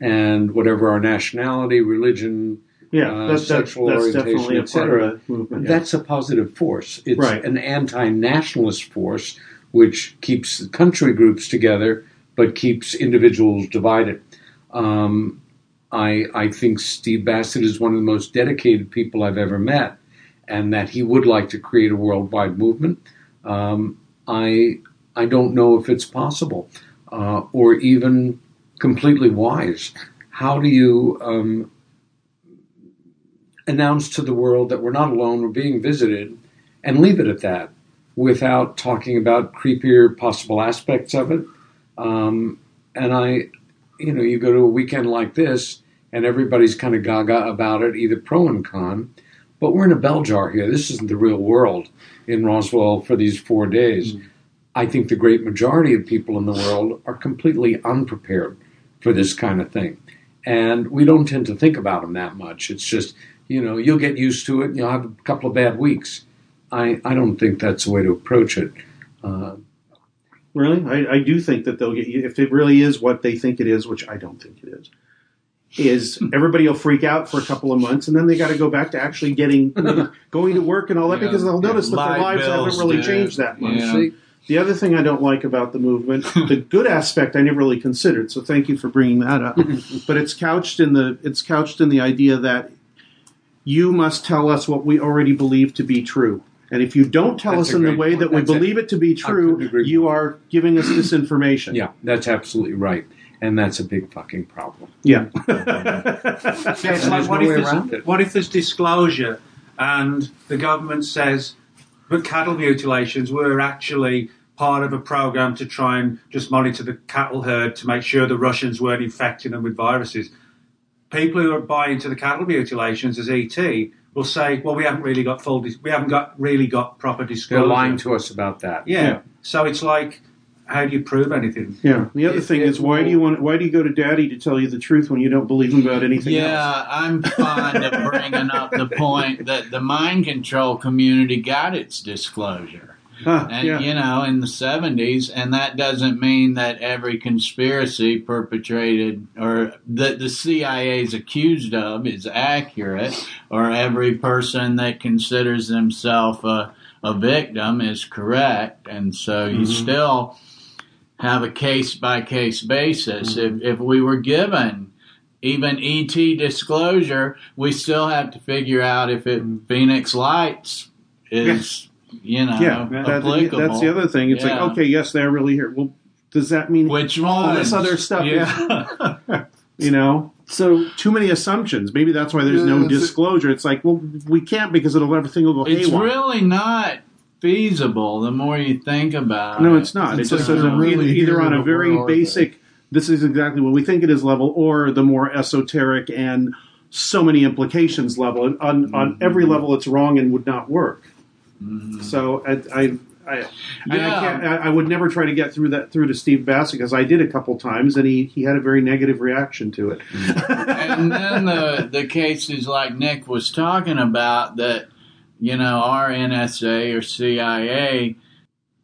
and whatever our nationality, religion, Yeah, uh, that's, that's, sexual that's orientation, a etc. of the yeah. That's a positive force. It's Right. an anti-nationalist force which keeps country groups together but keeps individuals divided. Um, I, I think Steve Bassett is one of the most dedicated people I've ever met, and that he would like to create a worldwide movement. Um, I I don't know if it's possible uh, or even completely wise. How do you um, announce to the world that we're not alone, we're being visited, and leave it at that without talking about creepier possible aspects of it? Um, and I, you know, you go to a weekend like this, and everybody's kind of gaga about it, either pro and con. But we're in a bell jar here. This isn't the real world in Roswell for these four days. I think the great majority of people in the world are completely unprepared for this kind of thing. And we don't tend to think about them that much. It's just, you know, you'll get used to it and you'll have a couple of bad weeks. I, I don't think that's the way to approach it. Uh, Really, I, I do think that they'll get you if it really is what they think it is, which I don't think it is. Is everybody will freak out for a couple of months, and then they got to go back to actually getting going to work and all that Yeah. because they'll notice that their Light lives haven't really dude. changed that much. Yeah. See, the other thing I don't like about the movement, the good aspect I never really considered. So thank you for bringing that up. but it's couched in the it's couched in the idea that you must tell us what we already believe to be true. And if you don't tell That's us in the way point. that we That's a- believe it to be true, you are giving us disinformation. yeah, that's absolutely right. And that's a big fucking problem. Yeah. Yeah, it's like what, no if there's, what if there's disclosure and the government says that cattle mutilations were actually part of a program to try and just monitor the cattle herd to make sure the Russians weren't infecting them with viruses? People who are buying into the cattle mutilations as ET will say, "Well, we haven't really got full, dis- we haven't got really got proper disclosure." They're lying to us about that. Yeah. So it's like, how do you prove anything? Yeah. The other It- thing it is, why do you want? Why do you go to Daddy to tell you the truth when you don't believe him about anything else? Yeah, I'm fond of bringing up the point that the mind control community got its disclosure. Huh, And, yeah. you know, in the 70s, and that doesn't mean that every conspiracy perpetrated or that the CIA is accused of is accurate, or every person that considers themselves a, a victim is correct. And so you Mhm. still have a case by case basis. If, if we were given even ET disclosure, we still have to figure out if it Phoenix Lights is, you know, yeah, that- applicable. that's the other thing. It's Yeah. like, okay, yes, they're really here. Well, does that mean Which all this other stuff? is- Yeah. you know, So too many assumptions. Maybe that's why there's no Yeah, it's- disclosure. It's like, well, we can't because it'll everything will go it's really not feasible the more you think about no, it. No, it's not. It It's just like says you're really either, either on a very world. basic, this is exactly what we think it is level, or the more esoteric and so many implications level. And on on mm-hmm. every level, it's wrong and would not work. Mhm. So I, I I, and I, can't, I, I would never try to get through that through to Steve Bassett because I did a couple times and he, he had a very negative reaction to it. and then the the cases like Nick was talking about that, you know, our NSA or CIA,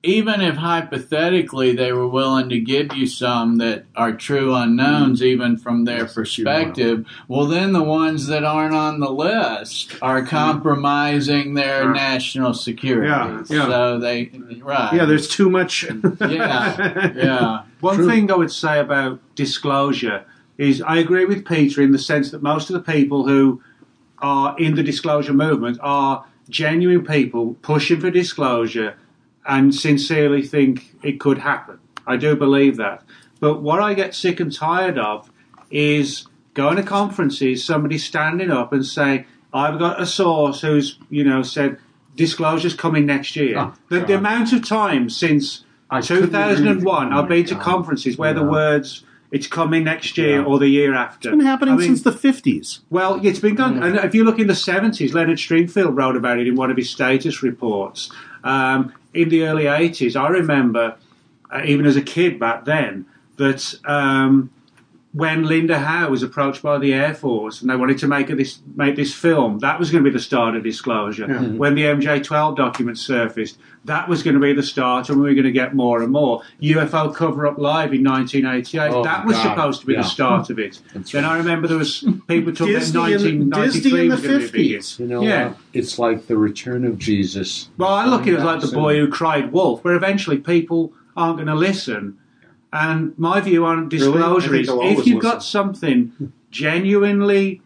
even if hypothetically they were willing to give you some that are true unknowns, mm-hmm. even from their perspective, well, then the ones that aren't on the list are mm-hmm. compromising their national security. Yeah, yeah. So they, right. Yeah, there's too much. yeah, yeah. One thing I would say about disclosure is I agree with Peter in the sense that most of the people who are in the disclosure movement are genuine people pushing for disclosure and sincerely think it could happen. I do believe that. But what I get sick and tired of is going to conferences, somebody standing up and saying, I've got a source who's, you know, said disclosure's coming next year. Oh, the, the amount of time since couldn't 2001 with I've been to oh more. conferences where the words it's coming next year or the year after. It's been happening I mean, since the 50s. well, it's been done. And if you look in the 70s, Leonard Stringfield wrote about it in one of his status reports. Um, in the early 80s, I remember, uh, even as a kid back then, that um, when Linda Howe was approached by the Air Force and they wanted to make a, this make this film, that was going to be the start of disclosure. Yeah. When the MJ12 documents surfaced, that was going to be the start, and we were going to get more and more. UFO Cover Up Live in 1988, Oh, that was God. supposed to be Yeah. the start of it. then I remember there was people talking about Disney in, 1993 in the was going to be big. 50s. You know, Yeah. what? it's like the return of Jesus. Well, I look at it as like the boy who cried wolf, where eventually people aren't going to listen. And my view on disclosure think is if you've got something genuinely,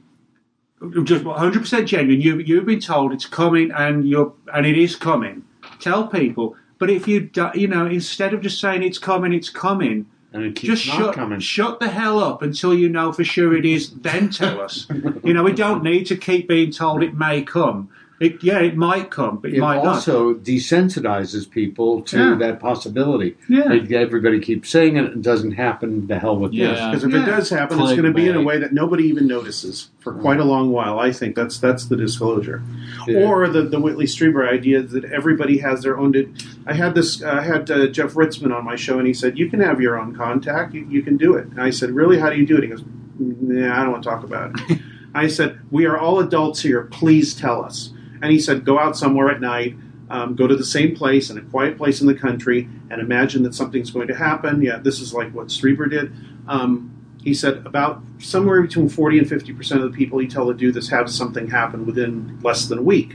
just 100% genuine, you, you've been told it's coming and you're and it is coming, tell people. But if you, do, you know, instead of just saying it's coming, it's coming, And it just shut, coming. shut the hell up until you know for sure it is. Then tell us. you know, we don't need to keep being told it may come. It, yeah, it might come, but it, it might not. also desensitizes people to Yeah. that possibility. Yeah. They- everybody keeps saying it, it doesn't happen. The hell with Yeah. this. Because if Yeah. it does happen, it's going to be in a way that nobody even notices for quite a long while. I think that's that's the disclosure, Yeah. or the the Whitley Strieber idea that everybody has their own. Di- I had this. I had uh, Jeff Ritzmann on my show, and he said, "You can have your own contact. You, you can do it." And I said, "Really? How do you do it?" He goes, "Nah, I don't want to talk about it." I said, "We are all adults here. Please tell us." And he said, "Go out somewhere at night." Um, go to the same place in a quiet place in the country and imagine that something's going to happen. Yeah, this is like what Strieber did. Um, he said about somewhere between 40 and 50 percent of the people he tell to do this have something happen within less than a week.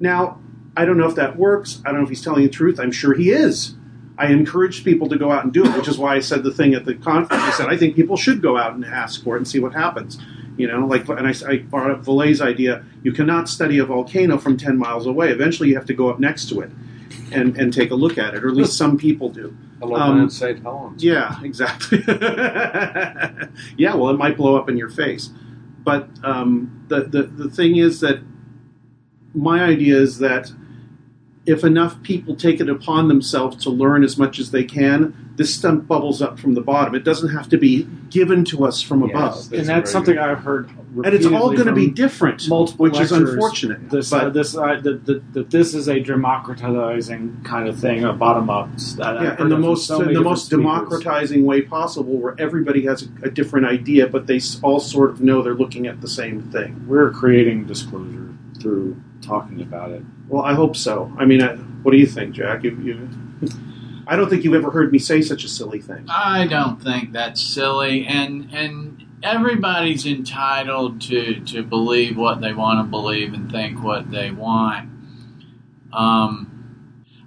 Now, I don't know if that works. I don't know if he's telling the truth. I'm sure he is. I encouraged people to go out and do it, which is why I said the thing at the conference. I said I think people should go out and ask for it and see what happens. You know, like, and I, I brought up Vallée's idea. You cannot study a volcano from 10 miles away. Eventually, you have to go up next to it and, and take a look at it, or at least some people do. Um, St. Helens. Yeah, exactly. yeah, well, it might blow up in your face. But um, the, the, the thing is that my idea is that if enough people take it upon themselves to learn as much as they can, this stuff bubbles up from the bottom. It doesn't have to be given to us from above. and that's something I've heard. And it's all going to be different, multiple which is unfortunate. This, but uh, this, uh, that, that, that this is a democratizing kind of thing, a bottom up. That yeah, heard in the most so in the most speakers. democratizing way possible, where everybody has a, a different idea, but they all sort of know they're looking at the same thing. We're creating disclosure through talking about it. Well, I hope so. I mean, what do you think, Jack? You, you, I don't think you've ever heard me say such a silly thing. I don't think that's silly, and and everybody's entitled to to believe what they want to believe and think what they want. Um,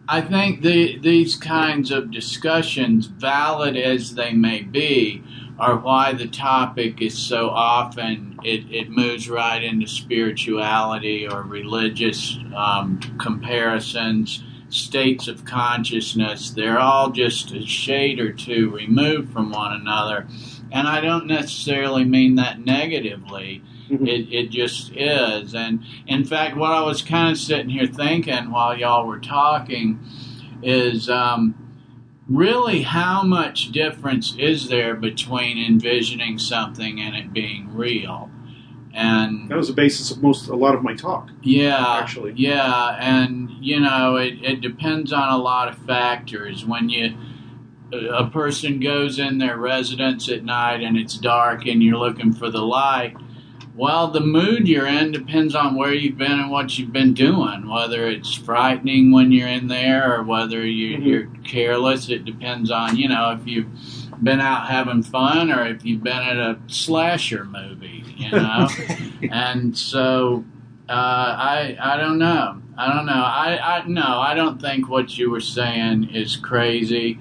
I think the, these kinds of discussions, valid as they may be, are why the topic is so often it, it moves right into spirituality or religious um, comparisons, states of consciousness. They're all just a shade or two removed from one another. And I don't necessarily mean that negatively. It, it just is. And in fact, what I was kind of sitting here thinking while y'all were talking is um, really how much difference is there between envisioning something and it being real? and That was the basis of most a lot of my talk. yeah, Actually. yeah, and you know, it, it depends on a lot of factors. When you a person goes in their residence at night and it's dark and you're looking for the light. Well, the mood you're in depends on where you've been and what you've been doing. Whether it's frightening when you're in there or whether you, Mhm. you're careless, it depends on you know if you've been out having fun or if you've been at a slasher movie, you know. and so uh, I I don't know. I don't know. I, I no. I don't think what you were saying is crazy.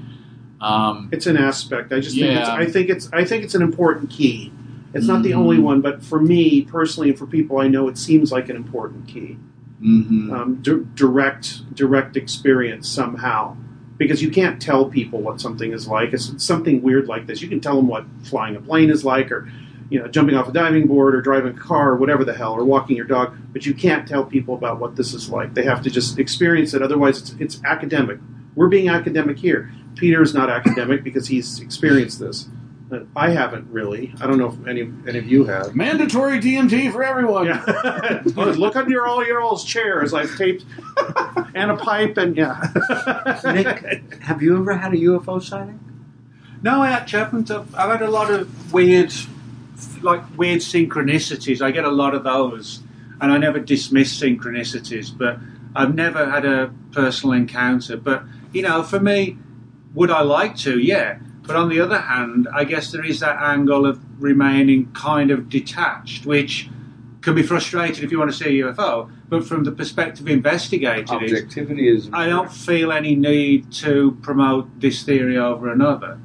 Um, It's an aspect. I just think it's, I think it's I think it's an important key. It's not the only one, but for me personally, and for people I know, it seems like an important key. mhm. Um, di- direct direct experience somehow, because you can't tell people what something is like. It's something weird like this. You can tell them what flying a plane is like, or you know, jumping off a diving board, or driving a car, or whatever the hell, or walking your dog. But you can't tell people about what this is like. They have to just experience it. Otherwise, it's, it's academic. We're being academic here. Peter is not academic because he's experienced this. I haven't really. I don't know if any any of you have. Mandatory DMT for everyone. Yeah. Look under your all your all's chairs. I've taped and a pipe and yeah. Nick, have you ever had a UFO sighting? No, I actually haven't. I've, I've had a lot of weird, like weird synchronicities. I get a lot of those, and I never dismiss synchronicities. But I've never had a personal encounter. But you know, for me, would I like to? Yeah. But on the other hand, I guess there is that angle of remaining kind of detached, which can be frustrating if you want to see a UFO. But from the perspective of investigating Objectivity is. I don't feel any need to promote this theory over another.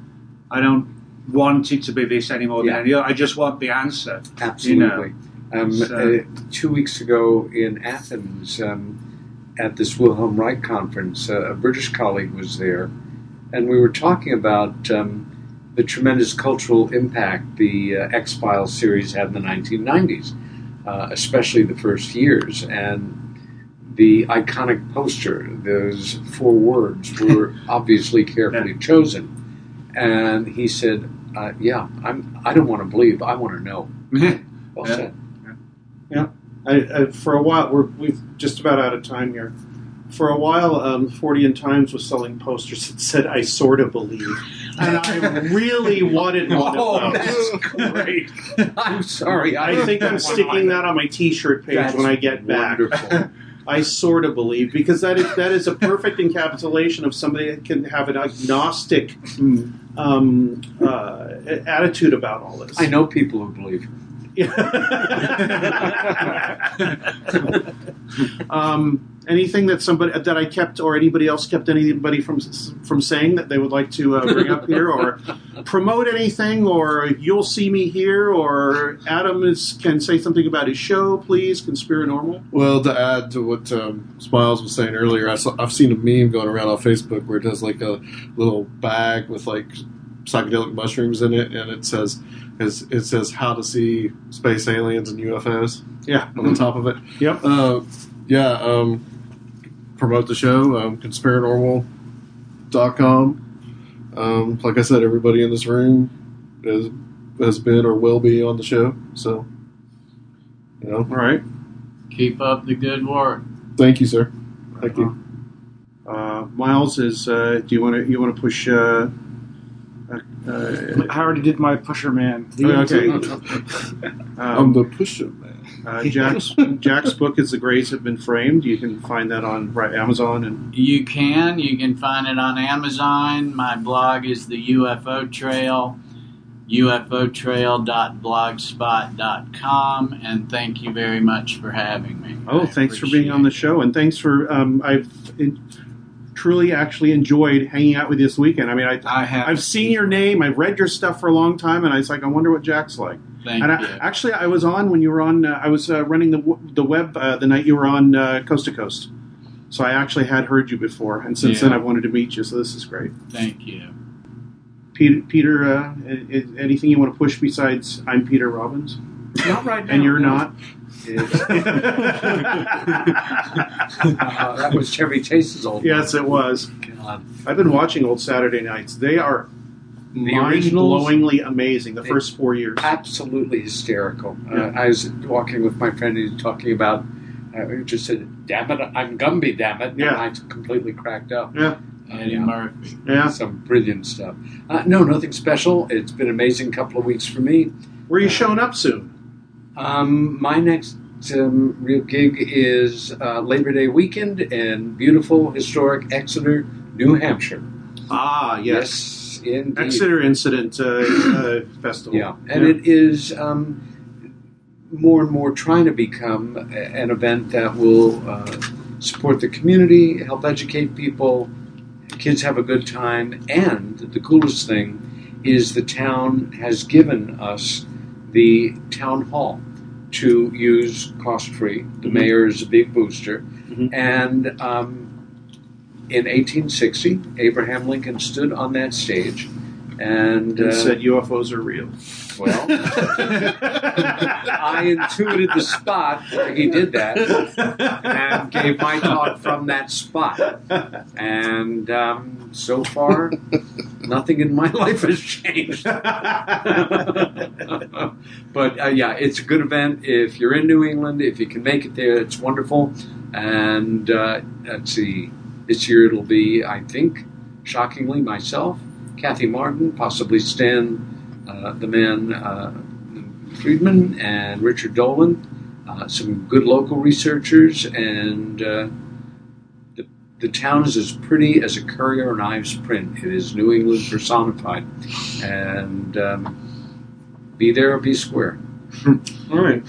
I don't want it to be this anymore Yeah. than any other. I just want the answer. Absolutely. um, So- uh, two weeks ago in Athens, um, at this Wilhelm Reich conference, uh, a British colleague was there, and we were talking about um, the tremendous cultural impact the uh, X Files series had in the 1990s, uh, especially the first years. And the iconic poster, those four words, were obviously carefully chosen. And he said, uh, "Yeah, I'm. I don't want to believe. I want to know." Well Yeah. said. Yeah, I, I, for a while we're we've just about out of time here. For a while, um, Fortean Times was selling posters that said "I sort of believe," and I really wanted one Oh, of those. that's great. I'm sorry. I think I'm sticking that on my T-shirt page That's when I get back. wonderful. I sort of believe because that is that is a perfect encapsulation of somebody that can have an agnostic um, uh, attitude about all this. I know people who believe. um, anything that somebody that I kept or anybody else kept anybody from from saying that they would like to uh, bring up here or promote anything or you'll see me here or Adam is can say something about his show please Conspiranormal Well, to add to what um, Smiles was saying earlier, I saw, I've seen a meme going around on Facebook where it does like a little bag with like psychedelic mushrooms in it, and it says it says how to see space aliens and UFOs. Yeah, on the top of it. Yep. Uh, yeah. Um, promote the show. Um, Conspiranormal.com. Um, like I said, everybody in this room has has been or will be on the show. So, you know. All right. Keep up the good work. Thank you, sir. Thank you. uh, Miles is uh, do you want to you want to push uh, uh, uh, I already did my pusher man. okay I'm the pusher man. Uh, Jack's Jack's book is The Greys Have Been Framed. You can find that on right, Amazon and You can. You can find it on Amazon. My blog is the UFO Trail, ufotrail.blogspot.com, and thank you very much for having me. Oh, thanks for being on the show, and thanks for um, I've truly actually enjoyed hanging out with you this weekend. I mean, I, I have. I've seen your name, I've read your stuff for a long time, and I was like, I wonder what Jack's like. Thank and you. I, actually, I was on when you were on. Uh, I was uh, running the the web uh, the night you were on uh, Coast to Coast, so I actually had heard you before, and since Yeah. then I've wanted to meet you. So this is great. Thank you. Peter, Peter uh, anything you want to push besides I'm Peter Robbins? Not right now. And you're no. not. Uh, that was Chevy Chase's old. Yes, it was. God. I've been watching old Saturday nights. They are mind-blowingly amazing. The first four years. absolutely hysterical. Yeah. Uh, I was walking with my friend and talking about. Uh, he just said, "Damn it, I'm Gumby, damn it!" Yeah. and I completely cracked up. Yeah. Uh, Eddie yeah. Murphy. Yeah. some brilliant stuff. Uh, no, nothing special. It's been an amazing couple of weeks for me. Where are you showing up soon? Um, my next um, real gig is uh, Labor Day weekend in beautiful, historic Exeter, New Hampshire. Ah, yes. Yes, indeed. Exeter Incident uh, uh, Festival. Yeah, and it is um, more and more trying to become an event that will uh, support the community, help educate people, kids have a good time, and the coolest thing is the town has given us the town hall to use cost free. The Mhm. mayor is a big booster, Mhm. and um, in 1860, Abraham Lincoln stood on that stage and, And uh, said UFOs are real. well, I intuited the spot where he did that and gave my talk from that spot. And um, so far, nothing in my life has changed. but uh, yeah, it's a good event. If you're in New England, if you can make it there, it's wonderful. And uh, let's see, this year it'll be, I think, shockingly, myself, Kathy Marden, possibly Stan, uh, the man uh, Friedman, and Richard Dolan. Uh, some good local researchers, and uh, the, the town is as pretty as a Currier and Ives print. It is New England personified. And um, be there or be square. All right.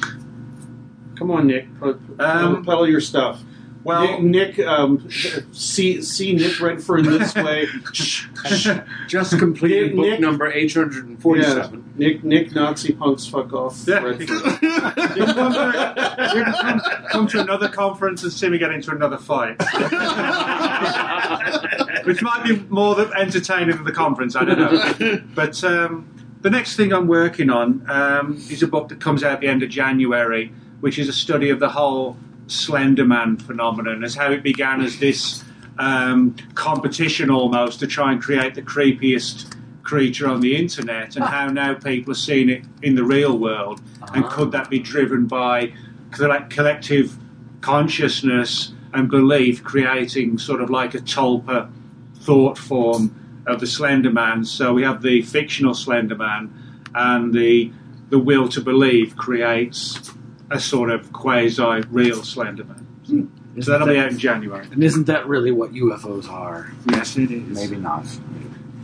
Come on, Nick. Put, Um, pedal your stuff. Well- Nick, Nick um, see see Nick Redfern this way. Just completed Nick- book Nick- number 847. Nick Nick Nazi punks fuck off. Yeah. Redfern. You come to, can come, come to another conference and see me get into another fight. Which might be more than entertaining than the conference, I don't know. But um, the next thing I'm working on um, is a book that comes out at the end of January, which is a study of the whole Slenderman phenomenon, as how it began as this um, competition almost to try and create the creepiest creature on the internet, and how now people are seeing it in the real world, and could that be driven by colle- collective consciousness and belief creating sort of like a tulpa thought form of the Slender Man. So we have the fictional Slender Man, and the the will to believe creates a sort of quasi real Slender Man. So that'll be out in January. And isn't that really what UFOs are? Yes, it is. Maybe not.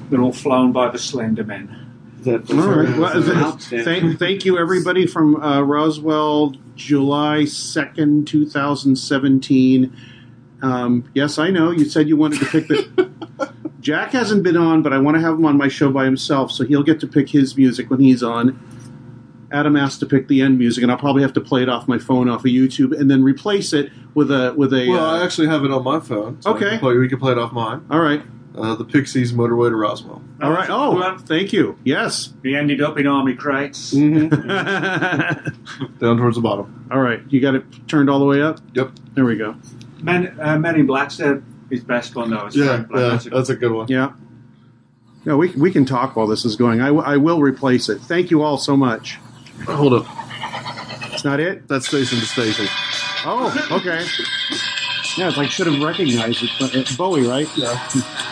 They're all flown by the Slender Men. That All right. Well, th- thank, thank you, everybody from uh, Roswell, July 2nd, 2017. Um, yes, I know. You said you wanted to pick the. Jack hasn't been on, but I want to have him on my show by himself, so he'll get to pick his music when he's on. Adam asked to pick the end music, and I'll probably have to play it off my phone off of YouTube and then replace it with a with a. Well, uh, I actually have it on my phone. so Okay. can play- we can play it off mine. all right, Uh, the Pixies Motorway to Roswell. all right. Oh, thank you. Yes. We ended up in army crates. Mm-hmm. Down towards the bottom. All right. you got it turned all the way up. Yep. There we go. Men, uh, Men in Black's uh, his best one though. Yeah, Black. yeah, That's a- that's a good one. Yeah. Yeah, we, we can talk while this is going. I, w- I will replace it. Thank you all so much. Hold up. It's not it? That's station to station. Oh, okay. Yeah, it's like should have recognized it. But it's Bowie, right? Yeah.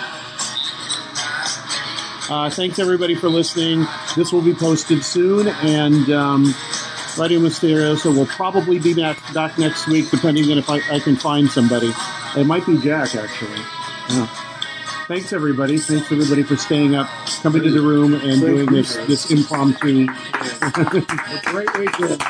Uh, thanks everybody for listening. This will be posted soon, and um, Radio Mysterioso will probably be back, back next week, depending on if I, I can find somebody. It might be Jack, actually. Yeah thanks everybody. Thanks everybody for staying up, coming to the room, and doing this this impromptu. great weekend.